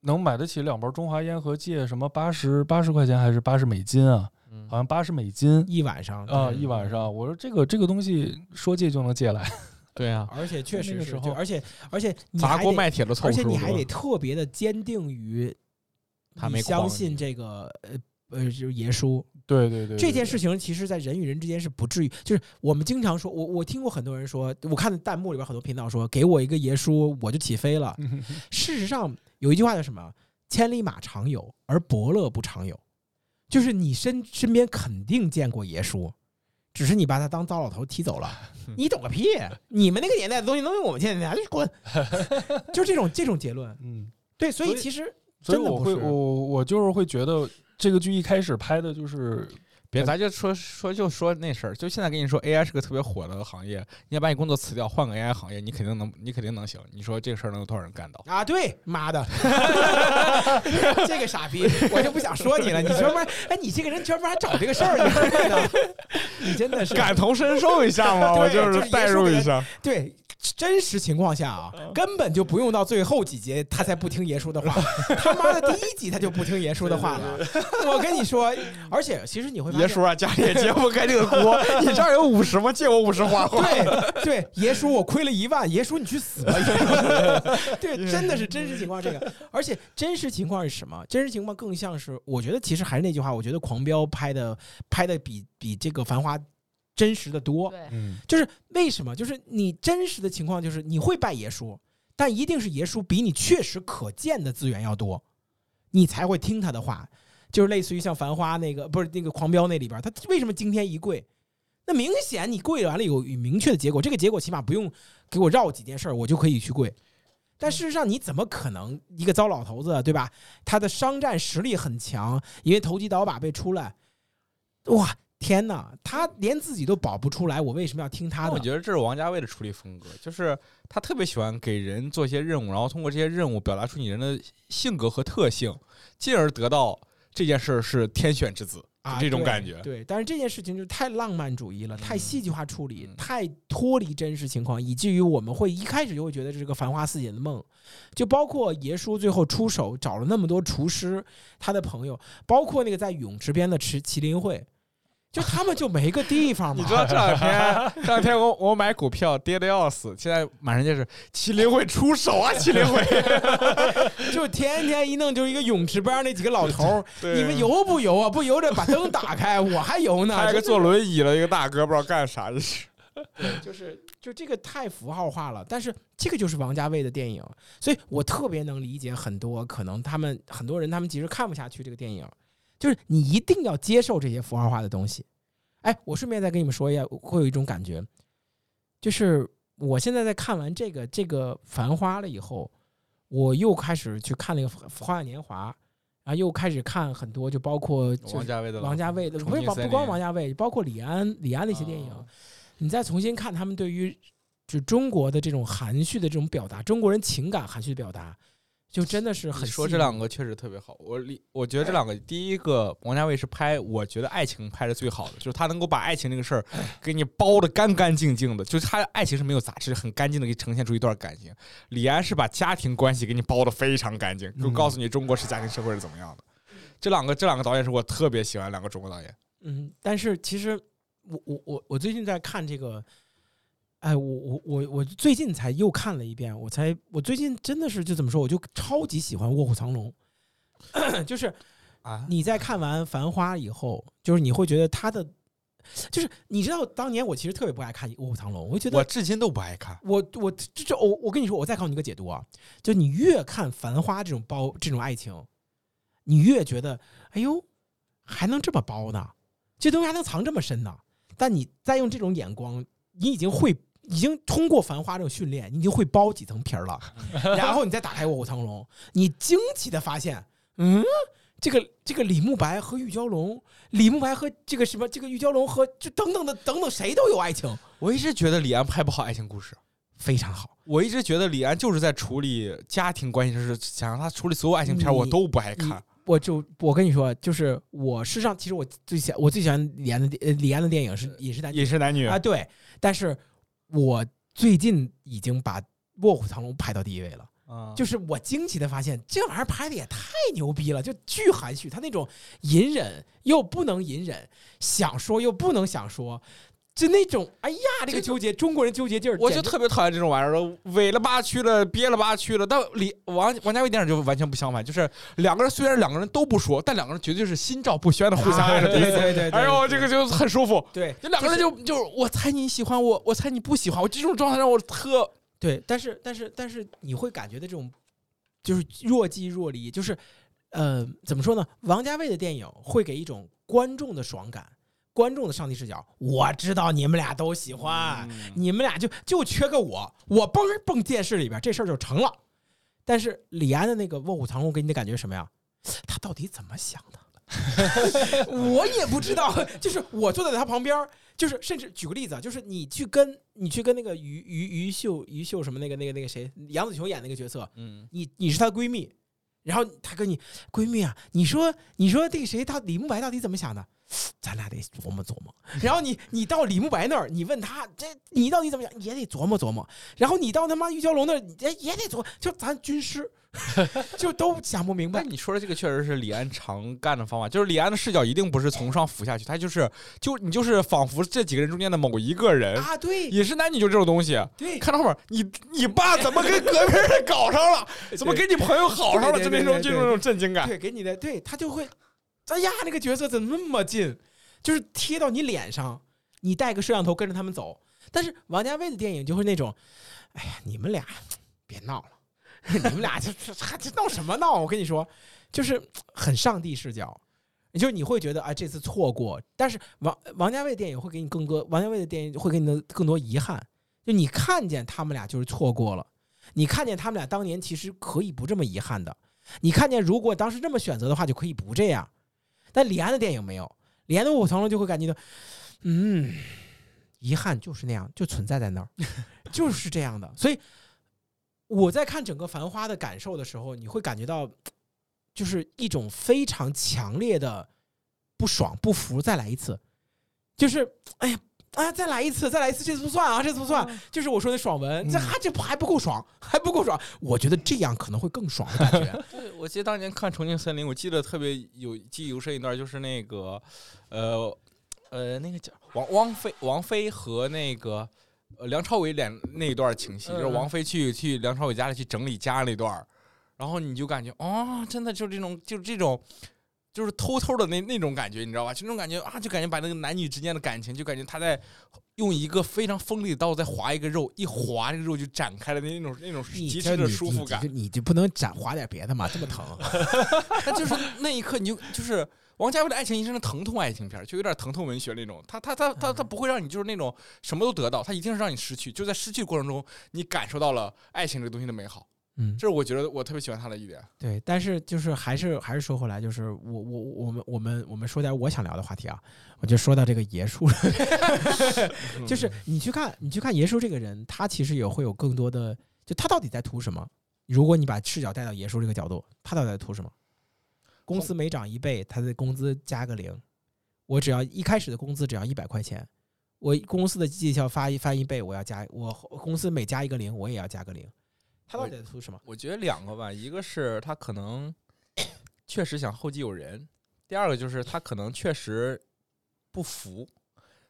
能买得起两包中华烟和借什么八十八十块钱还是八十美金啊？嗯好像八十美金一晚上啊，对一晚上。我说这个这个东西说借就能借来，对啊，而且确实是，而且而且你砸锅卖铁的凑而且你还得特别的坚定于他你没诓相信这个呃呃就是爷叔对对对，这件事情，其实在人与人之间是不至于，就是我们经常说，我我听过很多人说，我看弹幕里边很多频道说，给我一个爷叔我就起飞了。事实上有一句话叫什么？千里马常有，而伯乐不常有。就是你身身边肯定见过爷叔，只是你把他当糟老头踢走了。你懂个屁！你们那个年代的东西能用我们现在拿去滚，就这种这种结论。嗯，对，所以其实所以真的不是我会我我就是会觉得这个剧一开始拍的就是别，咱就说说就说那事儿，就现在跟你说 AI 是个特别火的行业，你要把你工作辞掉，换个 AI 行业，你肯定能，你肯定能行。你说这个事儿能有多少人干到？啊，对，妈的，这个傻逼，我就不想说你了。你专门，哎，你这个人专门还找这个事儿，你知道吗你真的是感同身受一下嘛，我就就是是代入一下。对。真实情况下啊，根本就不用到最后几节他才不听爷叔的话，他妈的第一集他就不听爷叔的话了。我跟你说，而且其实你会发现，爷叔啊，家里也揭不开这个锅，你这儿有五十吗？借我五十花花。对对，爷叔我亏了一万，爷叔你去死吧！对，真的是真实情况这个，而且真实情况是什么？真实情况更像是，我觉得其实还是那句话，我觉得《狂飙》拍的拍的比比这个《繁花》真实的多。就是为什么？就是你真实的情况就是你会拜爷叔，但一定是爷叔比你确实可见的资源要多，你才会听他的话。就是类似于像《繁花》那个，不是那个《狂飙》那里边，他为什么惊天一跪？那明显你跪完了有有明确的结果，这个结果起码不用给我绕几件事儿，我就可以去跪。但事实上，你怎么可能一个糟老头子，对吧？他的商战实力很强，因为投机倒把被出来，哇，天哪，他连自己都保不出来，我为什么要听他的？我觉得这是王家卫的处理风格，就是他特别喜欢给人做一些任务，然后通过这些任务表达出你人的性格和特性，进而得到这件事儿是天选之子，啊，这种感觉。对，但是这件事情就太浪漫主义了，太嗯戏剧化处理，嗯太脱离真实情况，以至于我们会一开始就会觉得这是个繁花似锦的梦。就包括爷叔最后出手找了那么多厨师，他的朋友，包括那个在泳池边的池麒麟会，就他们就没个地方嘛。你知道这两天，这两天我我买股票跌的要死，现在满世界是麒麟会出手啊，麒麟会 就天天一弄就是一个泳池边那几个老头儿，你们游不游啊？不游着把灯打开，我还游呢。这还有个坐轮椅的一个大哥，不知道干啥，这是。对，就是就这个太符号化了，但是这个就是王家卫的电影，所以我特别能理解很多可能他们很多人他们其实看不下去这个电影，就是你一定要接受这些符号化的东西。哎，我顺便再跟你们说一下，会有一种感觉，就是我现在在看完这个这个《繁花》了以后，我又开始去看那个《花样年华》，然后又开始看很多，就包括就王家卫的王家卫的，不是不光王家卫，包括李安李安的一些电影，啊你再重新看他们对于就中国的这种含蓄的这种表达，中国人情感含蓄的表达，就真的是很说这两个确实特别好，我理我觉得这两个，第一个王家卫是拍，我觉得爱情拍的最好的，就是他能够把爱情这个事儿 给你包的干干净净的，就是他爱情是没有杂质，很干净的给你呈现出一段感情。李安是把家庭关系给你包的非常干净，就嗯告诉你中国式家庭社会是怎么样的。这两个这两个导演是我特别喜欢两个中国导演。嗯，但是其实我我我我最近在看这个，哎，我我我我最近才又看了一遍，我才我最近真的是就怎么说，我就超级喜欢《卧虎藏龙》，就是啊，你在看完《繁花》以后，就是你会觉得他的，就是你知道当年我其实特别不爱看《卧虎藏龙》，我会觉得我至今都不爱看。我我这这我我跟你说，我再告诉你一个解读啊，就你越看《繁花》这种包这种爱情，你越觉得哎呦还能这么包呢，这东西还能藏这么深呢。但你再用这种眼光，你已经会已经通过《繁花》这种训练，你已经会包几层皮儿了。然后你再打开《卧虎藏龙》，你惊奇的发现，嗯，这个这个李慕白和玉娇龙，李慕白和这个什么这个玉娇龙和就等等的等等谁都有爱情，我一直觉得李安拍不好爱情故事。非常好。我一直觉得李安就是在处理家庭关系，就是想让他处理所有爱情片儿，我都不爱看。我就我跟你说，就是我事实上，其实我最喜我最喜欢李安的电呃李安的电影是《饮食男女饮食男女啊，对，但是我最近已经把《卧虎藏龙》排到第一位了。啊就是我惊奇的发现，这玩意儿拍的也太牛逼了，就巨含蓄，他那种隐忍又不能隐忍，想说又不能想说，就那种哎呀，这个纠结，中国人纠结劲儿，我就特别讨厌这种玩意儿了，委了吧屈了，憋了吧屈了。但李王王家卫电影就完全不相反，就是两个人虽然两个人都不说，但两个人绝对是心照不宣的互相爱着彼此。对 对对，对哎呦，这个就很舒服。对，就两个人就就是我猜你喜欢我，我猜你不喜欢我，这种状态让我特对，但是但是但是你会感觉到这种就是若即若离，就是呃怎么说呢？王家卫的电影会给一种观众的爽感，观众的上帝视角。我知道你们俩都喜欢，嗯你们俩就就缺个我，我嘣儿蹦电视里边，这事儿就成了。但是李安的那个《卧虎藏龙》给你的感觉是什么呀？他到底怎么想的？我也不知道，就是我坐在他旁边儿，就是甚至举个例子啊，就是你去跟你去跟那个于于于秀于秀什么那个那个那个谁杨紫琼演那个角色，嗯，你你是她的闺蜜，然后她跟你闺蜜啊，你说你说这个谁她李慕白到底怎么想的？咱俩得琢磨琢磨。然后你你到李慕白那儿，你问他这你到底怎么想，也得琢磨琢磨。然后你到他妈玉娇龙那儿，你这也得琢磨，就咱军师 就都想不明白但。你说的这个确实是李安常干的方法，就是李安的视角一定不是从上俯下去，他就是就你就是仿佛这几个人中间的某一个人。啊，对饮食男女就这种东西，对，看到后面，你你爸怎么跟隔壁人搞上了？怎么跟你朋友好上了？就那种就那种震惊感。对，给你的，对他就会，哎呀，那个角色怎么那么近，就是贴到你脸上，你带个摄像头跟着他们走。但是王家卫的电影就会那种，哎呀，你们俩别闹了，你们俩这这还这闹什么闹？我跟你说，就是很上帝视角。就是你会觉得啊，这次错过，但是王王家卫电影会给你更多，王家卫的电影会给你的更多遗憾。就你看见他们俩就是错过了，你看见他们俩当年其实可以不这么遗憾的，你看见如果当时这么选择的话，就可以不这样。但李安的电影没有，李安的《卧虎藏龙》就会感觉到，嗯，遗憾就是那样，就存在在那儿，就是这样的。所以我在看整个《繁花》的感受的时候，你会感觉到，就是一种非常强烈的不爽、不服，再来一次，就是哎呀。啊！再来一次，再来一次，这次不算啊，这次不算。就是我说的爽文，这还这还不够爽，还不够爽。我觉得这样可能会更爽的感觉。对，我记得当年看《重庆森林》，我记得特别有记忆犹深一段，就是那个，呃，呃，那个叫王王菲，王菲和那个呃梁朝伟演那一段情戏，就是嗯王菲去去梁朝伟家里去整理家那段儿，然后你就感觉哦，真的就这种，就这种。就是偷偷的那那种感觉，你知道吧？就那种感觉啊，就感觉把那个男女之间的感情，就感觉他在用一个非常锋利的刀在划一个肉，一划这个肉就展开了那种那种你极致的舒服感你。你就不能展划点别的吗？这么疼？他就是那一刻，你就就是王家卫的爱情，一生的疼痛爱情片，就有点疼痛文学那种。他他他他他不会让你就是那种什么都得到，他一定是让你失去。就在失去过程中，你感受到了爱情这个东西的美好。嗯，这是我觉得我特别喜欢他的一点。对。但是就是还是还是说回来，就是我我我们我们我们说点我想聊的话题啊。我就说到这个爷叔，就是你去看你去看爷叔这个人，他其实也会有更多的，就他到底在图什么？如果你把视角带到爷叔这个角度，他到底在图什么？公司每涨一倍，他的工资加个零，我只要一开始的工资只要一百块钱，我公司的绩效发一翻一倍，我要加我公司每加一个零，我也要加个零。他到底在图什么？我觉得两个吧，一个是他可能确实想后继有人，第二个就是他可能确实不服。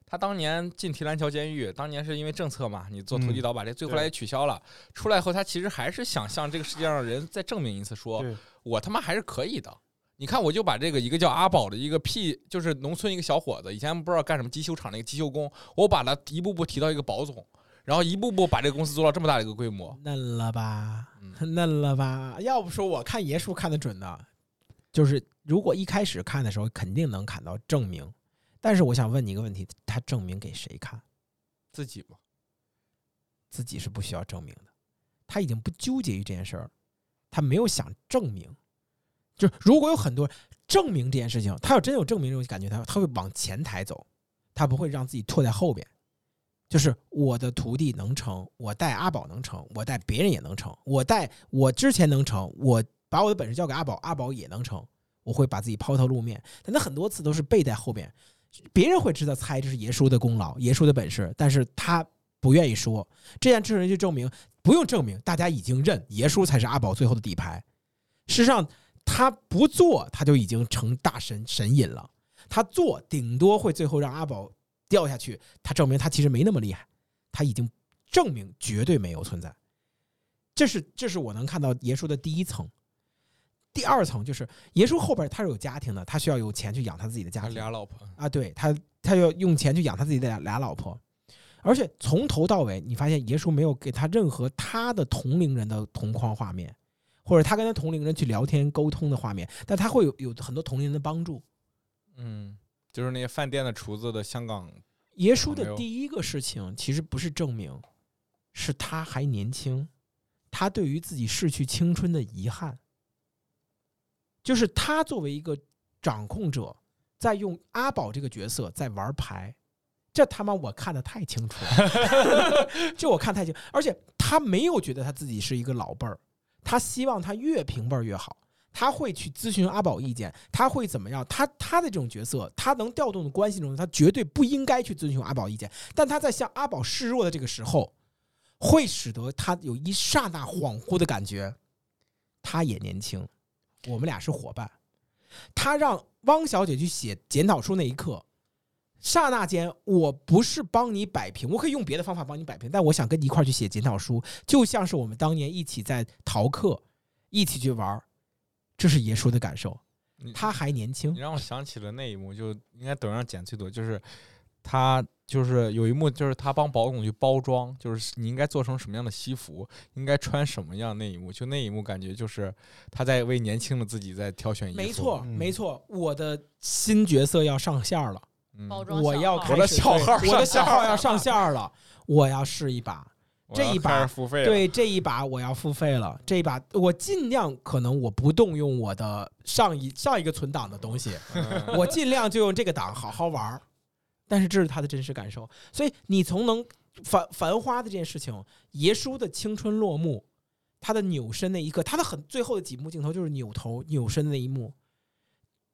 他当年进提篮桥监狱，当年是因为政策嘛，你做投机嗯倒把这最后来也取消了。出来后，他其实还是想向这个世界上的人再证明一次，说对我他妈还是可以的。你看，我就把这个一个叫阿宝的一个屁，就是农村一个小伙子，以前不知道干什么机修厂那个机修工，我把他一步步提到一个保总，然后一步步把这个公司做到这么大的一个规模。嫩了吧，嗯嫩了吧？要不说我看爷叔看得准呢，就是如果一开始看的时候肯定能看到证明，但是我想问你一个问题：他证明给谁看？自己吗，自己是不需要证明的，他已经不纠结于这件事儿，他没有想证明。就是如果有很多证明这件事情，他要真有证明这种感觉，他他会往前台走，他不会让自己拖在后边。就是我的徒弟能成，我带阿宝能成，我带别人也能成，我带我之前能成，我把我的本事交给阿宝，阿宝也能成，我会把自己抛头露面。但他很多次都是背在后边，别人会知道猜这是爷叔的功劳，爷叔的本事，但是他不愿意说。这件事情就证明不用证明，大家已经认爷叔才是阿宝最后的底牌。事实上，他不做，他就已经成大神神隐了。他做，顶多会最后让阿宝掉下去。他证明他其实没那么厉害，他已经证明绝对没有存在。这是这是我能看到爷叔的第一层。第二层就是爷叔后边他是有家庭的，他需要有钱去养他自己的家他庭。俩老婆，啊，对他，他要用钱去养他自己的俩俩老婆，而且从头到尾，你发现爷叔没有给他任何他的同龄人的同框画面，或者他跟他同龄人去聊天沟通的画面，但他会有有很多同龄人的帮助。嗯，就是那些饭店的厨子的香港，耶稣的第一个事情其实不是证明，是他还年轻，他对于自己逝去青春的遗憾，就是他作为一个掌控者，在用阿宝这个角色在玩牌，这他妈我看的太清楚了，这我看太清，而且他没有觉得他自己是一个老辈儿，他希望他越平辈儿越好。他会去咨询阿宝意见，他会怎么样？他他的这种角色，他能调动的关系中，他绝对不应该去咨询阿宝意见。但他在向阿宝示弱的这个时候，会使得他有一刹那恍惚的感觉，他也年轻，我们俩是伙伴。他让汪小姐去写检讨书那一刻，刹那间，我不是帮你摆平，我可以用别的方法帮你摆平，但我想跟你一块去写检讨书，就像是我们当年一起在逃课，一起去玩儿，这是爷叔的感受。他还年轻你，让我想起了那一幕，就应该抖音上剪最多，就是他就是有一幕，就是他帮保总去包装，就是你应该做成什么样的西服，应该穿什么样那一幕，就那一幕感觉就是他在为年轻的自己在挑选衣服。没错，嗯没错，我的新角色要上线了，嗯，包装我小号我的要开始小号我的小号要上线了，我要试一把。这一把付费，对这一把我要付费了，这一把我尽量可能我不动用我的上一上一个存档的东西，嗯我尽量就用这个档好好玩儿。但是这是他的真实感受，所以你从能繁繁花的这件事情，爷叔的青春落幕，他的扭身那一刻，他的很最后的几幕镜头就是扭头扭身的那一幕，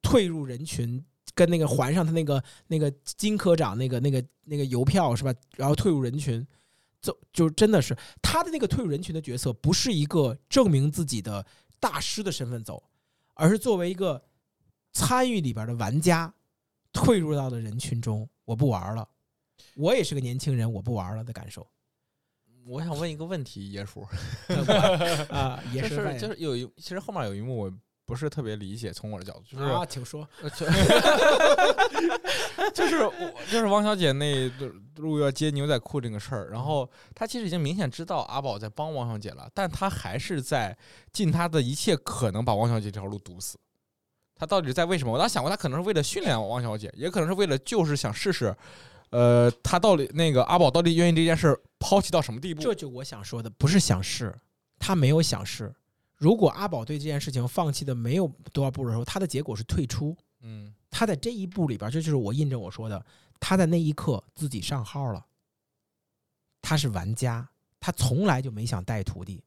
退入人群，跟那个还上他那个那个金科长那个那个那个邮票是吧？然后退入人群，就就真的是他的那个退入人群的角色，不是一个证明自己的大师的身份走，而是作为一个参与里边的玩家，退入到了人群中，我不玩了，我也是个年轻人，我不玩了的感受。我想问一个问题，野叔，啊，也就是就是有一，其实后面有一幕我不是特别理解，从我的角度，就是啊，请说，呃就就是我就是王小姐那路要接牛仔裤这个事儿，然后她其实已经明显知道阿宝在帮王小姐了，但她还是在尽她的一切可能把王小姐这条路堵死。她到底在为什么？我当时想过，她可能是为了训练王小姐，也可能是为了就是想试试，呃，她到底那个阿宝到底愿意这件事儿抛弃到什么地步？这就我想说的，不是想试，他没有想试。如果阿宝对这件事情放弃的没有多少步的时候，他的结果是退出。嗯他在这一步里边，这就是我印证我说的，他在那一刻自己上号了。他是玩家，他从来就没想带徒弟，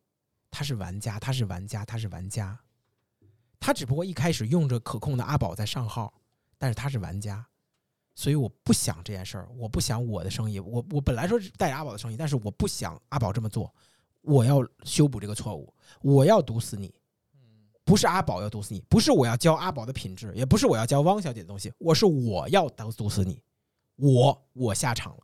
他是玩家，他是玩家，他是玩家。他只不过一开始用着可控的阿宝在上号，但是他是玩家，所以我不想这件事儿，我不想我的生意，我我本来说是带着阿宝的生意，但是我不想阿宝这么做，我要修补这个错误，我要毒死你。不是阿宝要毒死你，不是我要教阿宝的品质，也不是我要教汪小姐的东西，我是我要毒毒死你，我我下场了，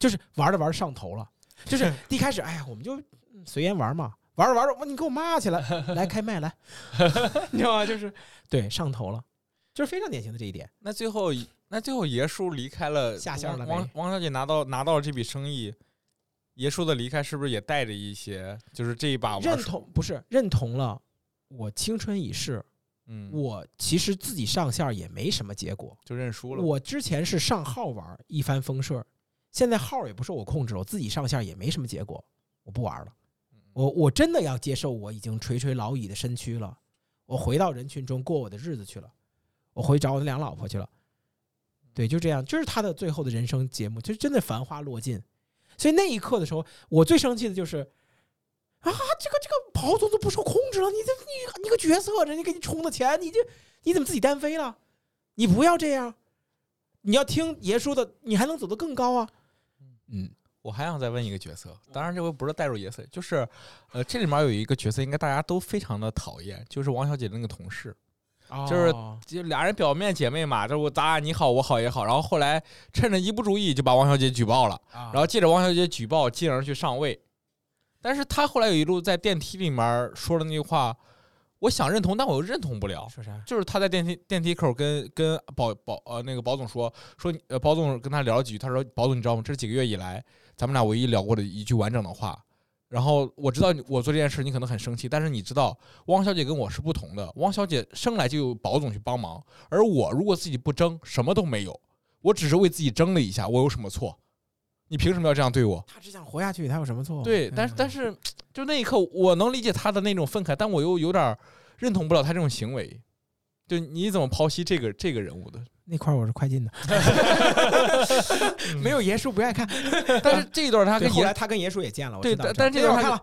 就是玩着玩着上头了，就是 一开始哎呀我们就嗯随缘玩嘛，玩着玩着哇你给我骂起来，来开麦来，你知道吗？就是对上头了，就是非常典型的这一点。那最后那最后爷叔离开了，下线了汪呗汪小姐拿到拿到了这笔生意，爷叔的离开是不是也带着一些，就是这一把玩认同不是认同了，我青春已逝，嗯，我其实自己上线也没什么结果。就认输了。我之前是上号玩一帆风顺，现在号也不受我控制了，我自己上线也没什么结果，我不玩了。我我真的要接受我已经垂垂老矣的身躯了，我回到人群中过我的日子去了，我回找我的两老婆去了。对，就这样，就是他的最后的人生节目，就真的繁花落尽。所以那一刻的时候，我最生气的就是啊，这个这个跑总都不受控制了，你这你你个角色，人家给你充的钱，你这你怎么自己单飞了？你不要这样，你要听爷说的，你还能走得更高啊。嗯，我还想再问一个角色，当然这回不是带入角色，就是呃这里面有一个角色，应该大家都非常的讨厌，就是王小姐的那个同事。就是哦就俩人表面姐妹嘛，就是我咱俩你好我好也好，然后后来趁着一不注意就把王小姐举报了，啊然后借着王小姐举报，进而去上位。但是他后来有一路在电梯里面说的那句话，我想认同，但我又认同不了。说啥？就是他在电梯电梯口跟跟保保呃那个保总说说呃保总跟他聊了几句，他说保总你知道吗？这是几个月以来咱们俩唯一聊过的一句完整的话。然后我知道我做这件事你可能很生气，但是你知道汪小姐跟我是不同的，汪小姐生来就有保总去帮忙，而我如果自己不争，什么都没有，我只是为自己争了一下，我有什么错？你凭什么要这样对我？他只想活下去，他有什么错？对，但是但是就那一刻，我能理解他的那种愤慨，但我又有点认同不了他这种行为。就你怎么剖析这个这个人物的？那块儿我是快进的，没有爷叔不愿意看。但是这一段他，跟爷后来他跟爷叔也见了，我对知道但但是这段我看了，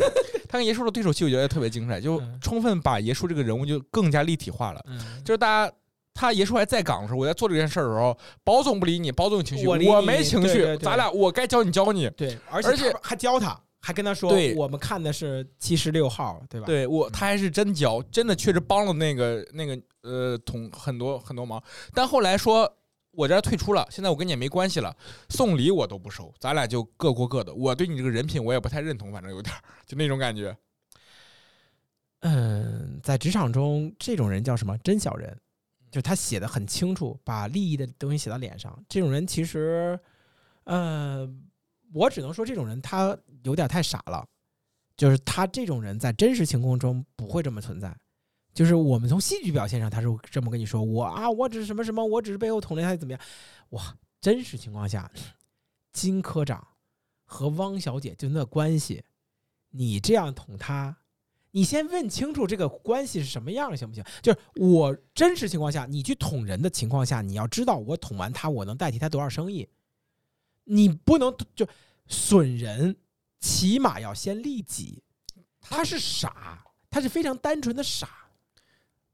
他跟爷叔的对手戏，我觉得特别精彩，就嗯充分把爷叔这个人物就更加立体化了。嗯，就是大家他爷叔还在岗的时候，我在做这件事儿的时候，保总不理你，保总有情绪，我没情绪，对对对咱俩我该教你教你。对，而而且还教他，还跟他说，对我们看的是七十六号，对吧？，对我，他还是真教，真的确实帮了那个那个呃同很多很多忙。但后来说我这退出了，现在我跟你也没关系了，送礼我都不收，咱俩就各过各的。我对你这个人品我也不太认同，反正有点儿 就那种感觉。嗯，在职场中，这种人叫什么？真小人，就他写的很清楚，把利益的东西写到脸上。这种人其实，呃，我只能说这种人他有点太傻了。就是他这种人在真实情况中不会这么存在。就是我们从戏剧表现上，他是这么跟你说：“我啊，我只是什么什么，我只是背后捅了他怎么样？”哇，真实情况下，金科长和汪小姐就那关系，你这样捅他，你先问清楚这个关系是什么样，行不行？就是我真实情况下，你去捅人的情况下，你要知道我捅完他，我能代替他多少生意，你不能就损人，起码要先利己。他是傻，他是非常单纯的傻。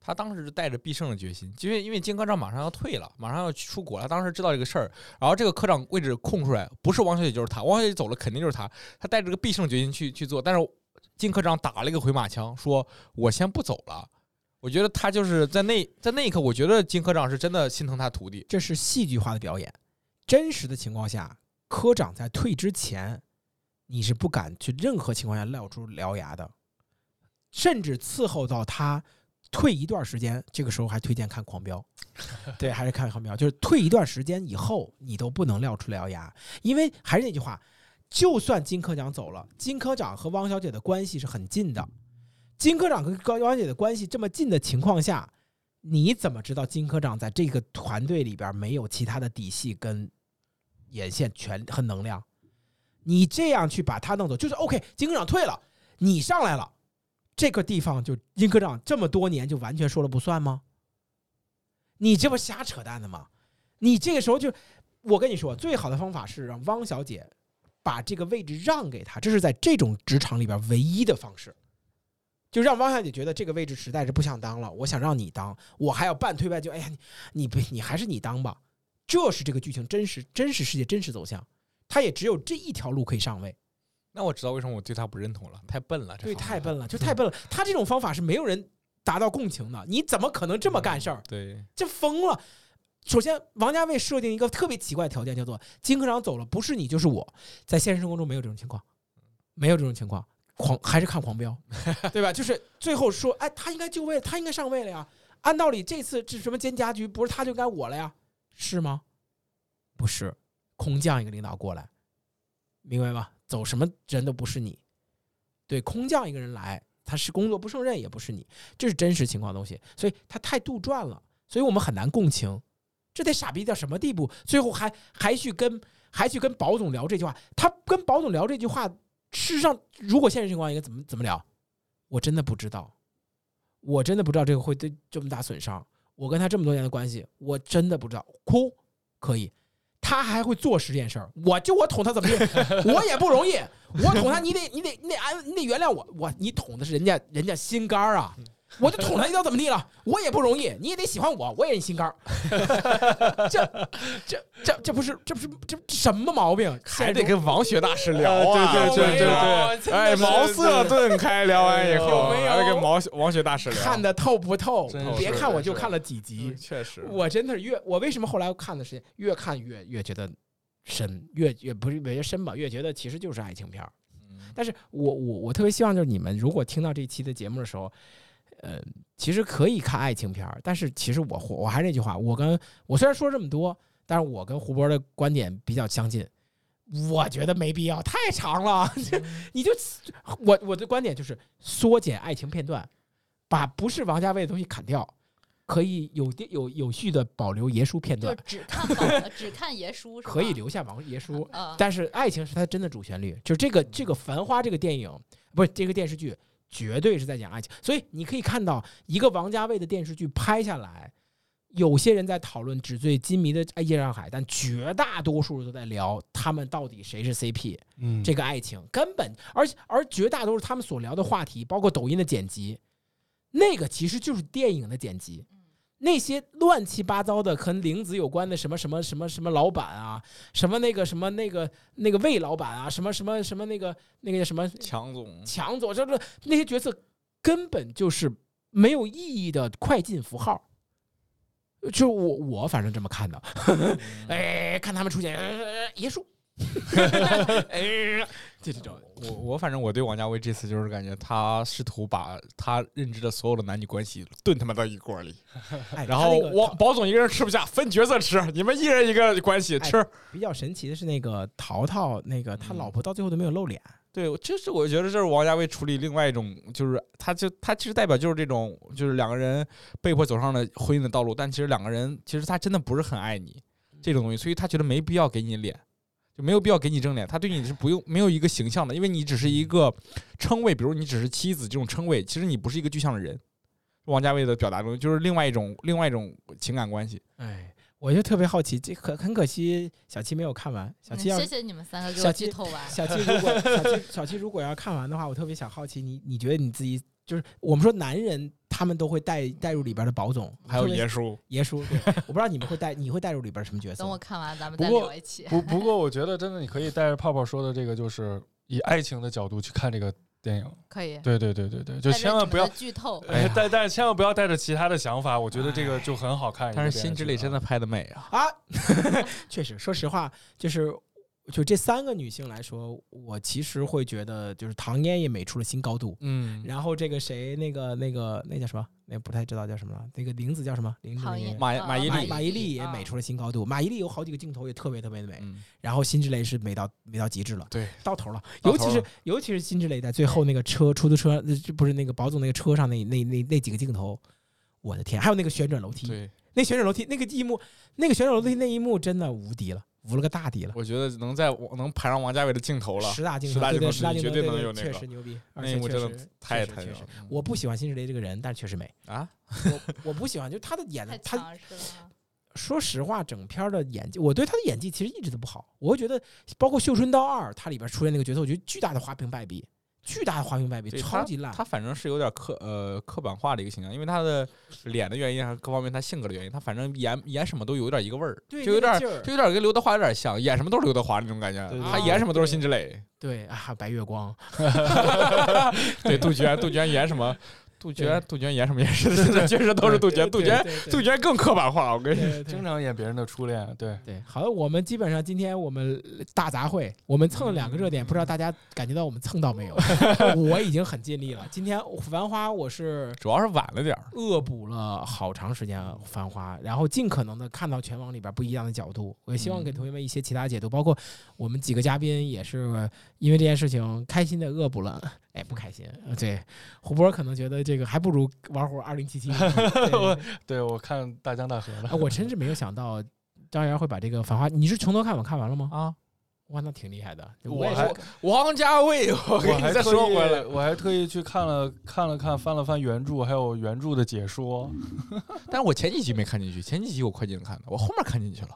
他当时是带着必胜的决心，因为因为金科长马上要退了，马上要出国了。他当时知道这个事儿，然后这个科长位置空出来，不是王小姐就是他，王小姐走了肯定就是他。他带着这个必胜的决心去去做，但是金科长打了一个回马枪，说我先不走了。我觉得他就是在那在那一刻，我觉得金科长是真的心疼他徒弟。这是戏剧化的表演。真实的情况下，科长在退之前，你是不敢去任何情况下露出獠牙的，甚至伺候到他退一段时间，这个时候还推荐看《狂飙》，对，还是看《狂飙》，就是退一段时间以后，你都不能撂出獠牙，因为还是那句话，就算金科长走了，金科长和汪小姐的关系是很近的，金科长跟高汪小姐的关系这么近的情况下，你怎么知道金科长在这个团队里边没有其他的底细跟眼线权和能量？你这样去把他弄走，就是 OK。金科长退了，你上来了，这个地方就金科长这么多年就完全说了不算吗？你这不瞎扯淡的吗？你这个时候就，我跟你说，最好的方法是让汪小姐把这个位置让给他，这是在这种职场里边唯一的方式。就让汪小姐觉得这个位置实在是不想当了，我想让你当，我还要半推半就，哎呀，你你别你还是你当吧，这是这个剧情真实真实世界真实走向，他也只有这一条路可以上位，那我知道为什么我对他不认同了，太笨了，这对，太笨了，就太笨了，他这种方法是没有人达到共情的，你怎么可能这么干事儿？对，这疯了。首先，王家卫设定一个特别奇怪的条件，叫做金科长走了，不是你就是我。在现实生活中没有这种情况，没有这种情况。狂还是看狂飙，对吧？就是最后说，哎，他应该就位，他应该上位了呀。按道理，这次这什么监家局，不是他就该我了呀？是吗？不是，空降一个领导过来，明白吧？走什么人都不是你，对，空降一个人来，他是工作不胜任，也不是你，这是真实情况的东西，所以他太杜撰了，所以我们很难共情。这得傻逼到什么地步？最后还还去跟还去跟保总聊这句话，他跟保总聊这句话，事实上如果现实情况应该怎么怎么聊？我真的不知道，我真的不知道这个会对这么大损伤。我跟他这么多年的关系，我真的不知道。哭可以，他还会做十件事儿，我就我捅他怎么地，我也不容易。我捅他，你得你得你得安你得原谅我。我你捅的是人家人家心肝儿啊，我就捅他一刀怎么地了？我也不容易，你也得喜欢我，我也是你心肝儿。这这这这不是这不是这这什么毛病？还得跟王雪大师聊呃啊，对对对对对哎，茅塞顿开，聊完以后还得跟毛王雪大师聊，看的透不透别看我就看了几集嗯，确实，我真的是越我为什么后来看的时间越看越越觉得深，越越不是越深吧，越觉得其实就是爱情片儿。嗯但是我我我特别希望就是你们如果听到这期的节目的时候，呃，其实可以看爱情片儿，但是其实我我还是那句话，我跟我虽然说这么多，但是我跟胡波的观点比较相近。我觉得没必要，太长了。你就我我的观点就是缩减爱情片段，把不是王家卫的东西砍掉，可以有有有序的保留爷叔片就段，只看宝只看爷叔？可以留下王爷叔。啊，但是爱情是他真的主旋律，就这个这个《繁花》这个电影，不是这个电视剧，绝对是在讲爱情。所以你可以看到一个王家卫的电视剧拍下来，有些人在讨论纸醉金迷的《夜上海》，但绝大多数人都在聊他们到底谁是 CP。嗯，这个爱情根本，而而绝大多数他们所聊的话题，包括抖音的剪辑，那个其实就是电影的剪辑。那些乱七八糟的和玲子有关的什么什么什么什么老板啊，什么那个什么那个那个魏老板啊，什么什么什么那个那个叫什么强总，强总，就是那些角色根本就是没有意义的快进符号。就我我反正这么看的，哎，看他们出现，呃爷叔，哎，就这种，我我反正我对王家卫这次就是感觉他试图把他认知的所有的男女关系炖他妈到一锅里，哎然后我保总一个人吃不下，分角色吃，你们一人一个关系哎吃。比较神奇的是，那个淘淘，那个他老婆到最后都没有露脸。对，这是我觉得这是王家卫处理另外一种，就是他就他其实代表就是这种，就是两个人被迫走上了婚姻的道路，但其实两个人其实他真的不是很爱你这种东西，所以他觉得没必要给你脸，就没有必要给你正脸，他对你是不用没有一个形象的，因为你只是一个称谓，比如你只是妻子这种称谓，其实你不是一个具象的人。王家卫的表达中就是另外一种另外一种情感关系。哎，我就特别好奇，这可很可惜，小七没有看完。小七要嗯谢谢你们三个给小七我剧透完。小七如果小七小七如果要看完的话，我特别想好奇你，你觉得你自己就是我们说男人他们都会带带入里边的宝总，还有爷叔，爷叔，对，我不知道你们会带你会带入里边什么角色等？我看完，咱们再不过聊一起。不不过，我觉得真的你可以带着泡泡说的这个，就是以爱情的角度去看这个电影。可以，对对对对对，就千万不要剧透。哎呀但但是千万不要带着其他的想法，我觉得这个就很好看。但是辛芷蕾真的拍的美啊！啊，确实，说实话，就是就这三个女性来说，我其实会觉得，就是唐嫣也美出了新高度。嗯，然后这个谁，那个那个那叫什么？那不太知道叫什么了。那个玲子叫什么？玲子马马伊琍马马伊琍也啊美出了新高度。马伊琍有好几个镜头也特别特别的美。嗯，然后辛芷蕾是美到美到极致了，对，到头了。尤其是尤其是辛芷蕾在最后那个车出租车，不是那个保总那个车上那那那那几个镜头，我的天！还有那个旋转楼梯，对，那旋转楼梯那个一幕，那个旋转楼梯那一幕真的无敌了，无了个大底了。我觉得能在我能排上王家卫的镜头了，十大镜头，对对，十大镜头十大镜头绝对能有那个确实牛逼，而那幕且确实真的太太牛了。我不喜欢辛芷蕾这个人，但是确实美。啊，我我不喜欢，就她的演的，她。说实话，整片儿的演技，我对她的演技其实一直都不好。我会觉得，包括《绣春刀二》，它里边出现那个角色，我觉得巨大的花瓶败笔，巨大的花瓶败笔，超级烂。他反正是有点刻呃刻板化的一个形象，因为他的脸的原因，还是各方面他性格的原因，他反正演演什么都有点一个味儿，就有点就有点跟刘德华有点像，演什么都是刘德华那种感觉，他演什么都是辛芷蕾。对啊，还有白月光，对，杜鹃，杜鹃演什么？杜鹃，杜鹃演什么演 是的，确实都是杜鹃，杜鹃，杜鹃更刻板化。我跟你说，对对经常演别人的初恋，对，对，好，我们基本上今天我们大杂烩，我们蹭了两个热点，不知道大家感觉到我们蹭到没有？我已经很尽力了。今天《繁花》我是主要是晚了点儿。恶补了好长时间《繁花》，然后尽可能的看到全网里边不一样的角度。我也希望给同学们一些其他解读，包括我们几个嘉宾也是因为这件事情开心的恶补了。哎，不开心。呃对，胡波可能觉得这个还不如玩会儿二零七七。对对我看大江大河了啊，，我真是没有想到张元会把这个《繁花》，你是从头看完看完了吗？啊，哇，那挺厉害的。我还，王家卫，我还特意说回来。我还特意去看了看了看翻了翻原著，还有原著的解说。但是我前几集没看进去，前几集我快进看的，我后面看进去了。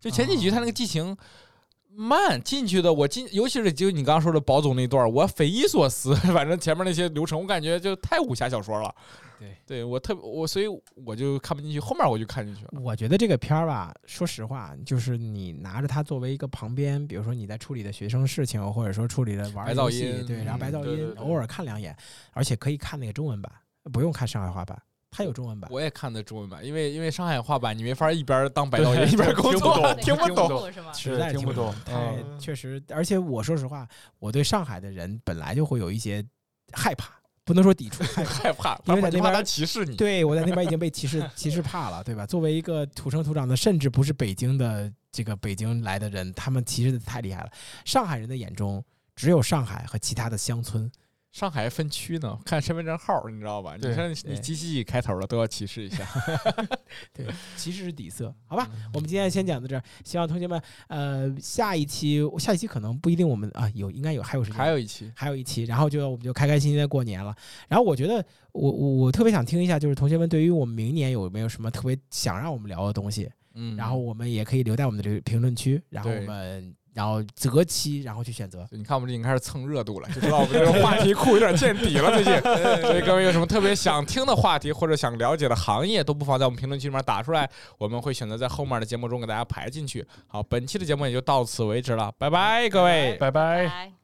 就前几集他那个剧情慢，进去的我进，尤其是就你刚刚说的宝总那段儿，我匪夷所思。反正前面那些流程，我感觉就太武侠小说了。对，对我特我所以我就看不进去，后面我就看进去了。我觉得这个片儿吧，说实话，就是你拿着它作为一个旁边，比如说你在处理的学生事情，或者说处理的玩儿白噪游戏音对，然后白嗯噪音，偶尔看两眼，而且可以看那个中文版，不用看上海话版，它有中文版。我也看的中文版，因为因为上海话版你没法一边当白噪对音一边工作，听不懂听不懂。是吗？实在听不懂太嗯确实，而且我说实话，我对上海的人本来就会有一些害怕，不能说抵触，害怕。害怕，因为在那边他歧视你。对我在那边已经被歧视 歧视怕了，对吧？作为一个土生土长的，甚至不是北京的这个北京来的人，他们歧视的太厉害了。上海人的眼中只有上海和其他的乡村。上海分区呢，看身份证号，你知道吧？你对看你对几几几开头的都要歧视一下。对，歧视是底色，好吧？我们今天先讲到这儿，希望同学们，呃，下一期下一期可能不一定我们啊有，应该有还有时间，还有一期，还有一期，然后就我们就开开心心的过年了。然后我觉得我我我特别想听一下，就是同学们对于我们明年有没有什么特别想让我们聊的东西，嗯然后我们也可以留在我们的这个评论区，然后我们然后择期，然后去选择。你看我们这已经开始蹭热度了，就知道我们这个话题库有点见底了。最近，所以各位有什么特别想听的话题或者想了解的行业，都不妨在我们评论区里面打出来，我们会选择在后面的节目中给大家排进去。好，本期的节目也就到此为止了，拜拜，各位。拜拜。拜。